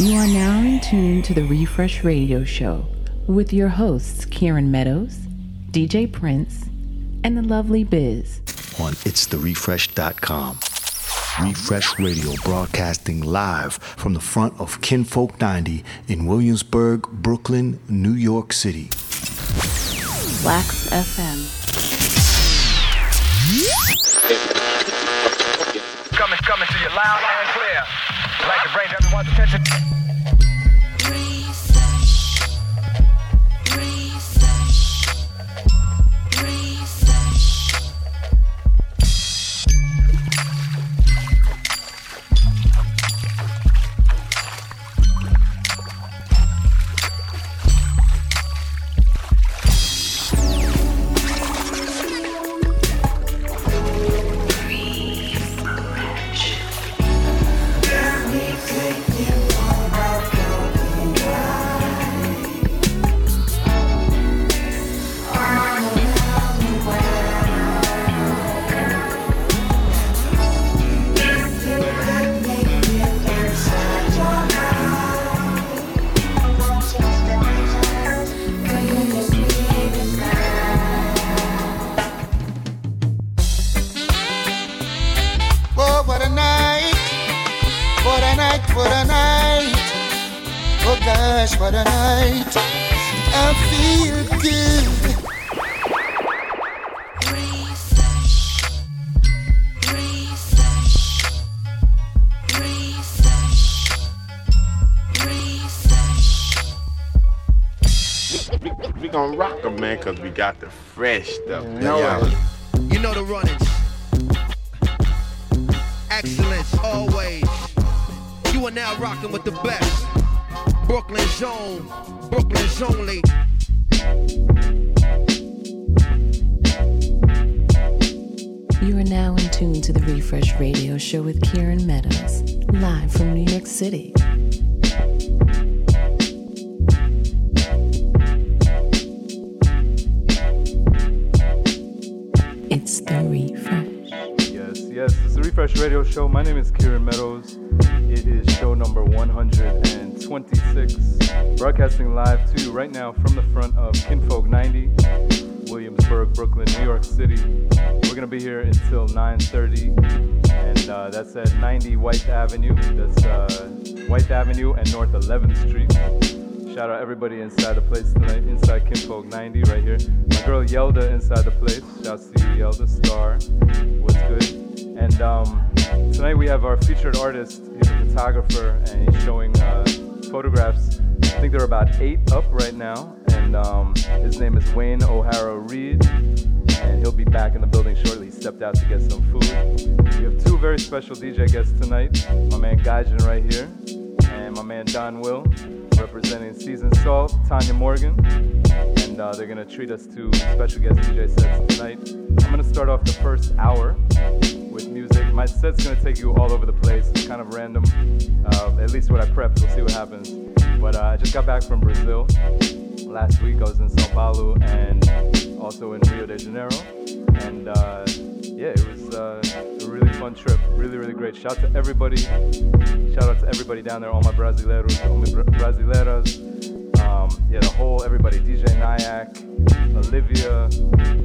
You are now in tune to the Refresh Radio Show with your hosts, Kieran Meadows, DJ Prince, and the lovely Biz. On itstherefresh.com. Refresh Radio broadcasting live from the front of Kinfolk 90 in Williamsburg, Brooklyn, New York City. Wax FM. Coming, coming to you loud and clear. Like to bring everyone's attention. Fresh stuff. You 11th Street. Shout out everybody inside the place tonight, inside Kinfolk 90 right here. My girl Yelda inside the place. Shouts to you, Yelda Star. What's good? And um, tonight we have our featured artist. He's a photographer and he's showing uh, photographs. I think there are about eight up right now. And um, his name is Wayn O'Hara Reid. And he'll be back in the building shortly. He stepped out to get some food. We have two very special DJ guests tonight. My man Gvijin right here. Salt, Tanya Morgan. And uh, they're to treat us to special guest DJ sets tonight. I'm to start off the first hour with music. My set's gonna take you all over the place. It's kind of random. Uh, at least what I prepped. We'll see what happens. But uh, I just got back from Brazil last week. I was in São Paulo and also in Rio de Janeiro. And uh, yeah, it was uh, a really fun trip. Really, really great. Shout out to everybody. Shout out to everybody down there. All my brasileiros, all my brasileiras. Um, yeah, the whole everybody. DJ Nyack, Olivia,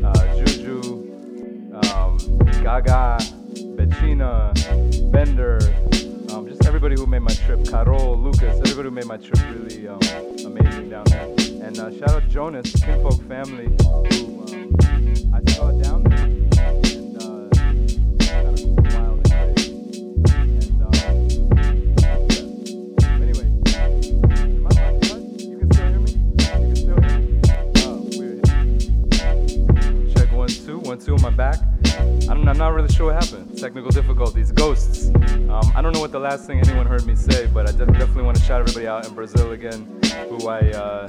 uh, Juju um, Gaga, Bettina, Bender, um, just everybody who made my trip, Carol, Lucas, everybody who made my trip really um, amazing down there. And uh, shout out Jonas, Kinfolk family, who um, I saw down two on my back. I'm, I'm not really sure what happened. Technical difficulties, ghosts. Um, I don't know what the last thing anyone heard me say, but I definitely want to shout everybody out in Brazil again, who I uh,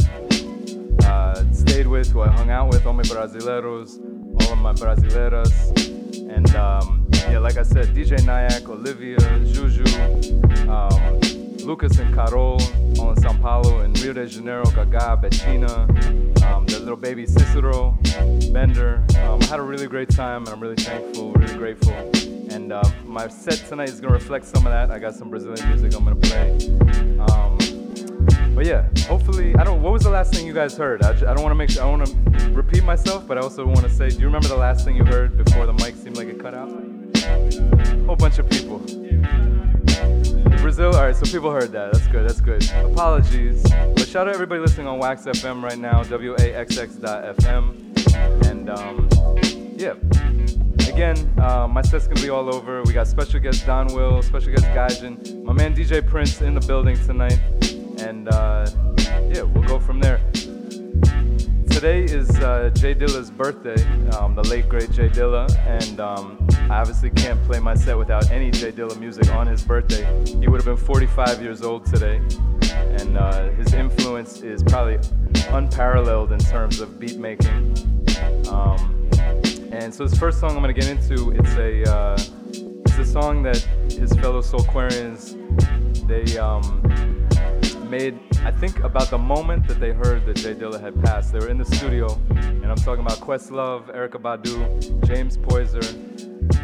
uh, stayed with, who I hung out with, all my brasileiros, all of my brasileiras. And um, yeah, like I said, DJ Nyack, Olivia, Juju, um, Lucas and Carol, on Sao Paulo, and Rio de Janeiro, Gaga, Bettina, um, the little baby Cicero, Bender. Um, I had a really great time, and I'm really thankful, really grateful. And uh, my set tonight is gonna reflect some of that. I got some Brazilian music I'm gonna play. Um, but yeah, hopefully, I don't. What was the last thing you guys heard? I don't want to make. Sure, I want to repeat myself, but I also want to say, do you remember the last thing you heard before the mic seemed like it cut out? Whole bunch of people. Brazil. All right, so people heard that. That's good. That's good. Apologies, but shout out everybody listening on Wax FM right now, waxx.fm, and um, yeah. Again, uh, my set's gonna be all over. We got special guest Donwill, special guest Gvijin, my man DJ Prince in the building tonight, and uh, yeah, we'll go from there. Today is uh, Jay Dilla's birthday, um, the late great Jay Dilla, and um, I obviously can't play my set without any Jay Dilla music on his birthday. He would have been 45 years old today, and uh, his influence is probably unparalleled in terms of beat making. Um, and so this first song I'm gonna get into, it's a uh, it's a song that his fellow Soulquarians they um, made. I think about the moment that they heard that Jay Dilla had passed. They were in the studio, and I'm talking about Questlove, Erykah Badu, James Poyser.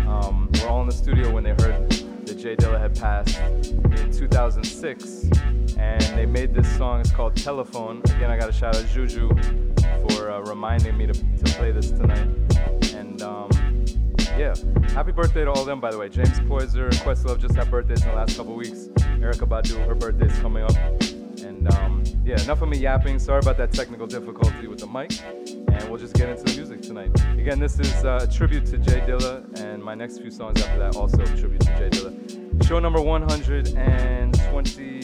Um, were all in the studio when they heard that Jay Dilla had passed in 2006, and they made this song. It's called Telephone. Again, I got to shout out Juju for uh, reminding me to, to play this tonight. And um, yeah, happy birthday to all of them, by the way. James Poyser, Questlove just had birthdays in the last couple weeks. Erykah Badu, her birthday's coming up. And um, yeah, enough of me yapping. Sorry about that technical difficulty with the mic. And we'll just get into the music tonight. Again, this is uh, a tribute to Jay Dilla, and my next few songs after that also a tribute to Jay Dilla. Show number 126.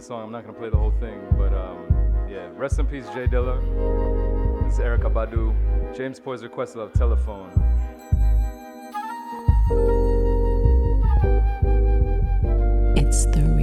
Seven-minute song. I'm not gonna play the whole thing, but um, yeah. Rest in peace, Jay Dilla. This is Erykah Badu, James Poyser, Questlove, Telephone. It's the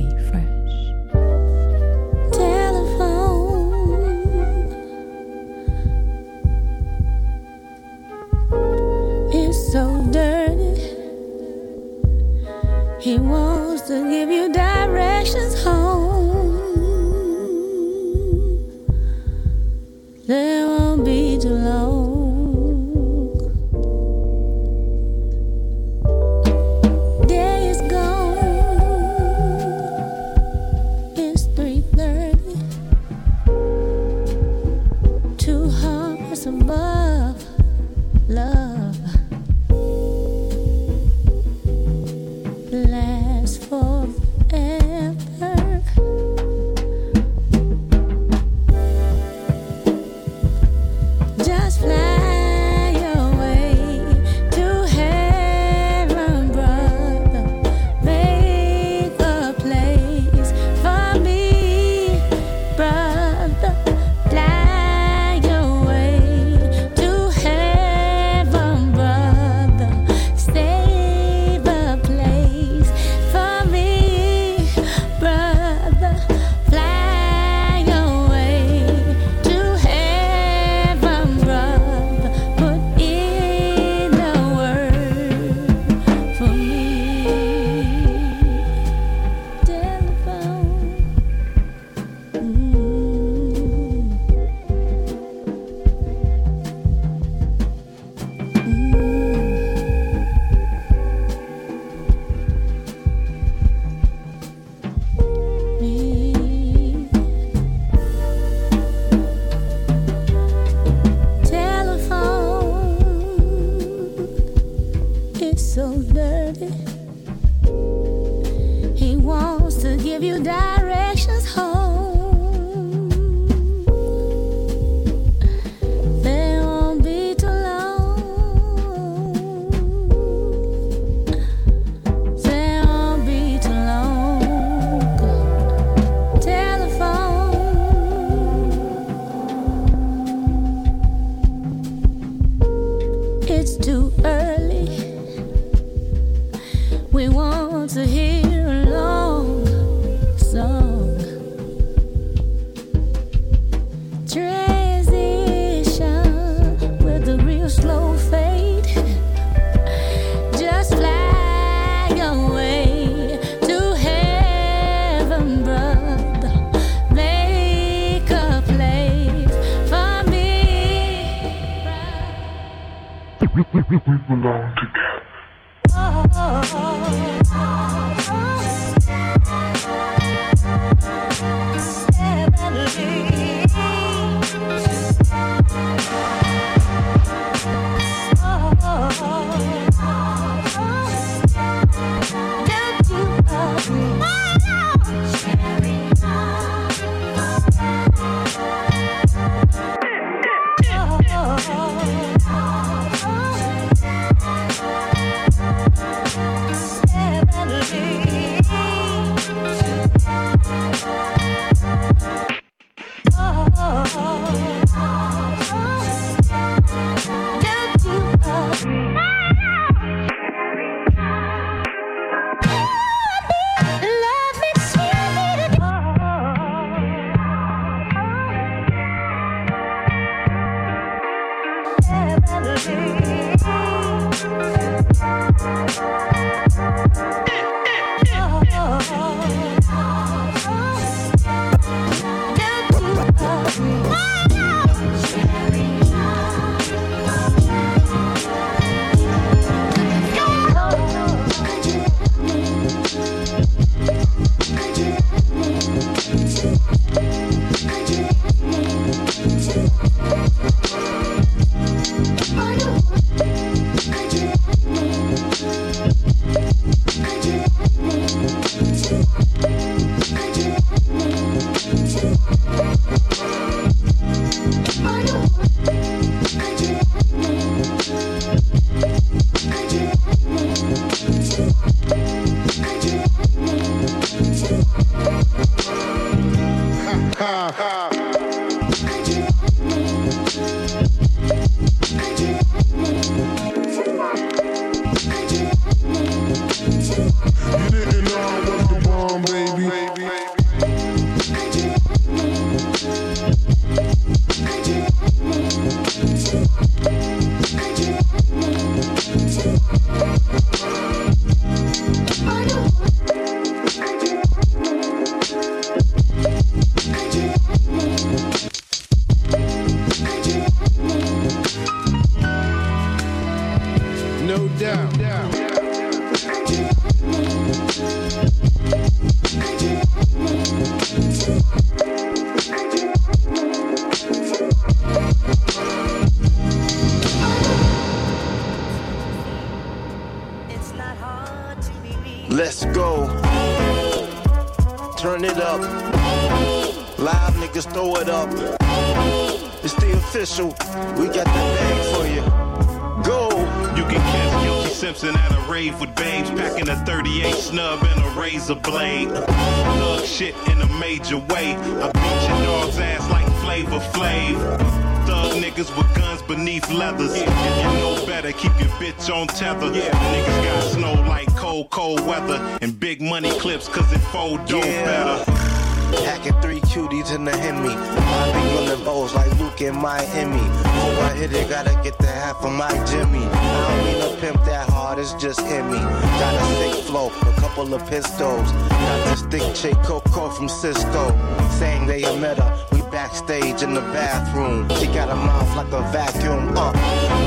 couple of pistols. Got this thick chick Coco from Cisco, saying they a met her. We backstage in the bathroom. She got a mouth like a vacuum. Uh,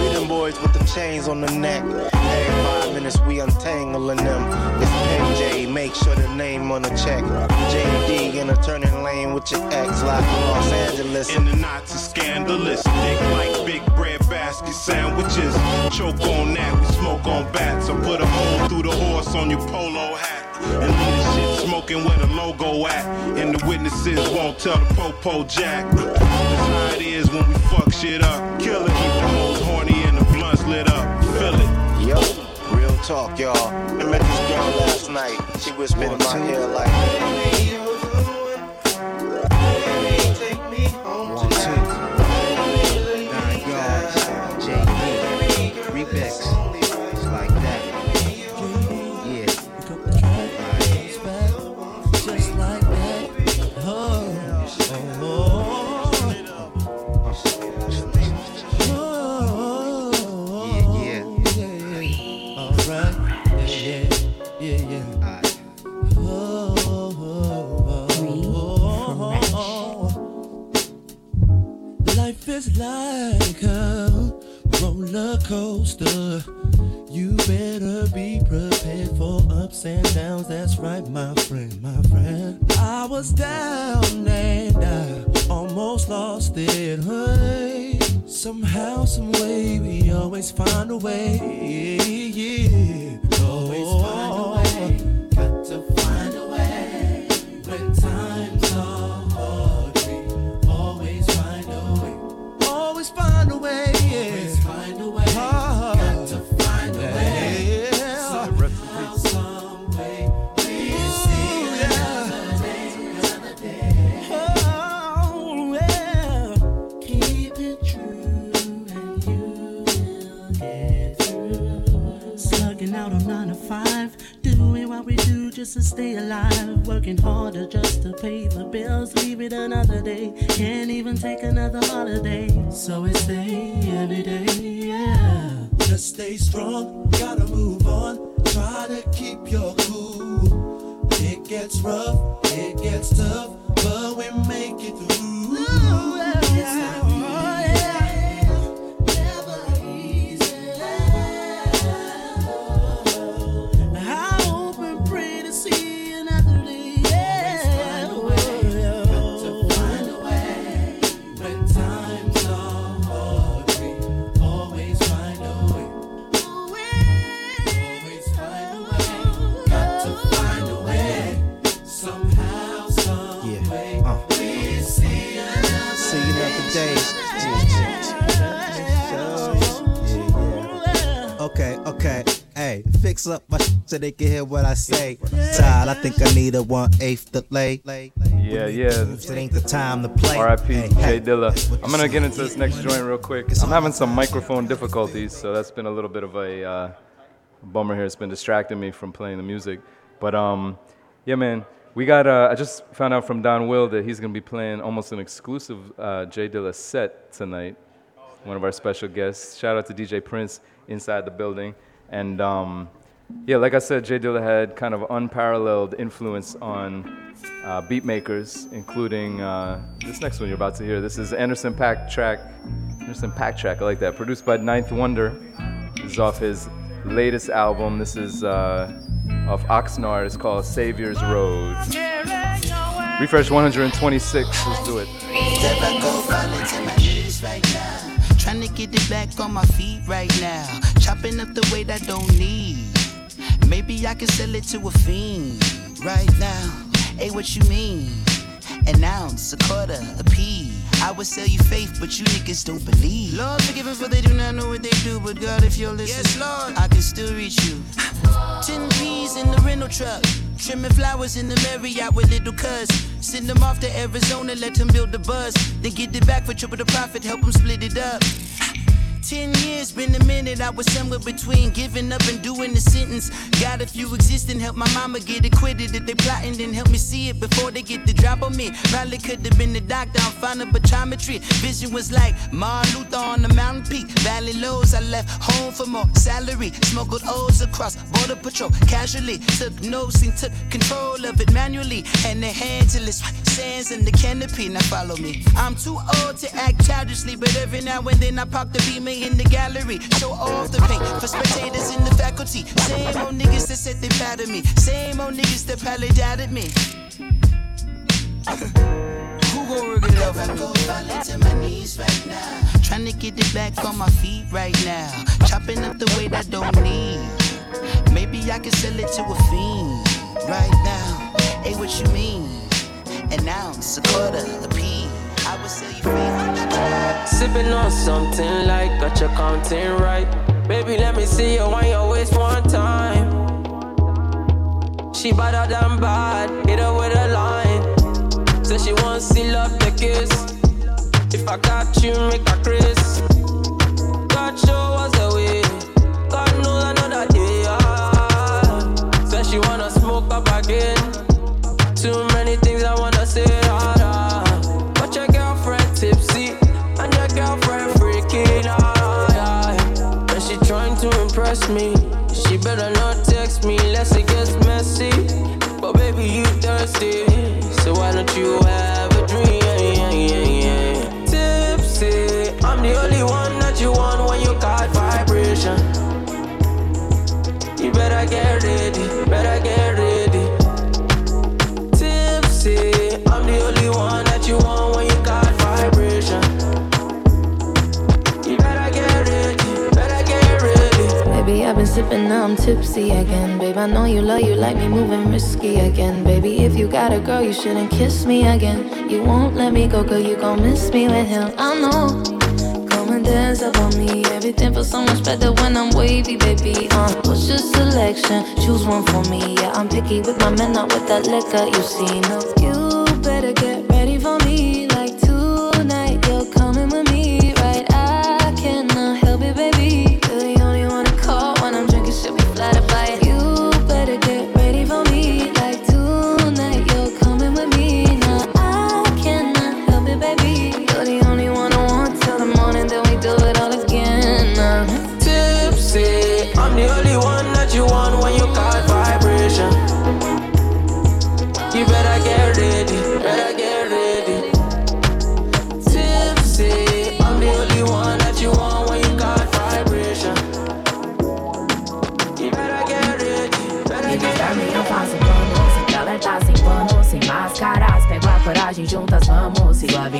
we them boys with the chains on the neck. Every five minutes we untangling them. It's PJ, make sure the name on the check. JD in a turning lane with your ex, like in Los Angeles. In the Nazi scandalous, dick like big sandwiches. Choke on that, we smoke on bats. I put a hole through the horse on your polo hat. And leave the shit smoking where the logo at. And the witnesses won't tell the popo jack. That's how it is when we fuck shit up. Kill it, keep the hoes horny and the blunts lit up. Feel it. Yo, real talk, y'all. I met this girl last night. She whispered in my ear like. So they can hear what I say. Todd, I think I need a one eighth delay. Yeah, yeah. It ain't the time to play. R.I.P. Jay. Dilla. I'm gonna get into this next joint real quick. I'm having some microphone difficulties, so that's been a little bit of a uh, bummer here. It's been distracting me from playing the music. But um, yeah, man, we got. Uh, I just found out from Donwill that he's gonna be playing almost an exclusive uh, Jay Dilla set tonight. One of our special guests. Shout out to DJ Prince inside the building. And um, yeah, like I said, Jay Dilla had kind of unparalleled influence on uh, beat makers, including uh, this next one you're about to hear. This is Anderson .Paak track. Anderson .Paak track, I like that. Produced by 9th Wonder. This is off his latest album. This is uh, off Oxnard. It's called Saviers Road. Refresh 126. Let's do it. Trying to get it back on my feet right now. Chopping up the weight I don't need. Maybe I can sell it to a fiend right now. Hey, what you mean? An ounce, a quarter, a pea. I would sell you faith, but you niggas don't believe. Lord, forgive them for they do not know what they do. But God, if you're listening, yes, Lord, I can still reach you. Ten peas in the rental truck. Trimming flowers in the Marriott with little cuz. Send them off to Arizona, let them build the buzz. Then get it back for triple the profit, help them split it up. Ten years, been a minute. I was somewhere between giving up and doing the sentence. Got a few existing, help my mama get acquitted. If they plotting, then help me see it before they get the drop on me. Probably could have been the doctor, I'm fine of optometry. Vision was like Martin Luther on the mountain peak. Valley lows, I left home for more salary. Smuggled O's across border patrol casually. Took notes and took control of it manually. And the handle is sands in the canopy. Now follow me. I'm too old to act childishly, but every now and then I pop the in the gallery. Show off the paint for spectators in the faculty. Same old niggas that said they proud me. Same old niggas that probably doubted me. Who gon' rig it up for me? To my knees right now. Trying to get it back on my feet right now. Chopping up the weight I don't need. Maybe I can sell it to a fiend right now. Hey, what you mean? An ounce, a quarter, a pea. Sipping on something like got your counting right. Baby, let me see you on your waist one time. She better than bad, hit her with a line. Say she wants seal up the kiss. If I got you, make a Chris. God show us me. I'm tipsy again. Babe, I know you love you like me moving risky again. Baby, if you got a girl, you shouldn't kiss me again. You won't let me go, girl, you gon' miss me with him. I know. Come and dance up on me. Everything feels so much better when I'm wavy, baby. Uh, what's your selection? Choose one for me. Yeah, I'm picky with my men, not with that liquor. You see, no, you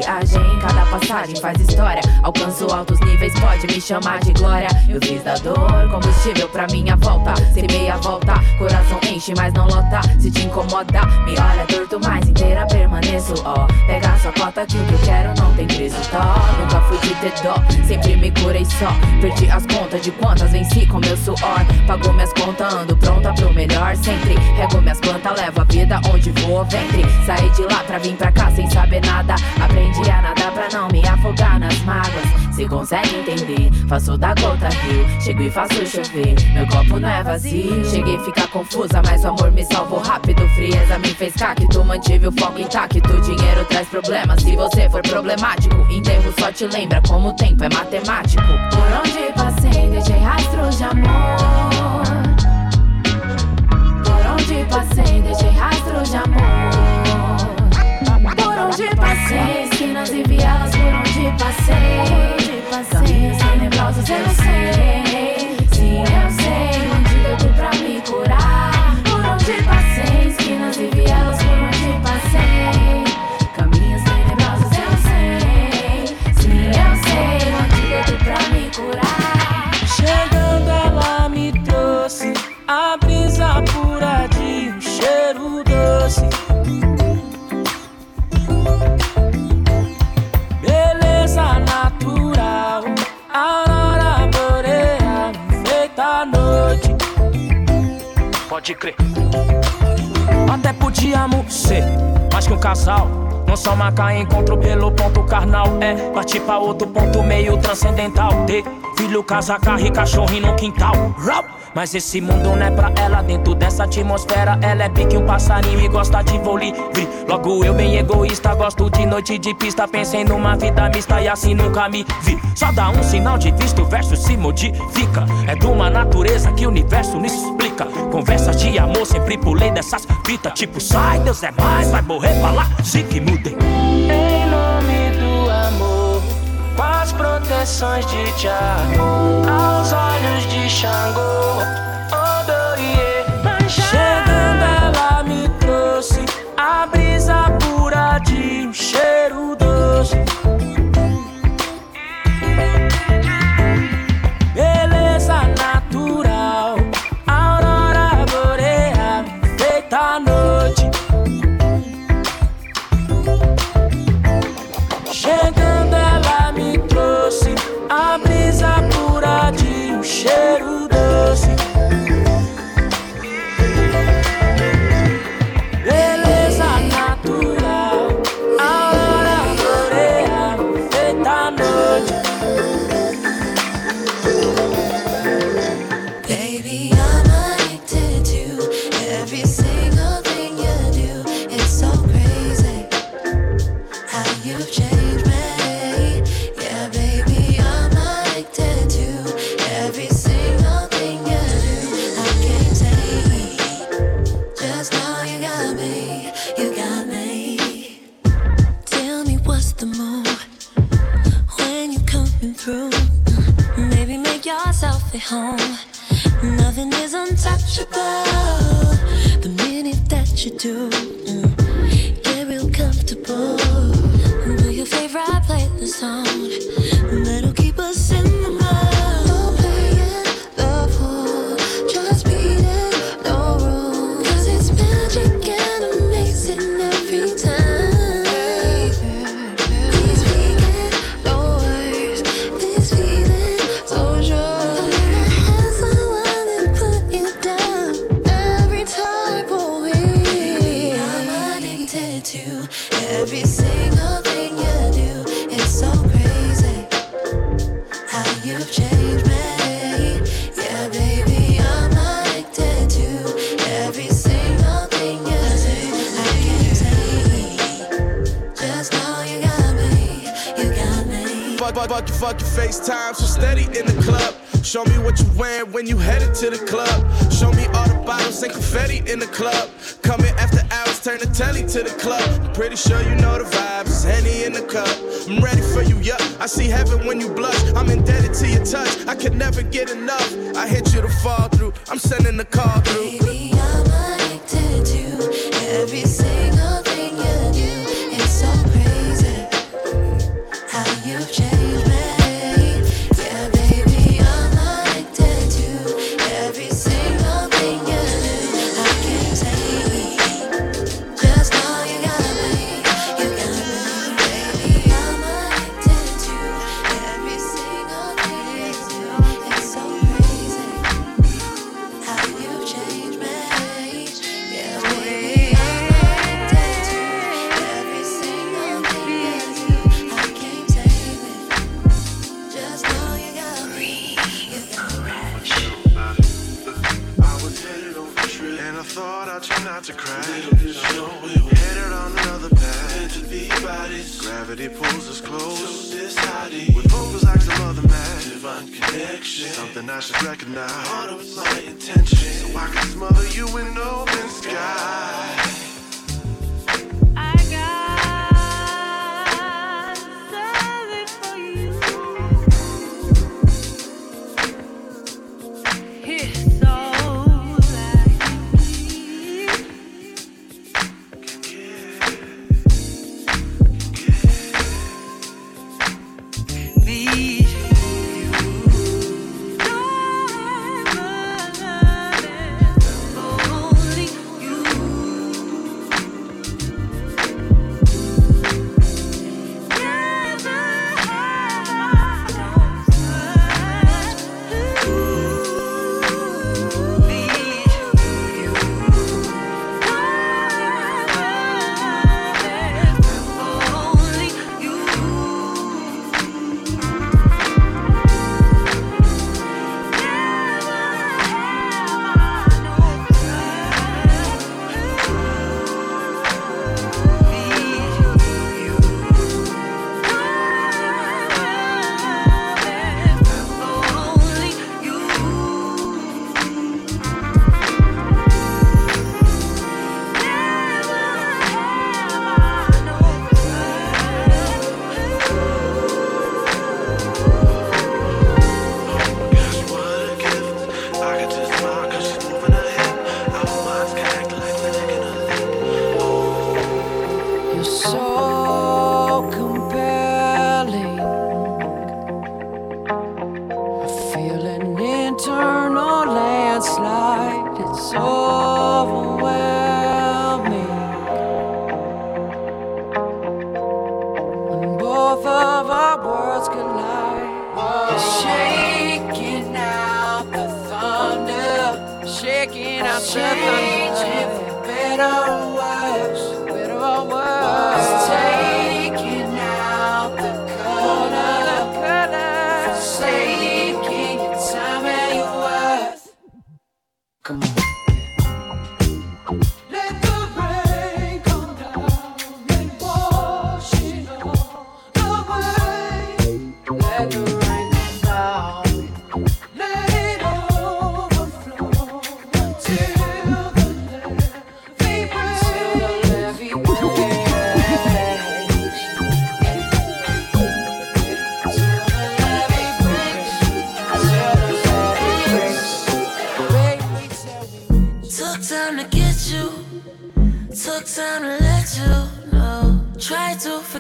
Cada passagem faz história. Alcanço altos níveis, pode me chamar de glória. Eu fiz da dor combustível pra minha volta. Sem meia volta, coração enche, mas não lota. Se te incomoda, me olha torto, mas inteira permaneço. Ó, pega a sua cota que o que eu quero não tem preço. Tó, nunca fui de ter dó, sempre me curei só. Perdi as contas de quantas venci com meu suor. Pagou minhas contas, ando pronta pro melhor sempre. Rego minhas plantas, levo a vida onde voa o ventre. Saí de lá pra vir pra cá sem saber nada. Aprendi a nadar pra não me afogar nas mágoas. Se consegue entender, faço da gota rio Chego e faço chover, meu copo não é vazio. Cheguei a ficar confusa, mas o amor me salvou rápido. Frieza me fez cacto, mantive o foco intacto. Dinheiro traz problemas, se você for problemático Enterro só te lembra como o tempo é matemático. Por onde passei, deixei rastros de amor. Por onde passei, deixei rastros de amor. Por onde passei, e vielas, por onde passei. Caminhos tenebrosos, eu sei. Sim, eu sei, aurora boreal, feita noite. Pode crer. Até podíamos ser mais que um casal. Não só marcar encontro pelo ponto carnal. É partir pra outro ponto meio transcendental. Ter filho, casa, carro e cachorrinho no quintal. Rau! Mas esse mundo não é pra ela. Dentro dessa atmosfera, ela é pique um passarinho e gosta de voo livre. Logo eu, bem egoísta, gosto de noite de pista. Pensei numa vida mista e assim nunca me vi. Só dá um sinal de vista, o verso se modifica. É de uma natureza que o universo me explica. Conversas de amor, sempre pulei dessas fitas. Tipo, sai, Deus é mais, vai morrer pra lá, se que mudem. Em nome do amor, com as proteções de Jah, aos olhos de Xangô. Odoiê, Chegando ela me trouxe a brisa pura de um cheiro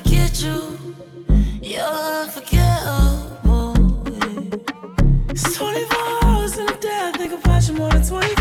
forget you. You're unforgettable. It's 24 hours in a day. I think about you more than 24.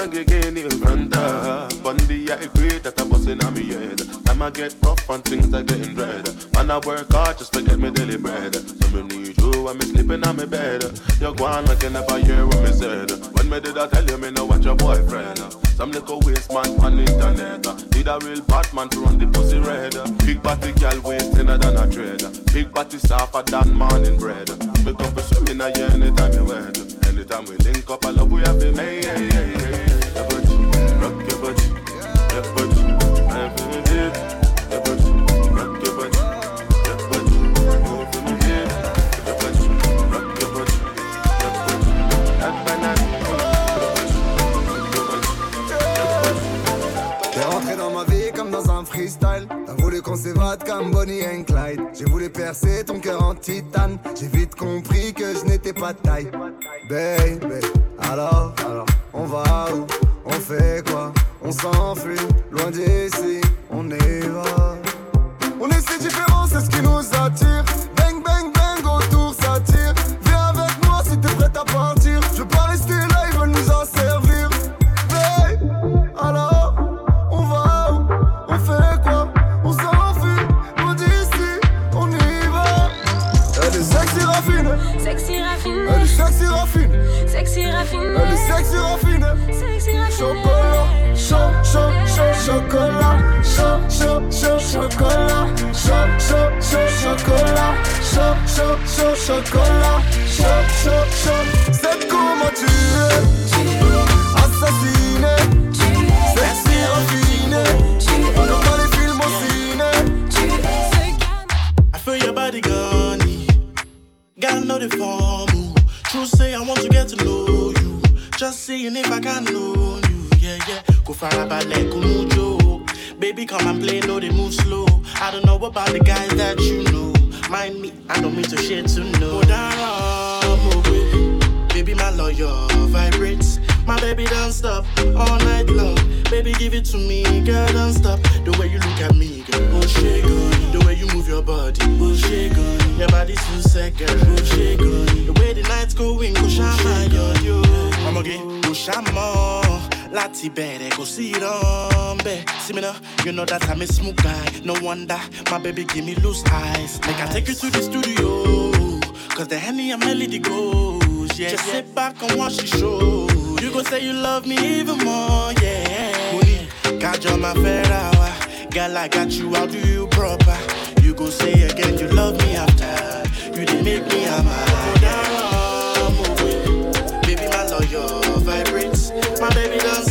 segregate in getting of On the I grade that I'm busting on me head. Time I get rough and things are getting dread. Man, I work hard just to get me daily bread. So me need you when me sleeping on me bed. You're gone looking up a hear what me said. When me did I tell you me no what your boyfriend. Some little waste man on the internet. Need a real Batman to run the pussy red. Big body girl waist thinner than a thread Big body softer than morning bread. Me come for swimming a year anytime you wet Anytime we link up I love we have been made. T'es rentré dans ma vie comme dans un freestyle. T'as voulu qu'on s'évade comme Bonnie and Clyde. J'ai voulu percer ton cœur en titane. J'ai vite compris que je n'étais pas taille. Baby, alors, alors, on va où? On fait quoi? On s'enfuit, loin d'ici, on y va. On est si différents, c'est ce qui nous attire. Bang, bang, bang, autour ça tire. Viens avec moi si t'es prête à partir. Je veux pas rester là, ils veulent nous en servir. Hey, alors, on va où? On fait quoi? On s'enfuit, loin d'ici, on y va. Elle est sexy raffinée. Sexy raffiné. Elle est sexy raffinée. Sexy raffiné. Elle est sexy raffinée. Chocolat, chaud, chaud, chocolat, chaud, chaud, chocolat, chaud, chaud, chocolat, chaud, chaud, chaud, chocolat. C'est comment tu es, assassiné, sexy raffiné, comme dans les films au ciné. I feel your body gunny. Gotta know the form. True say I want to get to know you. Just seeing if I can know. Yeah, yeah. Go far about like Mujo. Baby, come and play, know they move slow. I don't know about the guys that you know. Mind me, I don't mean to share to know. Oh, baby, my lawyer vibrates. My baby don't stop all night long. Baby, give it to me, girl, don't stop. The way you look at me, girl, oh shit, girl. The way you move your body, oh shit, girl. Your body's too set, girl, oh shit, girl. The way the night's going, go shama, yo, yo. I'ma get go oh, shama. Láti bẹ̀rẹ̀ kò sí ìrọ̀mbẹ́. See me now, you know that I'm a smooth guy. No wonder my baby give me loose eyes. Make I take you to the studio. Cause the Henny and Melody goes, yeah. Just sit back and watch the show. You gon' say you love me even more, yeah. Money, got you on my fair hour. Girl, I got you, I'll do you proper. You gon' say again you love me after. You didn't make me a Baby, My baby don't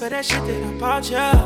for that shit that I bought you.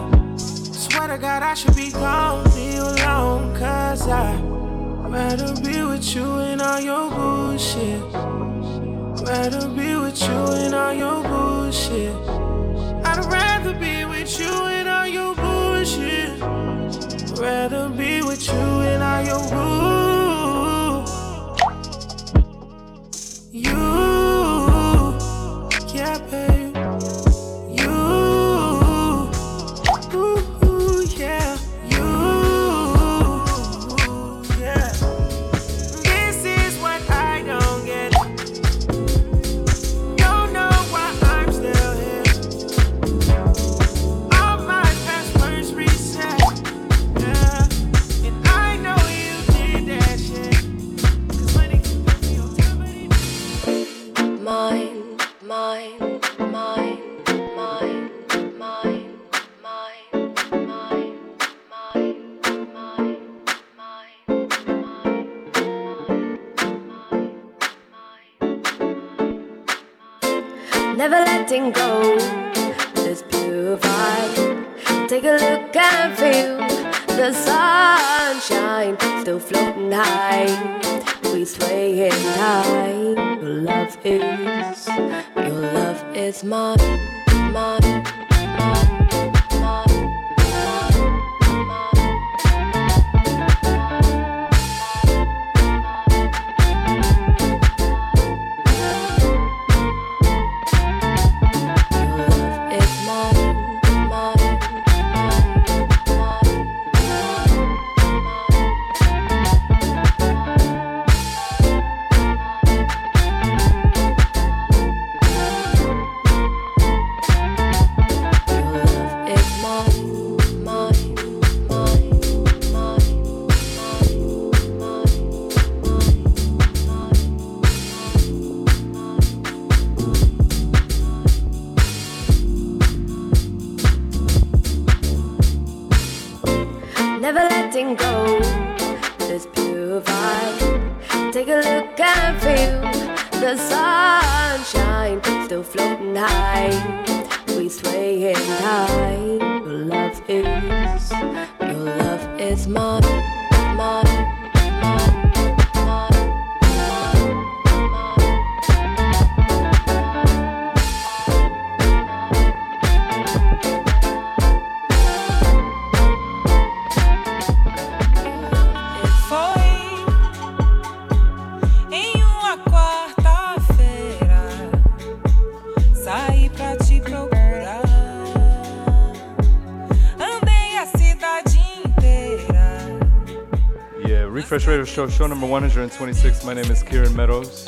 Show, show number 126. My name is Kieran Meadows,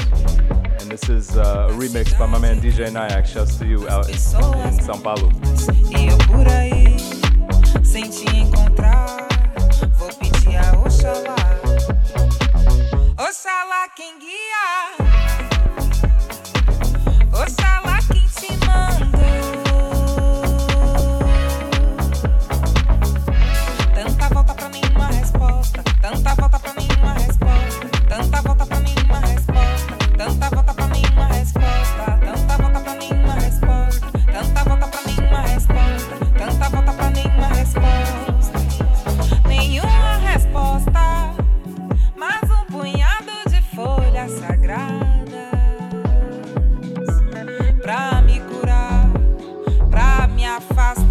and this is uh, a remix by my man DJ Nyack. Shouts to you out in, in Sao Paulo.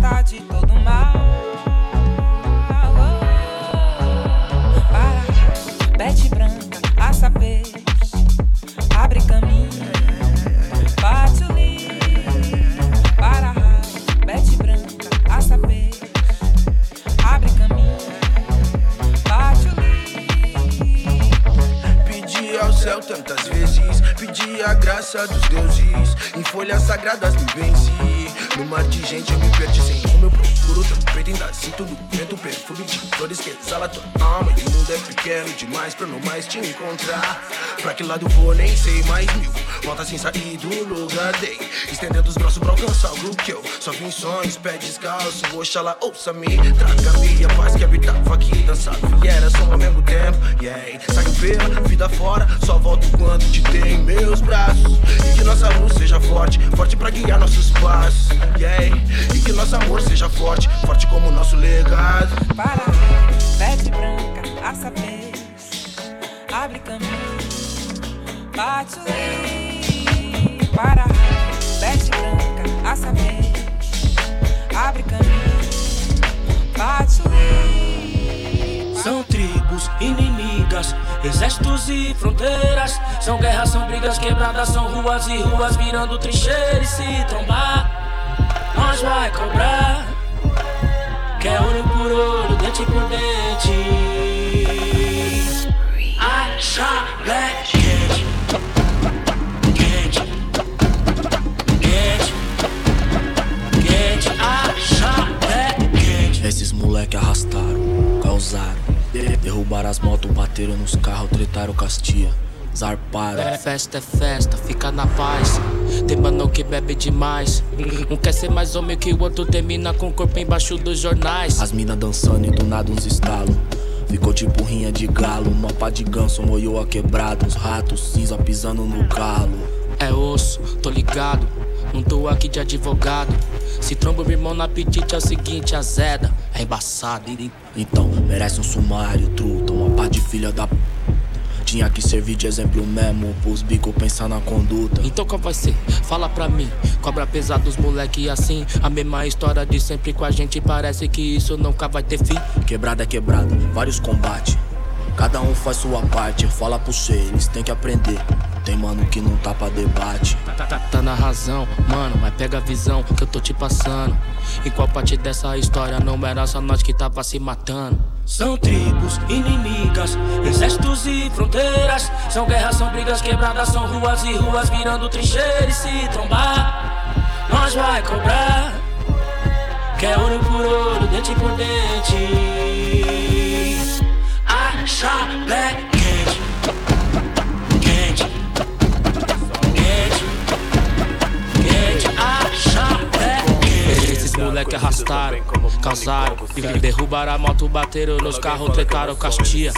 vontade. Mais te encontrar. Pra que lado vou, nem sei mais mil. Volta sem sair do lugar, dei. Estendendo os braços pra alcançar o que eu só vi em sonhos, pé descalço. Oxalá, ouça-me, traga-me a paz que habitava aqui. Dançar fiera, som ao mesmo tempo. Yeah, saio pela vida fora, só volto quando te tenho em meus braços. E que nossa luz seja forte, forte pra guiar nossos passos. Yeah, e que nosso amor seja forte, forte como nosso legado. Para, bete branca, assa peixe, abre caminho, bate o. Para, bete branca, assa peixe, abre caminho, bate o. São tribos inimigas, exércitos e fronteiras. São guerras, são brigas quebradas, são ruas e ruas virando trincheira e se trombar. Nós vai cobrar. Quer olho por olho, dente por dente. Esses moleque arrastaram, causaram. Derrubaram as motos, bateram nos carros, tretaram castia. Zarparam. É festa, é festa, fica na paz. Tem mano que bebe demais. Um quer ser mais homem que o outro, termina com o corpo embaixo dos jornais. As mina dançando e do nada uns estalos. Ficou tipo rinha de galo. Uma pá de ganso moiou a quebrada. Os ratos cinza pisando no galo. É osso, tô ligado. Não tô aqui de advogado. Se tromba meu irmão no apetite é o seguinte, azeda. É embaçado. Então, merece um sumário, truta. Uma pá de filha da p. Tinha que servir de exemplo mesmo pros bico pensar na conduta. Então qual vai ser? Fala pra mim. Cobra pesado os moleque assim. A mesma história de sempre com a gente. Parece que isso nunca vai ter fim. Quebrada é quebrada, vários combates. Cada um faz sua parte. Fala pro ser, eles têm que aprender. Tem mano que não tá pra debate. Tá, tá, tá na razão, mano, mas pega a visão que eu tô te passando. Em qual parte dessa história não era só nós que tava se matando? São tribos inimigas, exércitos e fronteiras. São guerras, são brigas quebradas, são ruas e ruas virando trincheira e se trombar. Nós vai cobrar. Quer olho por olho, dente por dente. Esses moleque arrastaram, causaram. Derrubaram a moto, bateram nos carros, tretaram castia.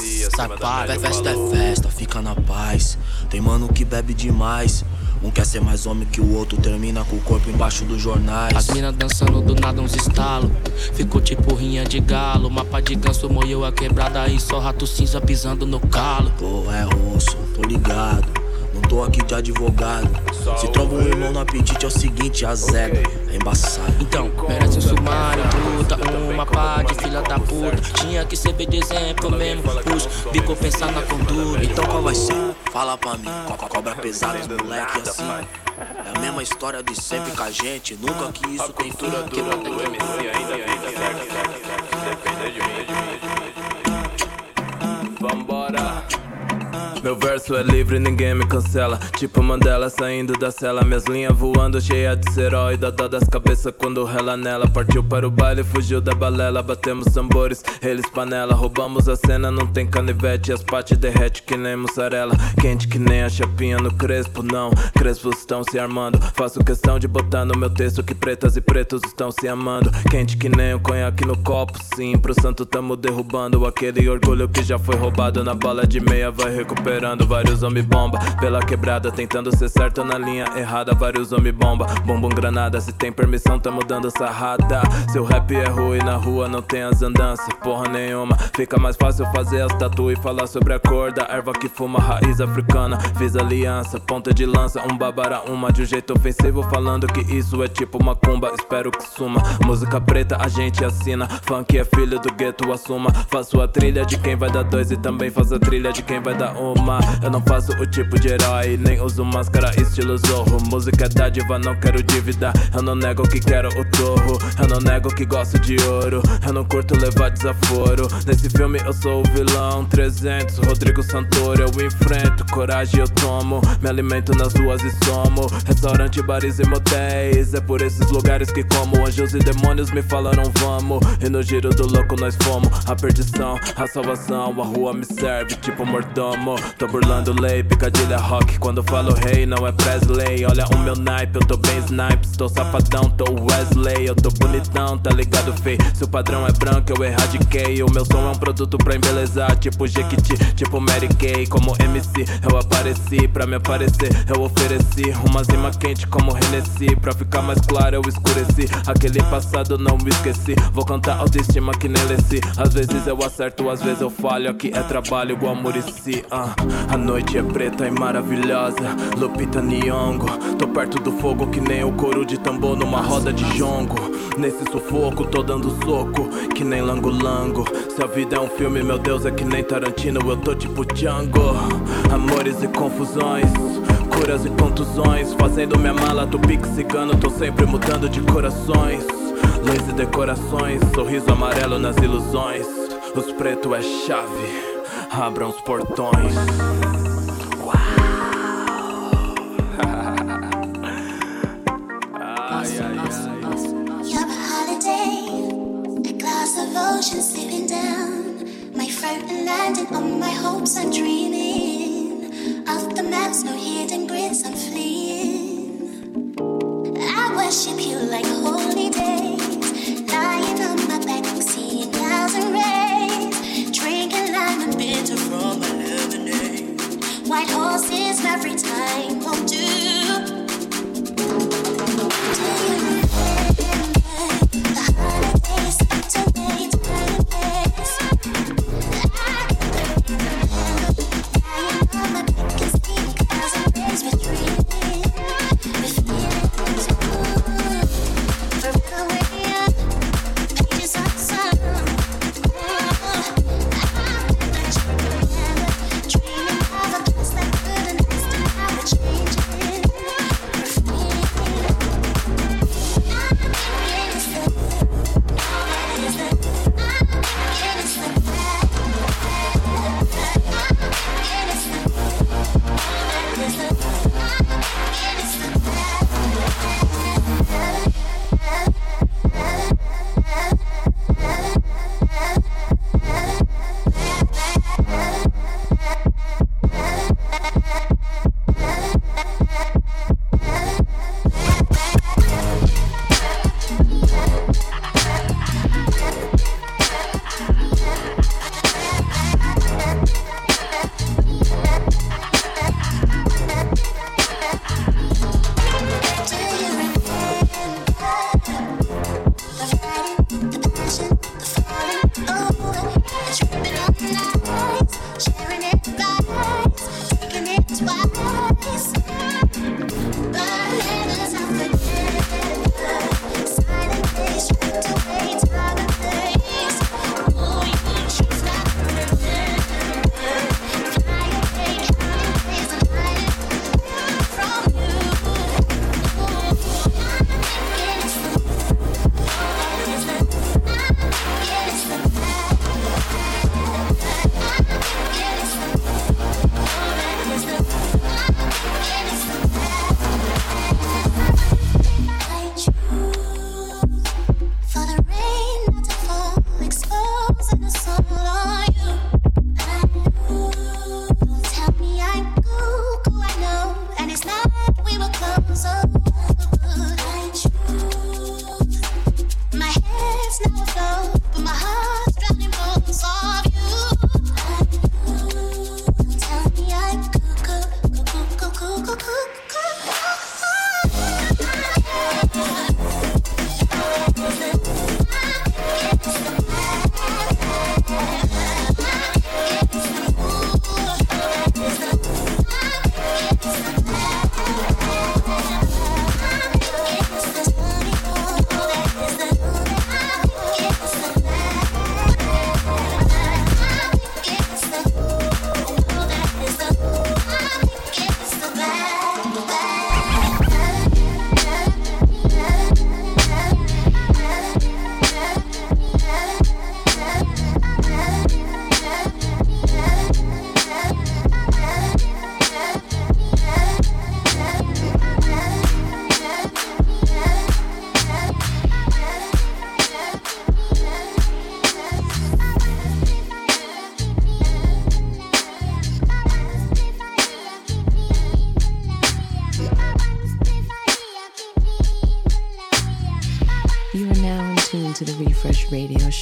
É festa, é festa, fica na paz. Tem mano que bebe demais. Um quer ser mais homem que o outro, termina com o corpo embaixo dos jornais. As minas dançando do nada uns estalos. Ficou tipo rinha de galo. Mapa de ganso moeu a quebrada e só rato cinza pisando no calo. Pô, é osso, tô ligado não tô aqui de advogado. Se trova um irmão no apetite, é o seguinte, a zero é embaçado. Então, merece um sumário, truta, uma pá de filha da puta. Tinha que servir de exemplo mesmo, pus, ficou pensando na conduta. Então qual vai ser? Fala pra mim, cobra, cobra pesada, moleque assim. É a mesma história de sempre com a gente, nunca que isso tem fim. Quebra até que ainda, ainda, ainda, ainda, ainda, ainda, ainda, ainda, ainda, ainda, ainda, ainda, ainda, Meu verso é livre, ninguém me cancela. Tipo Mandela saindo da cela. Minhas linhas voando, cheia de serói. Dá das cabeças quando rela nela. Partiu para o baile, fugiu da balela. Batemos tambores, eles panela. Roubamos a cena, não tem canivete. As pates derrete que nem mussarela. Quente que nem a chapinha no crespo, não. Crespos estão se armando. Faço questão de botar no meu texto que pretas e pretos estão se amando. Quente que nem o conhaque no copo, sim. Pro santo tamo derrubando aquele orgulho que já foi roubado. Na bala de meia vai recuperando. Vários homem bomba pela quebrada, tentando ser certo na linha errada. Vários homem bomba, bumbum granada. Se tem permissão, tamo dando sarrada. Seu rap é ruim na rua, não tem as andanças, porra nenhuma. Fica mais fácil fazer as tatu e falar sobre a cor da erva que fuma, raiz africana. Fiz aliança, ponta de lança, um babara uma de um jeito ofensivo, falando que isso é tipo macumba. Espero que suma. Música preta a gente assina. Funk é filho do gueto, assuma. Faço a trilha de quem vai dar dois e também faço a trilha de quem vai dar uma. Eu não faço o tipo de herói, nem uso máscara estilo zorro. Música é dádiva, não quero dívida. Eu não nego que quero o torro. Eu não nego que gosto de ouro. Eu não curto levar desaforo. Nesse filme eu sou o vilão. 300, Rodrigo Santoro, eu enfrento. Coragem eu tomo. Me alimento nas ruas e somo. Restaurante, bares e motéis. É por esses lugares que como. Anjos e demônios me falaram vamos. E no giro do louco nós fomos. A perdição, a salvação. A rua me serve tipo mordomo. Tô burlando lei, picadilha rock. Quando falo rei, não é Presley. Olha o meu naipe, eu tô bem snipes. Tô safadão, tô Wesley. Eu tô bonitão, tá ligado, fei? Se o padrão é branco, eu erradiquei. O meu som é um produto pra embelezar. Tipo Jequiti, tipo Mary Kay. Como MC, eu apareci. Pra me aparecer, eu ofereci. Uma zima quente como Hennessy. Pra ficar mais claro, eu escureci. Aquele passado não me esqueci. Vou cantar autoestima que nem Lessi. Às vezes eu acerto, às vezes eu falho. Aqui é trabalho igual Murici. Uh. A noite é preta e maravilhosa. Lupita Nyong'o. Tô perto do fogo que nem o couro de tambor numa roda de jongo. Nesse sufoco, tô dando soco, que nem lango-lango. Se a vida é um filme, meu Deus, é que nem Tarantino, eu tô tipo Django. Amores e confusões, curas e contusões. Fazendo minha mala, tô pique cigano, tô sempre mudando de corações. Luz e decorações, sorriso amarelo nas ilusões. Os pretos é chave, abram os portões. You have a holiday, a glass of ocean slipping down. My floating landing on my hopes, I'm dreaming. Off the maps, no hidden grids, I'm fleeing. I worship you like White horses every time won't do.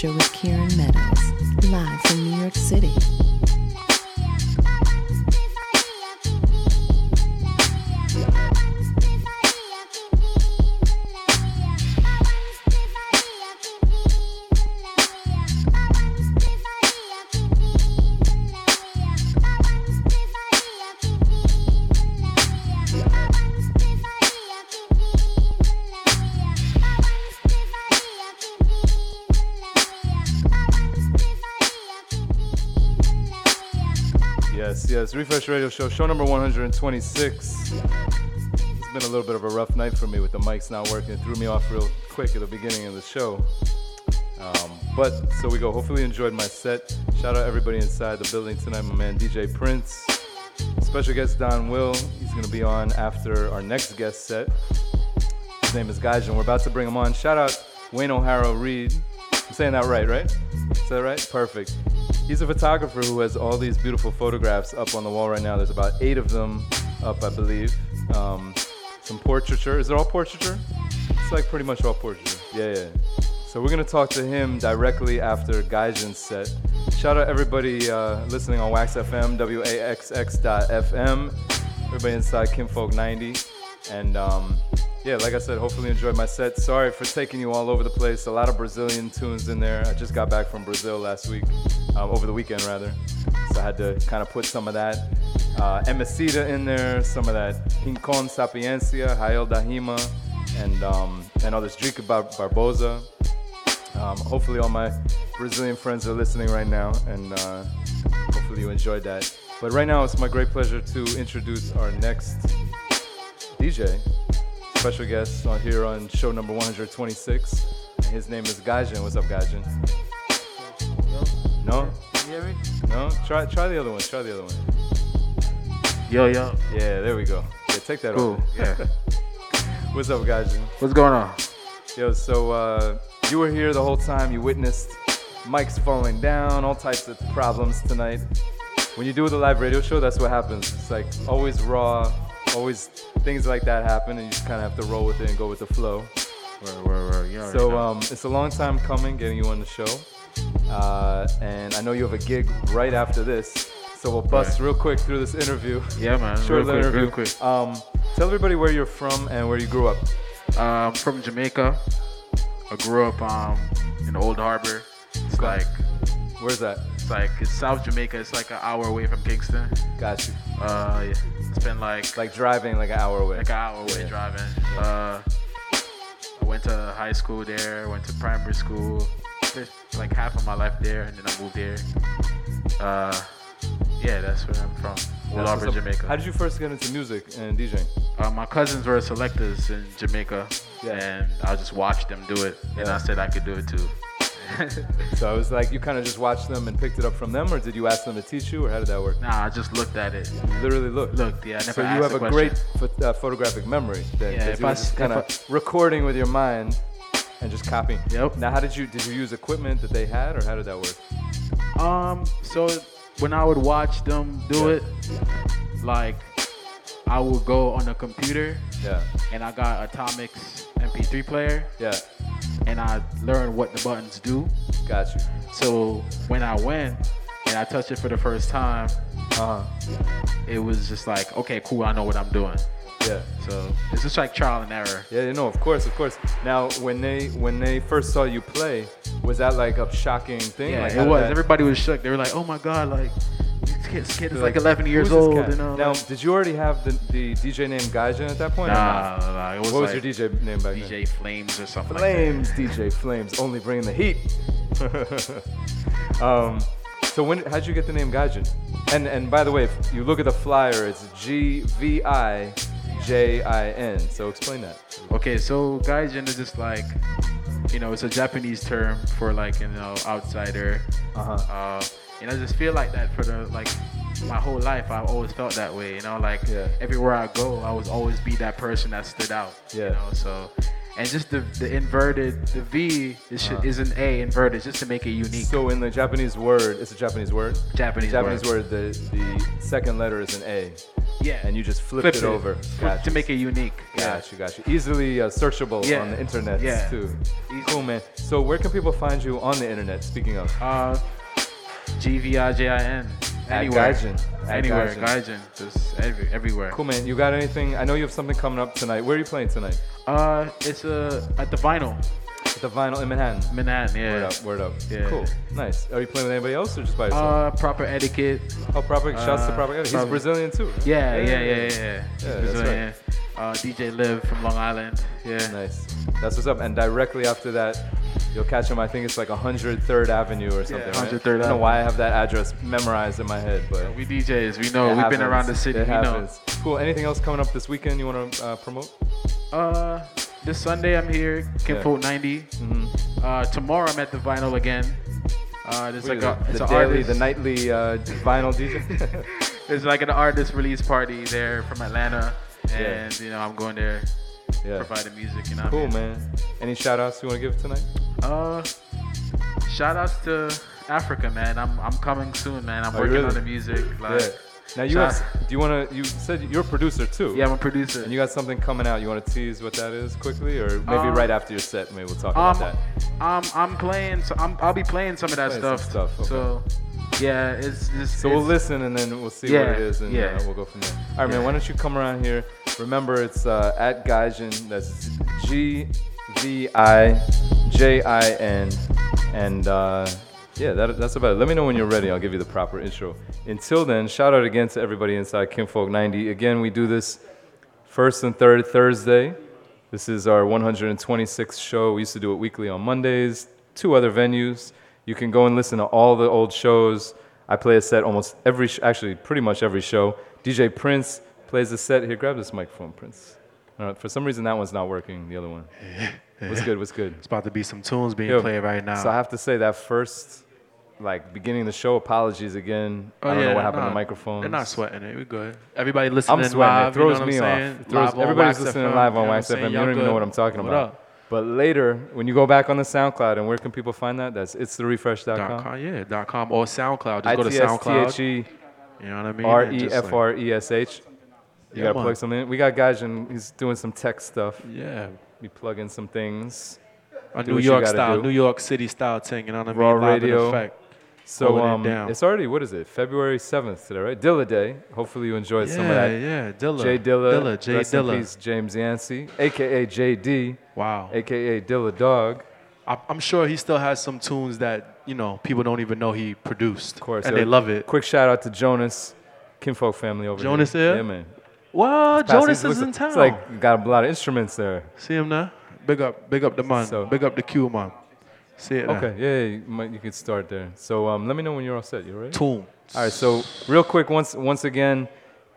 Show with Kieran Yes. Refresh Radio Show, show number 126. It's been a little bit of a rough night for me with the mics not working. It threw me off real quick at the beginning of the show. Um, but so we go. Hopefully, you enjoyed my set. Shout out everybody inside the building tonight. My man DJ Prince, special guest Donwill. He's gonna be on after our next guest set. His name is Gvijin. We're about to bring him on. Shout out Wayn O'Hara Reid. I'm saying that right, right? Is that right? Perfect. He's a photographer who has all these beautiful photographs up on the wall right now. There's about eight of them up, I believe. Um, some portraiture. Is it all portraiture? It's like pretty much all portraiture. Yeah, yeah. So we're gonna talk to him directly after Gvijin's set. Shout out everybody uh, listening on Wax FM, WAXX.FM. Everybody inside Kinfolk 90. And um, yeah, like I said, hopefully you enjoyed my set. Sorry for taking you all over the place. A lot of Brazilian tunes in there. I just got back from Brazil last week, um, over the weekend rather. So I had to kind of put some of that uh, Emicida in there, some of that Rincon Sapiencia, Rael da Rima, and um, and others. Drik Bar- Barbosa. Um, hopefully all my Brazilian friends are listening right now, and uh, hopefully you enjoyed that. But right now, it's my great pleasure to introduce our next DJ, special guest on here on show number 126. And his name is Gvijin. What's up, Gvijin? No? You hear me? No? Try try the other one. Try the other one. Yo, yo. Yeah, there we go. Yeah, take that Cool, over. yeah. What's up, Gvijin? What's going on? Yo, so uh, you were here the whole time. You witnessed mics falling down, all types of problems tonight. When you do the live radio show, that's what happens. It's like always raw, always things like that happen, and you just kind of have to roll with it and go with the flow. Word, word, word. You already So know. um, it's a long time coming getting you on the show, uh, and I know you have a gig right after this. So we'll bust real quick through this interview. Yeah, man, Short real little quick, real quick. Um, tell everybody where you're from and where you grew up. Um, from Jamaica. I grew up um, in Old Harbour. It's like. Where's that? It's like it's South Jamaica. It's like an hour away from Kingston. Got you. Uh, yeah. It's been like like driving like an hour away. Like an hour away Yeah. driving. Uh, I went to high school there. Went to primary school. Spent like half of my life there, and then I moved here. Uh, yeah, that's where I'm from. That's Harbor. Jamaica. How did you first get into music and DJing? Uh, my cousins were selectors in Jamaica, and I just watched them do it, and I said I could do it too. so I was like you kind of just watched them and picked it up from them, or did you ask them to teach you, or how did that work? Nah, I just looked at it. You literally looked. Looked, yeah. I so you have a great uh, photographic memory. Then, Yeah, if I just kind I- of recording with your mind and just copying. Yep. Now, how did you did you use equipment that they had, or how did that work? Um, so when I would watch them do it, like I would go on the computer. Yeah. And I got Atomix MP3 player. Yeah. And I learned what the buttons do. Got you. So when I went and I touched it for the first time, uh-huh. it was just like, okay, cool, I know what I'm doing. Yeah. So it's just like trial and error. Yeah, you know, of course, of course. Now, when they when they first saw you play, was that like a shocking thing? Yeah, like, it was. that- Everybody was shook. They were like, oh my god, like this kid, this kid is They're like 11 years old. You know, Now, like- did you already have the, the DJ name Gvijin at that point? Nah, nah, nah, it was what was like your DJ name back then? DJ Flames or something Flames, DJ Flames, only bringing the heat. um, so when how'd you get the name Gvijin? And and by the way, if you look at the flyer, it's G V I J I N. So explain that. Okay, so gaijin is just like, you know, it's a Japanese term for like, you know, outsider. Uh-huh. Uh, and I just feel like that for the like my whole life. I've always felt that way. You know, like everywhere I go, I was always be that person that stood out. Yeah. You know, so. And just the, the inverted, the V is, Uh-huh. is an A inverted just to make it unique. So in the Japanese word, it's a Japanese word. Japanese Japanese word. the the second letter is an A. Yeah. And you just flipped Flipped it it. over. Flip- to make it unique. Yeah. Gotcha, gotcha. Easily uh, searchable Yeah. on the internet Yeah. too. Cool, man. So where can people find you on the internet? Speaking of. Uh, G V I J I N. At Anywhere. Gvijin. At Anywhere. Gvijin. Gvijin. Just every, everywhere. Cool, man. You got anything? I know you have something coming up tonight. Where are you playing tonight? Uh, it's uh, at the vinyl. The vinyl in Manhattan. Manhattan, yeah. Word up, word up. Yeah. Cool. Nice. Are you playing with anybody else or just by yourself? Uh, proper etiquette. Oh, proper. Shouts to Uh, proper. Etiquette. He's Proper- Brazilian too. right? Yeah, yeah, yeah, yeah. yeah. He's Yeah, that's Brazilian. right. Uh, DJ Liv from Long Island. Yeah. Nice. That's what's up. And directly after that, you'll catch him. I think it's like 103rd Avenue or something. right? 103rd I don't know why I have that address memorized in my head, but We DJs, we know. We've been around the city. It we know. Cool. Anything else coming up this weekend you want to uh, promote? Uh, this Sunday I'm here, Kinfolk 90. Mm-hmm. Uh, tomorrow I'm at the Vinyl again. Uh, there's like a it's the daily, artist. the nightly uh, vinyl DJ. There's like an artist release party there from Atlanta, Yeah. and you know I'm going there, Yeah. providing music. You know. what I cool, mean? man. Any shout outs you want to give tonight? Uh, shout outs to Africa, man. I'm I'm coming soon, man. I'm Oh, working really? on the music. Like, yeah. Now you have. Do you want to? You said you're a producer too. Yeah, I'm a producer. And you got something coming out. You want to tease what that is quickly, or maybe Um, right after your set? Maybe we'll talk Um, about that. um, I'm playing. So I'm, I'll be playing some of that stuff. stuff, okay. So, yeah, it's just. So we'll listen and then we'll see Yeah, what it is, and yeah. uh, we'll go from there. All right, man. Why don't you come around here? Remember, it's uh, at Gvijin. That's G V I J I N, and uh, yeah, that, that's about it. Let me know when you're ready. I'll give you the proper intro. Until then, shout out again to everybody inside Kinfolk 90. Again, we do this first and third Thursday. This is our 126th show. We used to do it weekly on Mondays, two other venues. You can go and listen to all the old shows. I play a set almost every, sh- actually, pretty much every show. DJ Prince plays a set. Here, grab this microphone, Prince. For some reason, that one's not working, the other one. What's good? What's good? It's about to be some tunes being Yo, played right now. So I have to say that first, like, beginning the show, apologies again. Oh, I don't yeah, know what happened to the microphones. They're not sweating it. We're good. Everybody listening I'm sweating. live. it throws you know me off. It throws- Live everybody's Wax listening FM, live you on know what Wax I'm FM. saying? You don't even know what I'm talking What about. up? But later, when you go back on the SoundCloud, and where can people find that? That's it's the refresh.com. Com, yeah, dot com or SoundCloud. Just go to SoundCloud. I-T-S-T-H-E You know what I mean? R E F R E S H. You gotta plug something in. We got guys and he's doing some tech stuff. Yeah. We plug in some things. A New York style. New York City style thing. You know what I mean? Raw Live radio. So it um, down. it's already what is it? February seventh today, right? Dilla Day. Hopefully you enjoyed some of that. Yeah, yeah, Dilla. Jay Dilla. Dilla, Jay Rest in Dilla. peace, James Yancey, aka JD. Wow. AKA Dilla Dog. I'm sure he still has some tunes that you know people don't even know he produced, of course, and they love it. Quick shout out to Jonas, Kinfolk family over there. Jonas here. here? Yeah, man. Well, It's Jonas is in town. It's like got a lot of instruments there. See him now? Big up, big up the man. big up the Q man. See it. Okay, yeah, yeah, you, might, you can start there. So um, let me know when you're all set. You ready? Tune. All right. So real quick, once once again,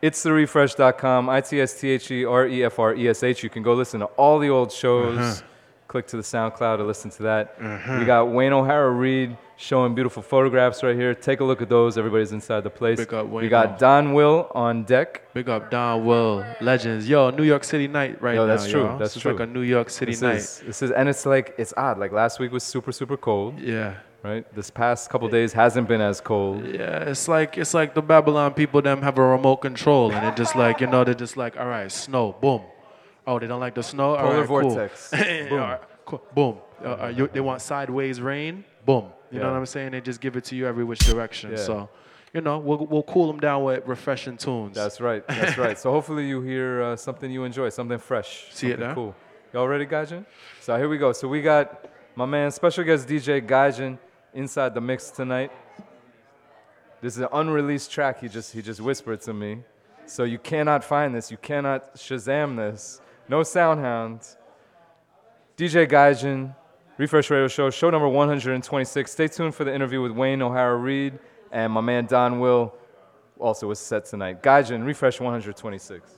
it's therefresh.com. I T S T H E R E F R E S H. You can go listen to all the old shows. Uh-huh. Click to the SoundCloud to listen to that. Uh-huh. We got Wayn O'Hara Reid showing beautiful photographs right here. Take a look at those. Everybody's inside the place. Big up we got Donwill on deck. Big up Donwill, legends. Yo, New York City night right Yo, now. that's true. yo. That's this true. Is like a New York City this night. Is, this is, and it's like it's odd. Like last week was super super cold. Yeah. Right. This past couple days hasn't been as cold. Yeah, it's like it's like the Babylon people them have a remote control and it just like you know they're just like all right snow boom, oh they don't like the snow all Polar right, vortex. All Boom. right, cool. boom. Uh, uh, you, they want sideways rain boom. You know what I'm saying? They just give it to you every which direction. Yeah. So, you know we'll we'll cool them down with refreshing tunes. That's right. That's right. So hopefully you hear uh, something you enjoy, something fresh, See it something now? cool. Y'all ready, Gvijin? So here we go. So we got my man, special guest DJ Gvijin, inside the mix tonight. This is an unreleased track. He just he just whispered to me. So you cannot find this. You cannot Shazam this. No Soundhound. DJ Gvijin, Refresh Radio Show, show number 126. Stay tuned for the interview with Wayn O'Hara Reid and my man Donwill, also was set tonight. Gvijin, Refresh 126.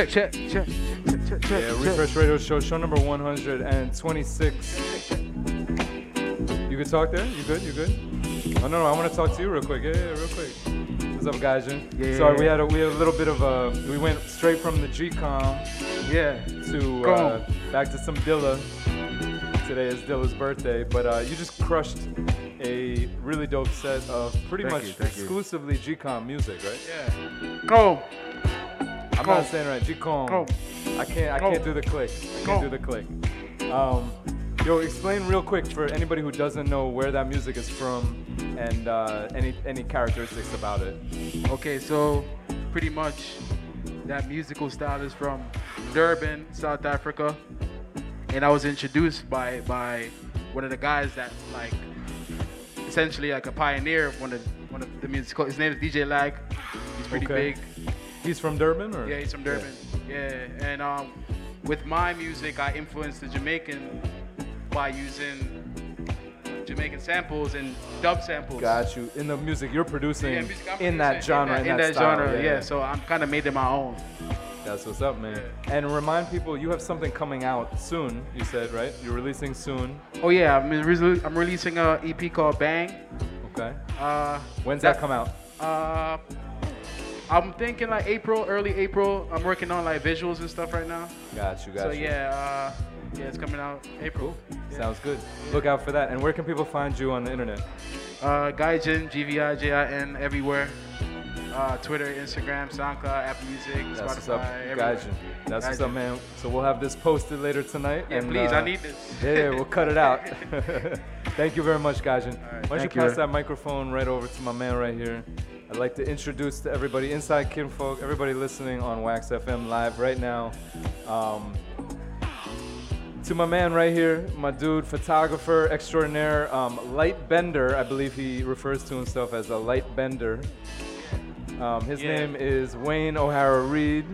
Check, check, check, check, check, check. Yeah, Refresh Radio Show, show number 126. You could talk there? You good? You good? Oh, no, no, I want to talk to you real quick. Yeah, yeah, real quick. What's up, Gvijin? Yeah. Sorry, we had a, we had a little bit of a, we went straight from the Gqom Yeah. to, Go uh, back to some Dilla. Today is Dilla's birthday, but uh, you just crushed a really dope set of pretty Thank much you, thank you. exclusively Gqom music, right? Yeah. Go. I'm Go. not saying right. Gqom. I can't. I can't do the click. I can't do the click. Um, yo, explain real quick for anybody who doesn't know where that music is from and uh, any any characteristics about it. Okay, so pretty much that musical style is from Durban, South Africa, and I was introduced by by one of the guys that like essentially like a pioneer of one of one of the musical. His name is DJ Lag. He's pretty Okay. big. He's from Durban, or Yeah, he's from Durban. Yeah, and um, with my music, I influenced the Jamaican by using Jamaican samples and dub samples. Got you. In the music you're producing Yeah, music in that genre, in in, that, style. genre. Yeah. so I'm kind of made it my own. That's what's up, man. And remind people you have something coming out soon. You said right? You're releasing soon. Oh yeah, I'm, re- I'm releasing a EP called Bang. Okay. Uh, When's that come out? Uh, I'm thinking like April, early April. I'm working on like visuals and stuff right now. Got you. Got so you. yeah, uh, yeah, it's coming out April. Yeah. Sounds good. Look out for that. And where can people find you on the internet? Uh, Gvijin, G-V-I-J-I-N, everywhere. Uh, Twitter, Instagram, SoundCloud, Apple Music, That's Spotify, what's up, everywhere. Gvijin. That's what's up, man. So we'll have this posted later tonight. Yeah, and, please, uh, I need this. Yeah, yeah, we'll cut it out. Thank you very much, Gvijin. Why don't you pass you. that microphone right over to my man right here? I'd like to introduce to everybody inside Kinfolk, everybody listening on WAXX FM live right now. Um, to my man right here, my dude, photographer extraordinaire, um, light bender. I believe he refers to himself as a light bender. Um, his Yeah. name is Wayn O'Hara Reid.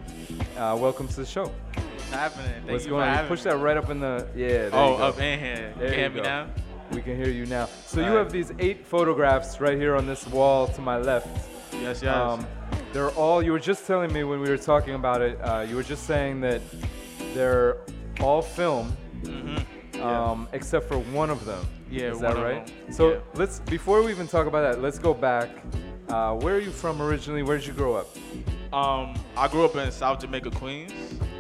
Uh, welcome to the show. What's happening? Thank What's you going on? Push me. that right up in the yeah. Oh, you up in here. You There hear me go. now? We can hear you now. So you have these eight photographs right here on this wall to my left. Um, Yes, yes. they're all. You were just telling me when we were talking about it. Uh, you were just saying that they're all film, um, except for one of them. Mm-hmm. Yeah, is that right? So Yeah. let's before we even talk about that, let's go back. Uh, where are you from originally? Where did you grow up? Um, I grew up in South Jamaica, Queens.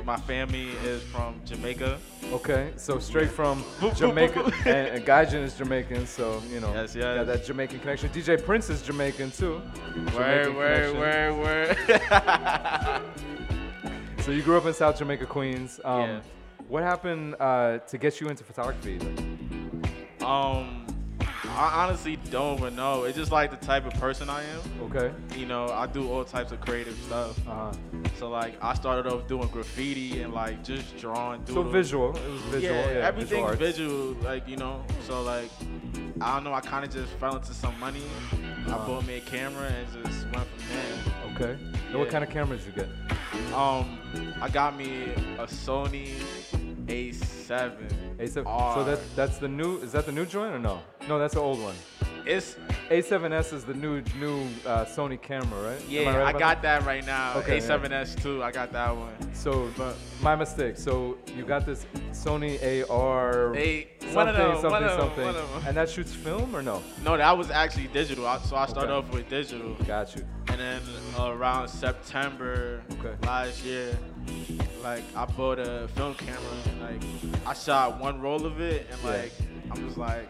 My family is from Jamaica. Okay, so straight from Jamaica, and, and Gvijin is Jamaican, so you know, Yes, got that Jamaican connection. DJ Prince is Jamaican too. Word, connection. word, word. So you grew up in South Jamaica, Queens. Um, Yeah. What happened uh, to get you into photography? Um, I honestly don't even know. It's just like the type of person I am. Okay. You know, I do all types of creative stuff. Uh-huh. So like, I started off doing graffiti and like just drawing. So doodles. visual. It was visual. Yeah, Yeah, everything's visual visual, like you know. So like, I don't know. I kind of just fell into some money. I Uh-huh. bought me a camera and just went from there. Okay. And what kind of cameras you get? Um, I got me a Sony A7. A7. R. So that that's the new. Is that the new joint or no? No, that's the old one. It's A7S is the new new uh, Sony camera, right? Yeah, right I, got that right now. Okay. A7S too. I got that one. So, but my mistake. So you got this Sony AR A- something, them, something, one of them, something, them. and that shoots film or no? No, that was actually digital. I, so I started Okay. off with digital. Got you. And then around September last year, like I bought a film camera and like I shot one roll of it and Yeah. like I'm just like,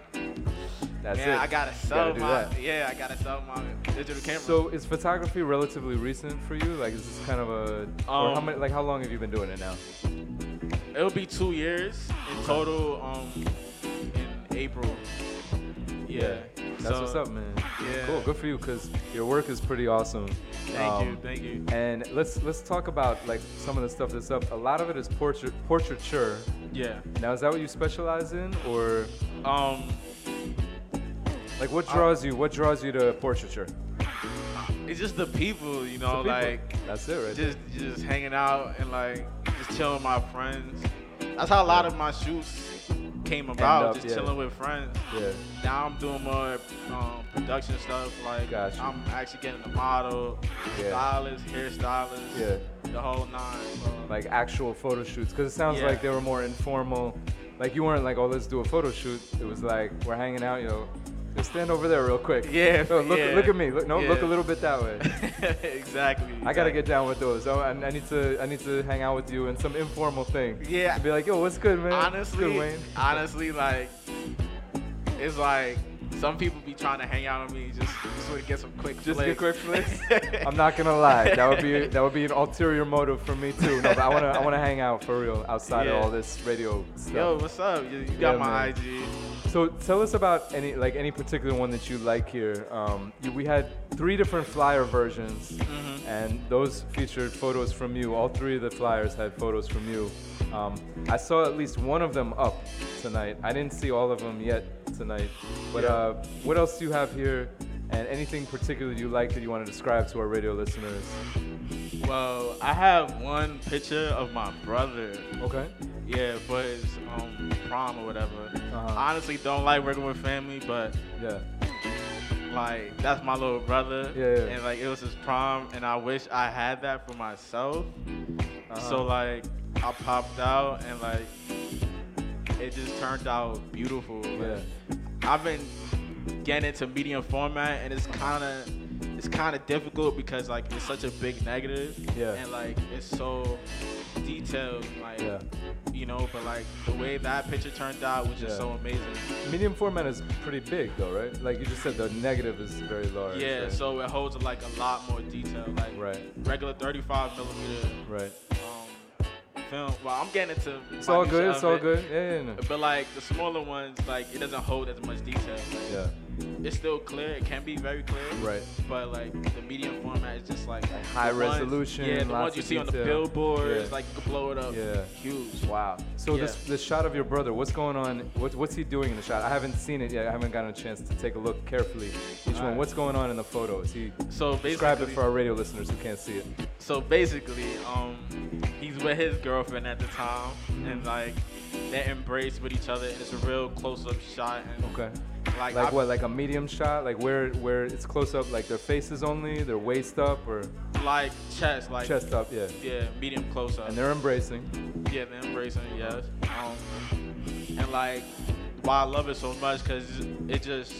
That's man, it. I gotta sell gotta my that. yeah, I gotta sell my digital camera. So is photography relatively recent for you? Like, is this kind of a or how Um, many? Like, how long have you been doing it now? It'll be two years in total. Um, in April. Yeah. That's So, what's up, man. Yeah. Cool. Good for you, cause your work is pretty awesome. Um, Thank you, thank you. And let's let's talk about like some of the stuff that's up. A lot of it is portrait portraiture. Yeah. Now, is that what you specialize in, or Um, like what draws you? What draws you to portraiture? it's just the people, you know, people. like That's it, right just just hanging out and like just chilling with my friends. That's how a lot of my shoots came about, up, just yeah. chilling with friends. Yeah. Now I'm doing more um, production stuff. Like I'm actually getting a model, Yeah. stylist, hairstylist. Yeah. the whole nine. So. like actual photo shoots? Because it sounds Yeah. like they were more informal. Like you weren't like, oh, let's do a photo shoot. It was like we're hanging out, you know. Just stand over there real quick. Yeah, No, look, yeah, look at me. Look, no, look a little bit that way. exactly. I gotta get down with those. Oh, I, I need to, I need to hang out with you in some informal thing. Yeah. Be like, yo, what's good, man? Honestly, good, Wayn. honestly, like it's like some people be trying to hang out on me just just to get some quick Just flicks. get quick flicks. I'm not gonna lie. That would be that would be an ulterior motive for me too. No, but I wanna I wanna hang out for real outside Yeah. of all this radio stuff. Yo, what's up? You, you got Yeah, my man. IG. So tell us about any like any particular one that you like here. Um, you, we had three different flyer versions, Mhm. and those featured photos from you. All three of the flyers had photos from you. Um, I saw at least one of them up tonight. I didn't see all of them yet tonight. But Yeah. uh, what else do you have here? And anything particular you like that you want to describe to our radio listeners? Well, I have one picture of my brother. Okay. Yeah, for his um, prom or whatever. Uh-huh. I honestly don't like working with family, but yeah, like that's my little brother. Yeah, yeah. And like it was his prom, and I wish I had that for myself. Uh-huh. So like I popped out, and like it just turned out beautiful. Like, I've been getting into medium format, and it's kind of it's kind of difficult because like it's such a big negative. Yeah. And like it's so detailed, like Yeah. you know. But like the way that picture turned out was just Yeah. so amazing. Medium format is pretty big though, right? Like you just said, the negative is very large. Yeah, right? so it holds like a lot more detail. Like Right. regular 35 millimeter Right. um, film. Well, I'm getting into. It's all good, it's all it, good. Yeah, yeah, no. But like the smaller ones, like it doesn't hold as much detail. Like, Yeah. It's still clear. It can be very clear. Right. But like the medium format is just like high the ones- resolution, Yeah, the ones you see on the billboards, Yeah. like you can blow it up. Yeah. Huge. Wow. So Yeah. this this shot of your brother, what's going on? What, what's he doing in the shot? I haven't seen it yet. I haven't gotten a chance to take a look carefully. Each one. Alright. What's going on in the photo? Is he So describe it for our radio listeners who can't see it? So basically, um, he's with his girlfriend at the time, and like they embrace with each other, and it's a real close-up shot. And Okay. Like, Like what? Like a medium shot? Like where where it's close up? Like their faces only, their waist up, or like chest, like chest up? Yeah. Yeah, medium close-up. And they're embracing. Yeah, they're embracing, yes. Um, and like, why I love it so much, cause it just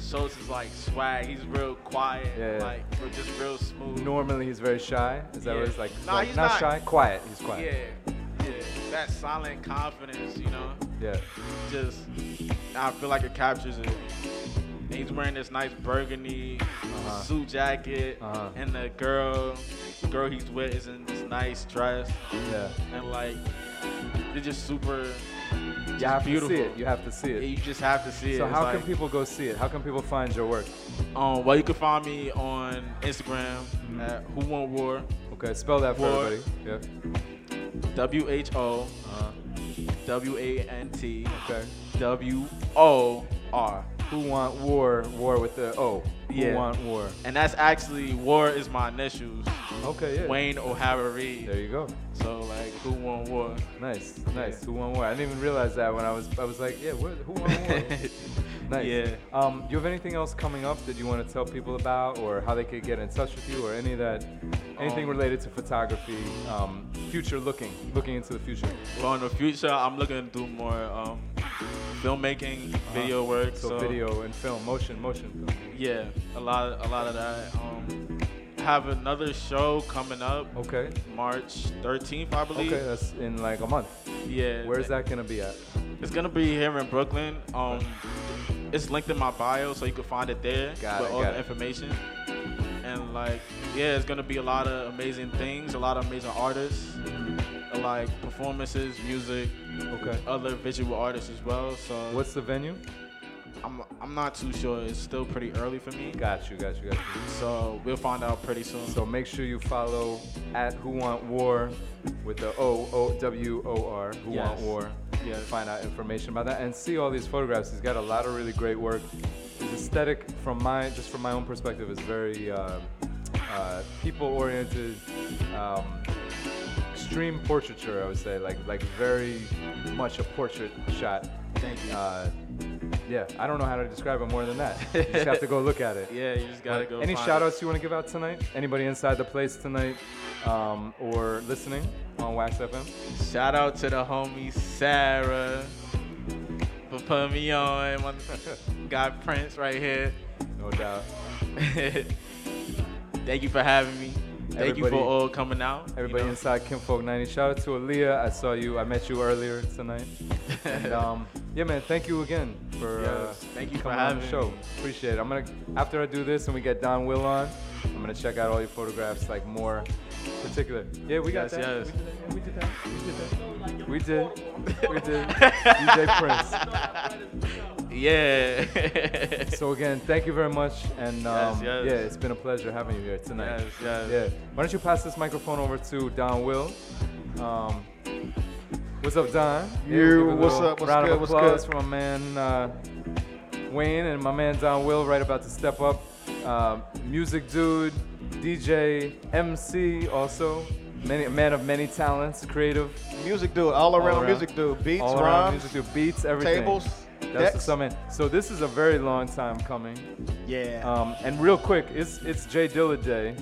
shows his like swag. He's real quiet, Yeah. like real- just real smooth. Normally he's very shy. Is that Yeah. what it's like? Nah, like he's not, not- shy. Quiet. He's quiet. Yeah, yeah. That silent confidence, you know. Yeah. Just, I feel like it captures it. He's wearing this nice burgundy Uh-huh. suit jacket, Uh-huh. and the girl, the girl he's with is in this nice dress. Yeah. And like, they're just super. You just have beautiful. to see it. You have to see it. Yeah, you just have to see it. So It's how like- can people go see it? How can people find your work? Um, well, you can find me on Instagram at Who Want War. Okay, spell that for War. everybody. Yeah. W H O Uh-huh. W A N T Okay. W O R. Who want war? War with the O. Who Yeah. want war? And that's actually War is my initials. Okay, yeah. Wayn O'Hara Reid. There you go. So like, Who Want War? Nice, nice. Who want war? I didn't even realize that when I was. I was like, yeah, where, who want war? nice. Yeah. Um, do you have anything else coming up that you want to tell people about, or how they could get in touch with you, or any of that, anything Um, related to photography, um, future looking, looking into the future? Well, in the future, I'm looking to do more um, filmmaking, video work. Uh-huh. So, video and film, motion, motion film. Yeah, a lot, a lot of that. Um, have another show coming up. Okay. March 13th, I believe. Okay, that's in like a month. Yeah. Where's that gonna be at? It's gonna be here in Brooklyn. Um, it's linked in my bio, so you can find it there Got with it, all the it. information. And like, yeah, it's gonna be a lot of amazing things, a lot of amazing artists, like performances, music, Okay. other visual artists as well. So What's the venue? I'm I'm not too sure. It's still pretty early for me. Got you, got you, got you. So we'll find out pretty soon. So make sure you follow at Who Want War with the O O W O R Who Want Yes. War. Yes. Find out information about that and see all these photographs. He's got a lot of really great work. His aesthetic, from my just from my own perspective, is very uh, uh, people-oriented, um, extreme portraiture. I would say, like like very much a portrait shot. Thank you. Uh, yeah, I don't know how to describe it more than that. You just have to go look at it. Yeah, you just gotta go Any shout outs you want to give out tonight? Anybody inside the place tonight um, or listening on WAXX FM? Shout out to the homie Sarah for putting me on. Got Prince right here. No doubt. Thank you for having me. Thank you for all coming out. you Everybody know. inside Kinfolk 90. Shout out to Aaliyah. I saw you. I met you earlier tonight. and um, yeah, man, thank you again for uh, thank you for coming on having the show. me. Appreciate it. I'm gonna after I do this and we get Donwill on, I'm gonna check out all your photographs like more particular. Yeah, we got Yes, that. yes. We did that. We did that. We did that. We did. DJ Prince. Yeah. so again, thank you very much, and um, yes. yeah, it's been a pleasure having you here tonight. Yes, yes. Yeah. Why don't you pass this microphone over to Donwill? Um, what's up, Don? You, we'll what's up, what's round good, of what's applause good? for my man uh, Wayn and my man Donwill, right about to step up. Uh, music dude, DJ, MC, also. Many, a man of many talents, creative. Music dude, all around music dude. Beats, all around rhymes, music dude, beats, everything. tables, That's decks. the summit. So this is a very long time coming. Yeah. Um, and real quick, it's it's J Dilla Day,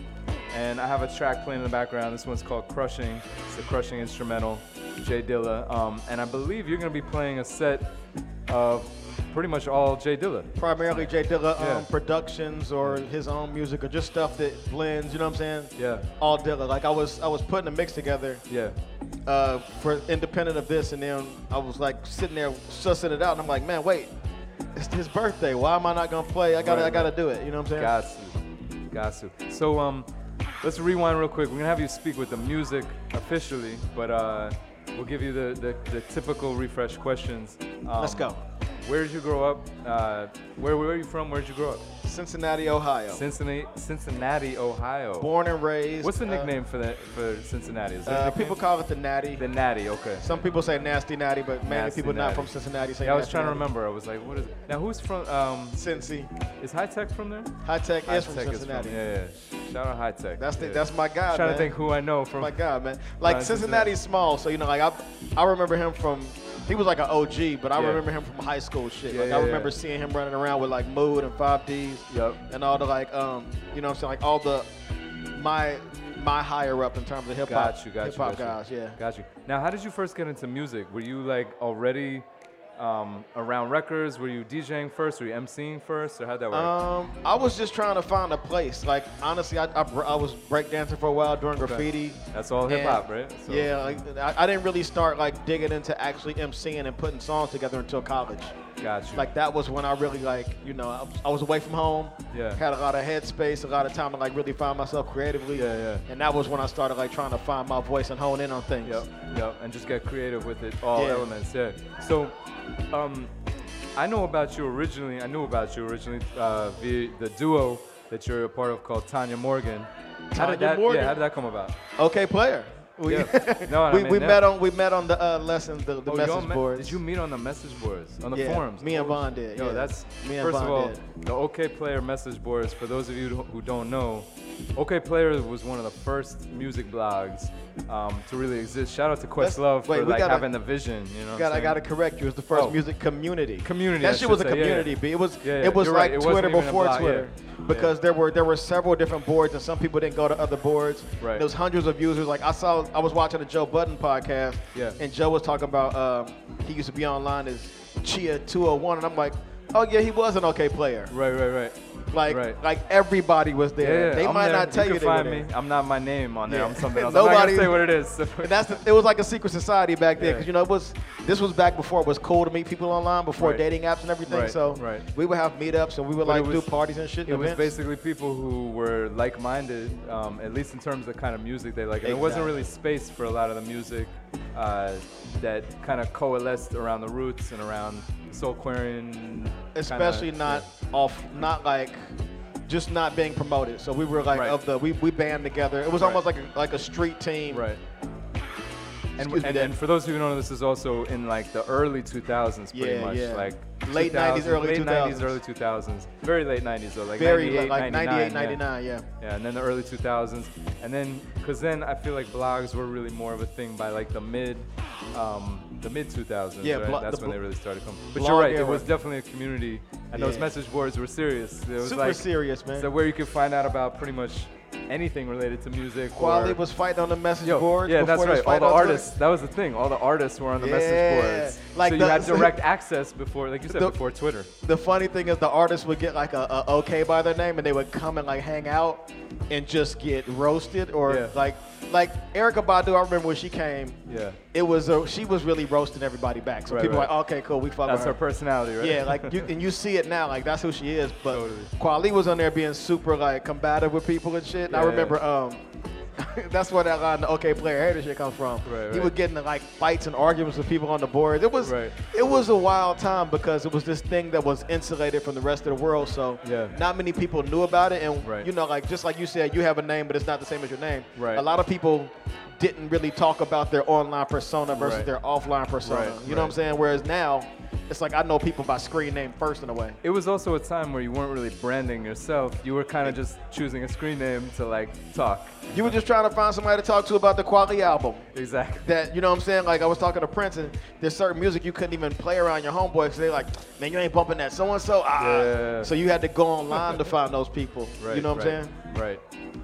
and I have a track playing in the background. This one's called Crushing. It's a Crushing instrumental, J Dilla. Um, and I believe you're gonna be playing a set of pretty much all J Dilla. primarily J Dilla um, Yeah. productions or his own music or just stuff that blends. You know what I'm saying? Yeah. All Dilla. Like I was, I was putting a mix together. Yeah. Uh, for independent of this, and then I was like sitting there sussing it out, and I'm like, man, wait, it's his birthday. Why am I not gonna play? I gotta, Right, I gotta right. do it. You know what I'm saying? Got to. Got to. So um, let's rewind real quick. We're gonna have you speak with the music officially, but uh, we'll give you the, the, the typical refresh questions. Um, Let's go. Where did you grow up? Uh, where, where are you from? Where did you grow up? Cincinnati, Ohio. Cincinnati, Cincinnati, Ohio. Born and raised. What's the uh, nickname for that for Cincinnati? Is Uh, people call it the Natty. The Natty. Okay. Some people say Nasty Natty, but mainly Nasty people not from Cincinnati say Yeah, I was trying to remember. I was like, what is it? Now, who's from? Um, Cincy. Is Hi-Tek from there? Hi-Tek is from Hi-Tek Cincinnati. yeah, yeah. Shout out Hi-Tek. That's the, yeah. that's my guy, Trying man. to think who I know from. my God, man. Like Cincinnati's small, so you know, like I, I remember him from. He was like an OG, but I Yeah. remember him from high school shit. Yeah, like I remember seeing him running around with like Mood and Five Deez. Yep. And all the like, um, you know, what I'm saying like all the, my, my higher up in terms of hip hop. Got you, got hip hop guys, yeah. Got you. Now, how did you first get into music? Were you like already um, around records? Were you DJing first? Were you MCing first? Or how'd that work? Um, I was just trying to find a place. Like honestly, I, I, I was breakdancing for a while doing Okay. graffiti. That's all hip hop, right? So- Yeah, like, I, I didn't really start like digging into actually MCing and putting songs together until college. Got you. Like that was when I really like, you know, I, was- I was away from home. Yeah. Had a lot of headspace, a lot of time to like really find myself creatively. Yeah, yeah. And that was when I started like trying to find my voice and hone in on things. Yep, yep, and just get creative with it, all Yeah. elements, yeah. So, um, I know about you originally, I knew about you originally uh, via the duo that you're a part of called Tanya Morgan. How Tanya did that, Morgan? Yeah, how did that come about? Okay, player. We, Yeah. No, I we, mean we met on we met on the uh, lessons, the, the Oh, message boards. Did you meet on the message boards, on the Yeah, forums? me and Von did, Yo, yeah. that's Me and first Von of all, did. the Okayplayer message boards. For those of you who don't know, Okayplayer was one of the first music blogs um, to really exist. Shout out to Questlove wait, for we like gotta- having the vision. You know, what Got, I'm I got to saying? correct you. It was the first Oh. music community. Community, That I shit was a say, yeah, community. yeah. B. It was. Yeah, yeah, It was you're like right, it wasn't Twitter even a before blog, yeah. Twitter, because there were there were several different boards, and some people didn't go to other boards. Right. There was hundreds of users. Like I saw, I was watching the Joe Budden podcast, Yeah. and Joe was talking about um, he used to be online as Chia 201, and I'm like, oh yeah, he was an okay player. Right, right, right. Like Right. like everybody was there. Yeah, They I'm might there. not tell you, you they can were find me. I'm not my name on there. Yeah. I'm something else. I'm Nobody- say what it is. And that's the, it was like a secret society back then Yeah. because you know it was this was back before it was cool to meet people online before Right. dating apps and everything. Right, so right. we would have meetups and we would But like it do parties and shit. It and was basically people who were like-minded, um, at least in terms of the kind of music they like. And there wasn't really space for a lot of the music uh, that kind of coalesced around the roots and around soul especially not off, not like just not being promoted. So we were like Right. of the we, we band together. It was Right. almost like a, like a street team. Right. And, and, and for those of you who don't know, this is also in like the early 2000s, pretty Yeah, much. yeah. Like Late 90s, early late 90s, 2000s. early 2000s. Very late 90s though, like Very 98, late, like 99, 98, yeah. 99, yeah. Yeah, and then the early 2000s, and then because then I feel like blogs were really more of a thing by like the mid um, the mid 2000s. Yeah, right? blo- that's the when blo- they really started coming. But you're right. era. It was definitely a community, and those message boards were serious. It was Super like, serious, man. So where you could find out about pretty much anything related to music. Quality or, was fighting on the message Yo, boards. Yeah, before that's right. All the on Twitter. artists. That was the thing. All the artists were on the Yeah. message boards. Like so you had direct access before, like you said, The- before Twitter. The funny thing is, the artists would get like a, a okay by their name, and they would come and like hang out and just get roasted, or Yeah. like like Erykah Badu. I remember when she came. Yeah. It was a, she was really roasting everybody back. So Right, people right. were like, okay, cool, we fuck That's her her. personality, right? Yeah, like you and you see it now, like that's who she is. But Totally. Kweli was on there being super like combative with people and shit. And I Yeah. remember um. that's where that line, the okay player shit comes from. Right, He right. would get into like fights and arguments with people on the board. It was Right. it was a wild time because it was this thing that was insulated from the rest of the world. So Yeah. not many people knew about it. And Right. you know, like just like you said, you have a name, but it's not the same as your name. Right. A lot of people didn't really talk about their online persona versus their offline persona. You know what I'm saying? Whereas now, it's like I know people by screen name first in a way. It was also a time where you weren't really branding yourself. You were kind of just choosing a screen name to like talk. You were just trying to find somebody to talk to about the quality album. Exactly. That you know what I'm saying? Like I was talking to Prince, and there's certain music you couldn't even play around your homeboy because they like, man, you ain't bumping that so and so. Ah. Yeah. So you had to go online to find those people. Right. you know what right, I'm saying? Right.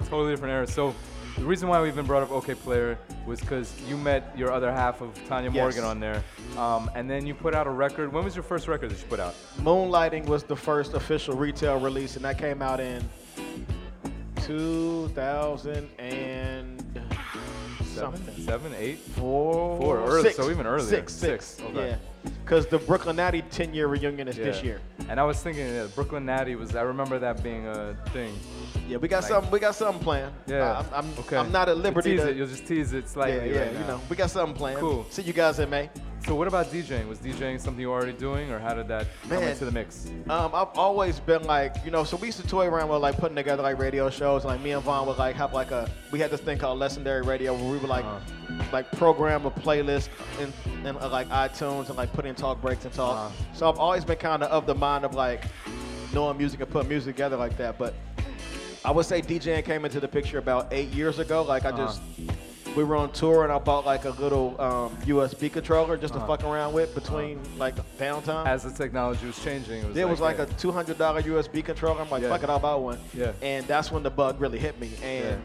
Totally different era. So the reason why we even brought up Okayplayer was because you met your other half of Tanya Yes. Morgan on there, um, and then you put out a record. When was your first record that you put out? Moonlighting was the first official retail release, and that came out in 2000 and Seven, something. seven, eight, four, four, early, six. so even earlier. Six, six. Six, okay. Yeah, because the Brooklynati 10 year reunion is this year. And I was thinking, yeah, Brooklynati was. I remember that being a thing. Yeah, we got Like- something. We got something planned. Yeah. I'm, I'm, okay. I'm not at liberty tease to it. You'll just tease it slightly. Yeah, yeah. right you now. know, we got something planned. Cool. See you guys in May. So what about DJing? Was DJing something you were already doing, or how did that come Man. into the mix? Um, I've always been like, you know, so we used to toy around with like putting together like radio shows. Like me and Von would like have like a, we had this thing called Legendary Radio where we would like, Uh-huh. Like program a playlist in, in uh, like iTunes and like put in talk breaks and talk. Uh-huh. So I've always been kind of of the mind of like knowing music and putting music together like that. But I would say DJing came into the picture about eight years ago. Like I Uh-huh. just, we were on tour and I bought like a little um, USB controller just to Uh-huh. fuck around with between like downtime. As the technology was changing, it was It like, was like yeah. a two hundred dollar USB controller. I'm like, Yeah. fuck it, I'll buy one. Yeah. And that's when the bug really hit me. And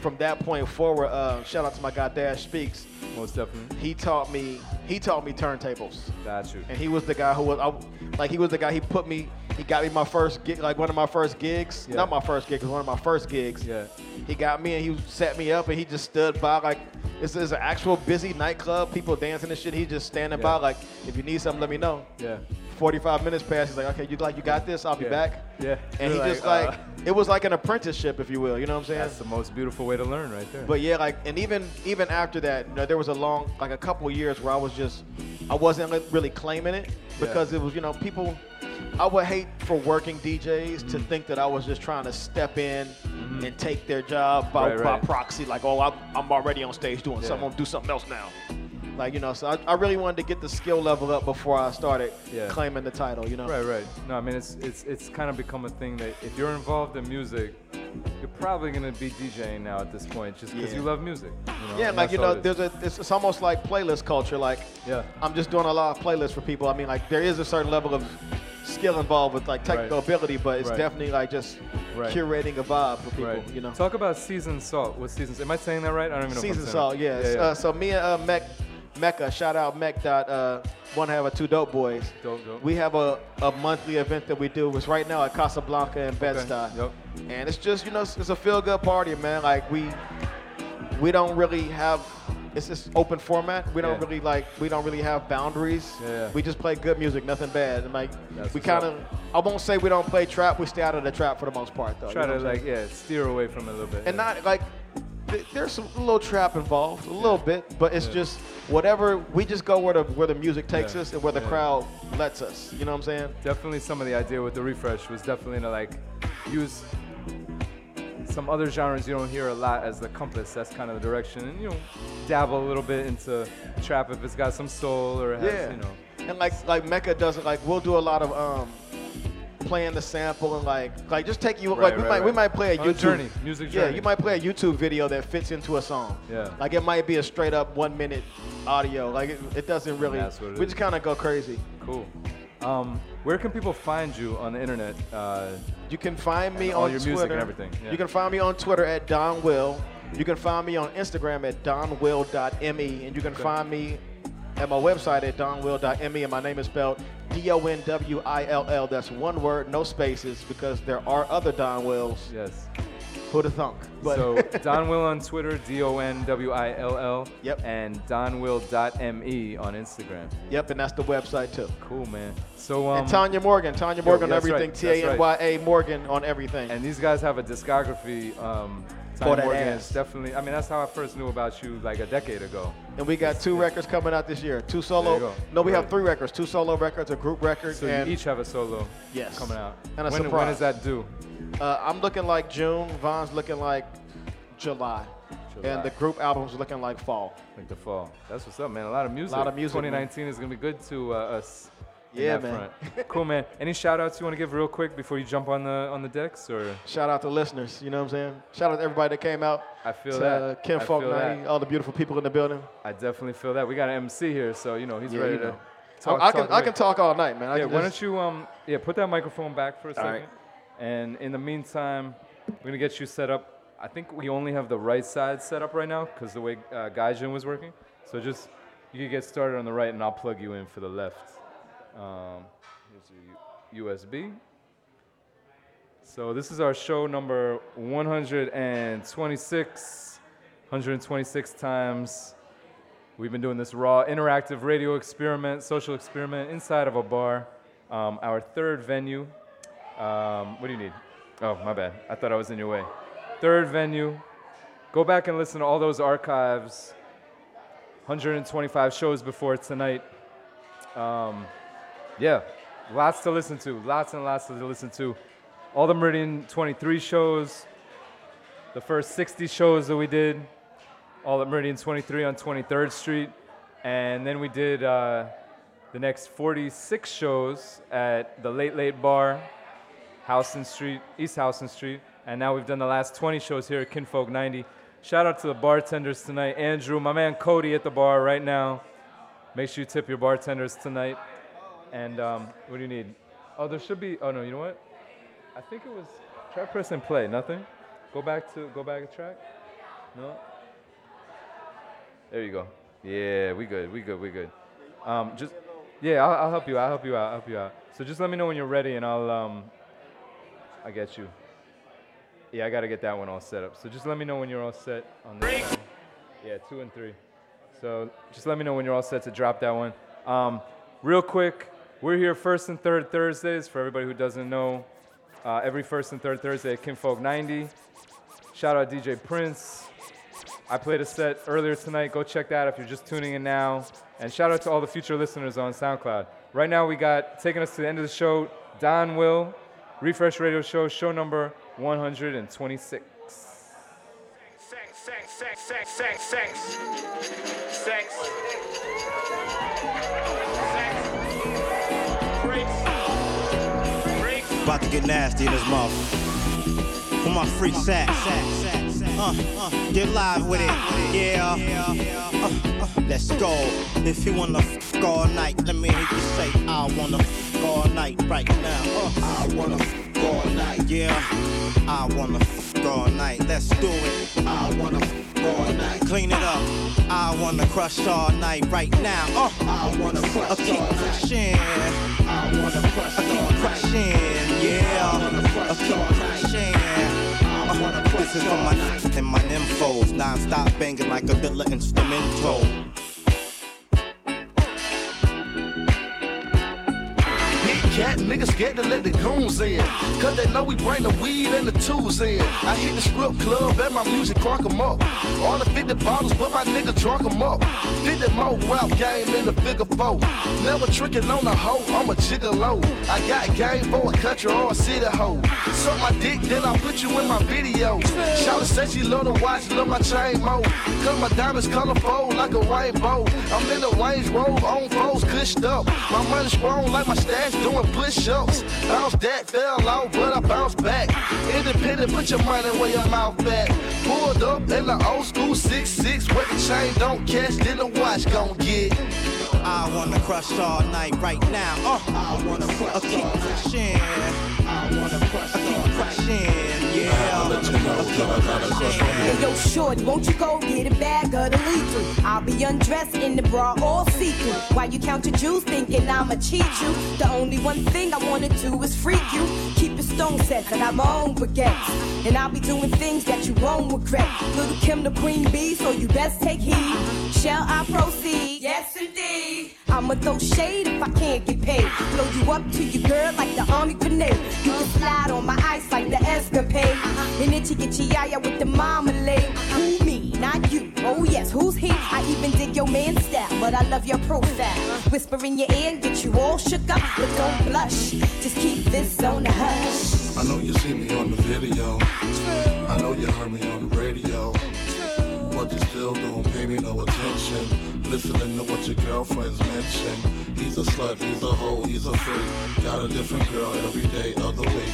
from that point forward, uh, shout out to my guy Dash Speaks. Most definitely. He taught me. He taught me turntables. Got you. And he was the guy who was, I, like, he was the guy. He put me. He got me my first gig, like one of my first gigs. Yeah. Not my first gig, it was one of my first gigs. Yeah. He got me and he set me up and he just stood by like this is an actual busy nightclub, people dancing and shit. He just standing Yeah. by like, if you need something, let me know. Yeah. 45 minutes passed. He's like, okay, you like you got this? I'll be Yeah. back. Yeah. And he You're just like, like, uh, it was like an apprenticeship, if you will. You know what I'm saying? That's the most beautiful way to learn, right there. But yeah, like, and even even after that, you know, there was a long, like a couple years where I was just, I wasn't really claiming it because it was, you know, people. I would hate for working DJs Mm-hmm. to think that I was just trying to step in and take their job by, Right, by proxy. Like, oh, I'm, I'm already on stage doing Yeah. something. I'm gonna do something else now. Like, you know, so I, I really wanted to get the skill level up before I started Yeah. claiming the title. You know. Right, right. No, I mean it's it's it's kind of become a thing that if you're involved in music, you're probably gonna be DJing now at this point, just because Yeah. you love music. You know? Yeah, and like you know, there's a it's, it's almost like playlist culture. Like, Yeah. I'm just doing a lot of playlists for people. I mean, like there is a certain level of skill involved with like technical Right. ability, but it's Right. definitely like just Right. curating a vibe for people. You know, Talk about seasoned salt. What seasons? Am I saying that right? I don't even know. season salt. Yes. Yeah, yeah. Uh, so me and uh, Mech, Mecca, shout out Mech. Dot, uh, one have a two dope boys. Dope, dope. We have a, a monthly event that we do. It's right now at Casablanca and Bed Stuy. Yep. And it's just you know it's, it's a feel good party, man. Like we we don't really have it's just open format. We don't Yeah. really like we don't really have boundaries. Yeah. We just play good music, nothing bad. And like That's we kind of I won't say we don't play trap. We stay out of the trap for the most part though. you Try know to like yeah steer away from it a little bit. and yeah. not like th- there's some little trap involved, a little bit, but it's Yeah. just whatever we just go where the where the music takes Yeah. us and where the Yeah. crowd lets us. You know what I'm saying? definitely some of the idea with the refresh was definitely to like use some other genres you don't hear a lot as the compass. That's kind of the direction, and you know, dabble a little bit into trap if it's got some soul or it has, Yeah. you know. And like like Mecca does it like we'll do a lot of um playing the sample and like like just take you Right, like we right, might we might play a YouTube journey, music Yeah, you might play a YouTube video that fits into a song. Yeah. Like it might be a straight up one minute audio. Like it, it doesn't really. That's what it we is. just kind of go crazy. Cool. Um, where can people find you on the internet? Uh, You can find me on your Twitter. music and everything. Yeah. You can find me on Twitter at Donwill. You can find me on Instagram at donwill.me, and you can Okay. find me at my website at donwill.me, and my name is spelled D-O-N-W-I-L-L. That's one word, no spaces, because there are other Don Wills. Yes. Who'da thunk? But so Donwill on Twitter, D O N W I L L. Yep. And donwill.me on Instagram. Yep, and that's the website too. Cool, man. So um, and Tanya Morgan, Tanya yo, Morgan on that's right, everything. that's T A N Y A Morgan on everything. And these guys have a discography. Um, Tanya Morgan ass. is definitely. I mean, that's how I first knew about you, like a decade ago. And we got two records coming out this year. Two There you solo. go. No, we have three records. Two solo records, a group record, So and you each have a solo. Yes. Coming out. And a when, when surprise. is that due? Uh, I'm looking like June. Von's looking like July. July. And the group album's looking like fall. Like the fall. That's what's up, man. A lot of music. A Lot of music, man. 2019 is gonna be good to uh, us. Yeah, man. Front. cool, man. Any shout outs you want to give real quick before you jump on the on the decks, or? Shout out to listeners. You know what I'm saying? Shout out to everybody that came out. I feel to, that. Uh, Kinfolk 90, that. all the beautiful people in the building. I definitely feel that. We got an MC here, so you know he's Yeah, ready you to. Talk, I can talk I can talk all night, man. I yeah, why don't you um yeah put that microphone back for a second, right. and in the meantime, we're gonna get you set up. I think we only have the right side set up right now because the way uh, Gvijin was working. So just you can get started on the right, and I'll plug you in for the left. Um, here's USB. So this is our show number 126, 126 times. We've been doing this raw interactive radio experiment, social experiment inside of a bar. Um, our third venue. Um, what do you need? Oh, my bad. I thought I was in your way. Third venue. Go back and listen to all those archives. 125 shows before tonight. Um, yeah, lots to listen to. Lots and lots to listen to. All the Meridian 23 shows, the first 60 shows that we did, all at Meridian 23 on 23rd Street. And then we did uh, the next 46 shows at the Late Late Bar, Houston Street, East Houston Street. And now we've done the last 20 shows here at Kinfolk 90. Shout out to the bartenders tonight. Andrew, my man Cody at the bar right now. Make sure you tip your bartenders tonight. And um, what do you need? Oh, there should be. Oh no, you know what? I think it was. Try press and play. Nothing. Go back to go back a track. No. There you go. Yeah, we good. We good. We good. Um, just yeah, I'll, I'll help you. I'll help you out. I'll help you out. So just let me know when you're ready, and I'll um, I get you. Yeah, I gotta get that one all set up. So just let me know when you're all set on this. one. Yeah, two and three. So just let me know when you're all set to drop that one. Um, real quick, we're here first and third Thursdays for everybody who doesn't know. Uh, every first and third Thursday at Kinfolk 90. Shout out DJ Prince. I played a set earlier tonight. Go check that if you're just tuning in now. And shout out to all the future listeners on SoundCloud. Right now, we got taking us to the end of the show. Donwill, Refresh Radio Show, show number 126. Sex, sex, sex, sex, sex. Sex. About to get nasty in this mouth. With my free sack. Uh, uh, get live with it. Yeah. Uh, uh, let's go. If you wanna f all night, let me hear you say, I wanna f all night right now. Uh, I wanna all night. Yeah. I wanna f all night. Let's do it. I wanna f all night. Clean it up. I wanna crush all night right now. Uh, I wanna crush keep crushing. I wanna crush I keep crushing. Yeah. I keep crushing. Uh, this is for my and my nymphos. Non-stop banging like a villa instrumental. Cat niggas scared to let the goons in. Cause they know we bring the weed and the tools in. I hit the strip club and my music crunk 'em up. All the 50 bottles, but my nigga drunk 'em up. 50 more rap game in the figure four. Never tricking on the hoe, I'm a gigolo. I got game for a country or a city hoe. Suck my dick, then I put you in my video. Shout said she love to watch, love my chain mo. Cause my diamonds colorful like a rainbow. I'm in the Range Rover on foes, good stuff. My money strong like my stash doing push ups. Bounce that, fell out, but I bounced back. Independent, put your money where your mouth at. Pulled up in the old school 6-6, where the chain don't catch, then the watch gon' get. I wanna crush all night right now. Uh, I wanna crush. I keep crushing. I wanna crush. I keep crushing. Yeah. Hey, yo, shorty, won't you go get a bag of the lethal? I'll be undressed in the bra, all see-through. While you count your jewels, thinking I'ma cheat you. The only one thing I wanna do is freak you. Keep it stone set, I got my own baguettes. And I'll be doing things that you won't regret. Lil' Kim, the queen bee, so you best take heed. Shall I proceed? Yes, indeed. I'ma throw shade if I can't get paid. Blow you up to your girl like the army grenade. You can slide on my ice like the escapade. And you get yaya with the marmalade. Who me, not you. Oh yes, who's he? I even dig your man style, but I love your profile. Whisper in your ear and get you all shook up, but don't blush. Just keep this on the hush. I know you see me on the video. I know you heard me on the radio. But you still don't pay me no attention. Listening to what your girlfriends mention. He's a slut, he's a hoe, he's a freak. Got a different girl every day of the week.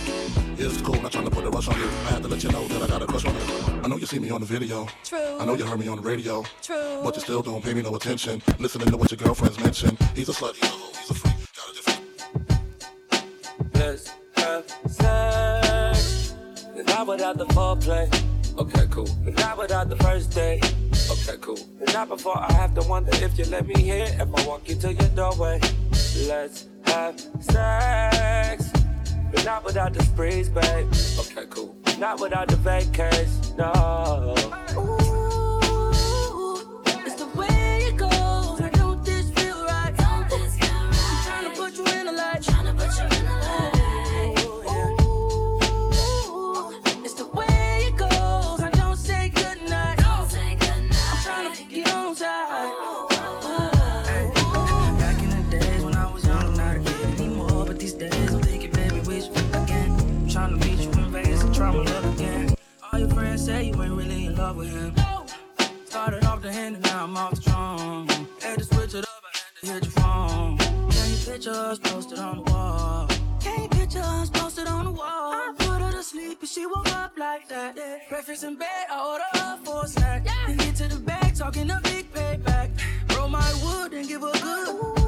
It's cool, not trying to put a rush on you. I had to let you know that I got a crush on you. I know you see me on the video. True. I know you heard me on the radio. True. But you still don't pay me no attention. Listening to what your girlfriends mention. He's a slut, he's a hoe, he's a freak. Got a different Let's have sex. And not without the foreplay. Okay, cool. And not without the first date. Okay, cool. Not before I have to wonder if you let me hear if I walk into your doorway. Let's have sex. But not without the sprees, babe. Okay, cool. Not without the vacays, no. It's him. Started off the hand and now I'm off the drum. Had to switch it up, I had to hit your phone. Can you picture us posted on the wall? Can you picture us posted on the wall? I put her to sleep and she woke up like that. Yeah. Breakfast in bed, I order her for a snack. Then get to the bag, talking a big payback. Roll my wood and give her good. It's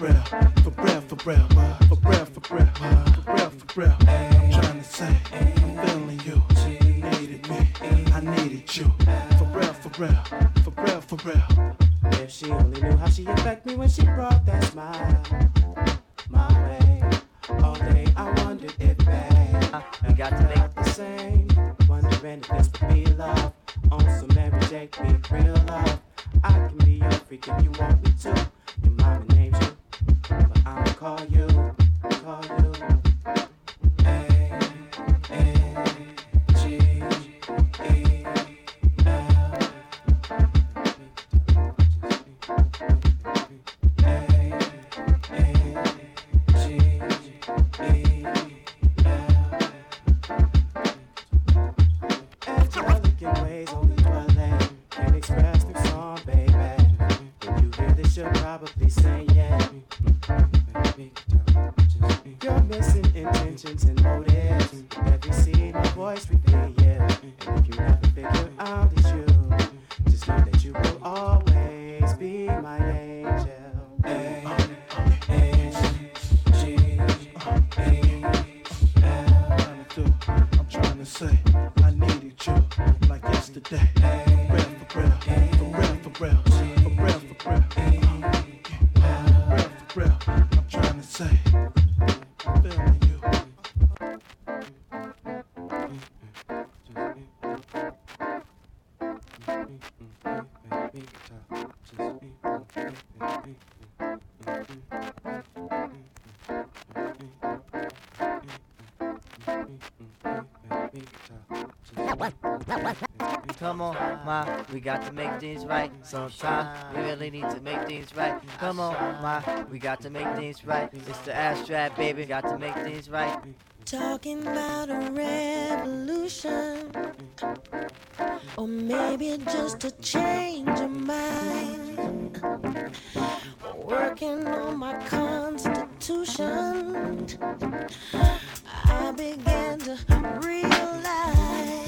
real, for real, for real, for real, for real, for real, for real. I'm trying to say I'm feeling you. You needed me, I needed you. For real, for real, for real, for real. If she only knew how she affect me when she brought that smile my way. All day I wondered if babe, we got to make the same. Wondering if this would be love. On some Mary J. Be real love. I can be your freak if you want me to. Your mama names you, but I'ma call you, call you. Ma, we got to make things right. Sometimes we really need to make things right. Come on, ma, we got to make things right. It's the abstract, baby. Got to make things right. Talking about a revolution, or maybe just a change of mind. Working on my constitution, I began to realize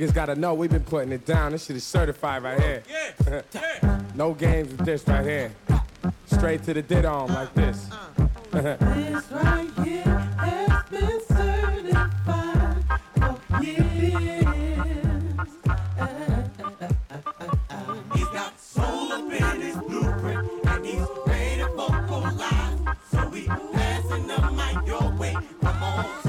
Niggas gotta know we've been putting it down. This shit is certified right here. no games with this right here. Straight to the did on like this. This right here has been certified for years. He's got soul up in his blueprint, and he's ready to vocalize. So we passing the mic your way. Come on,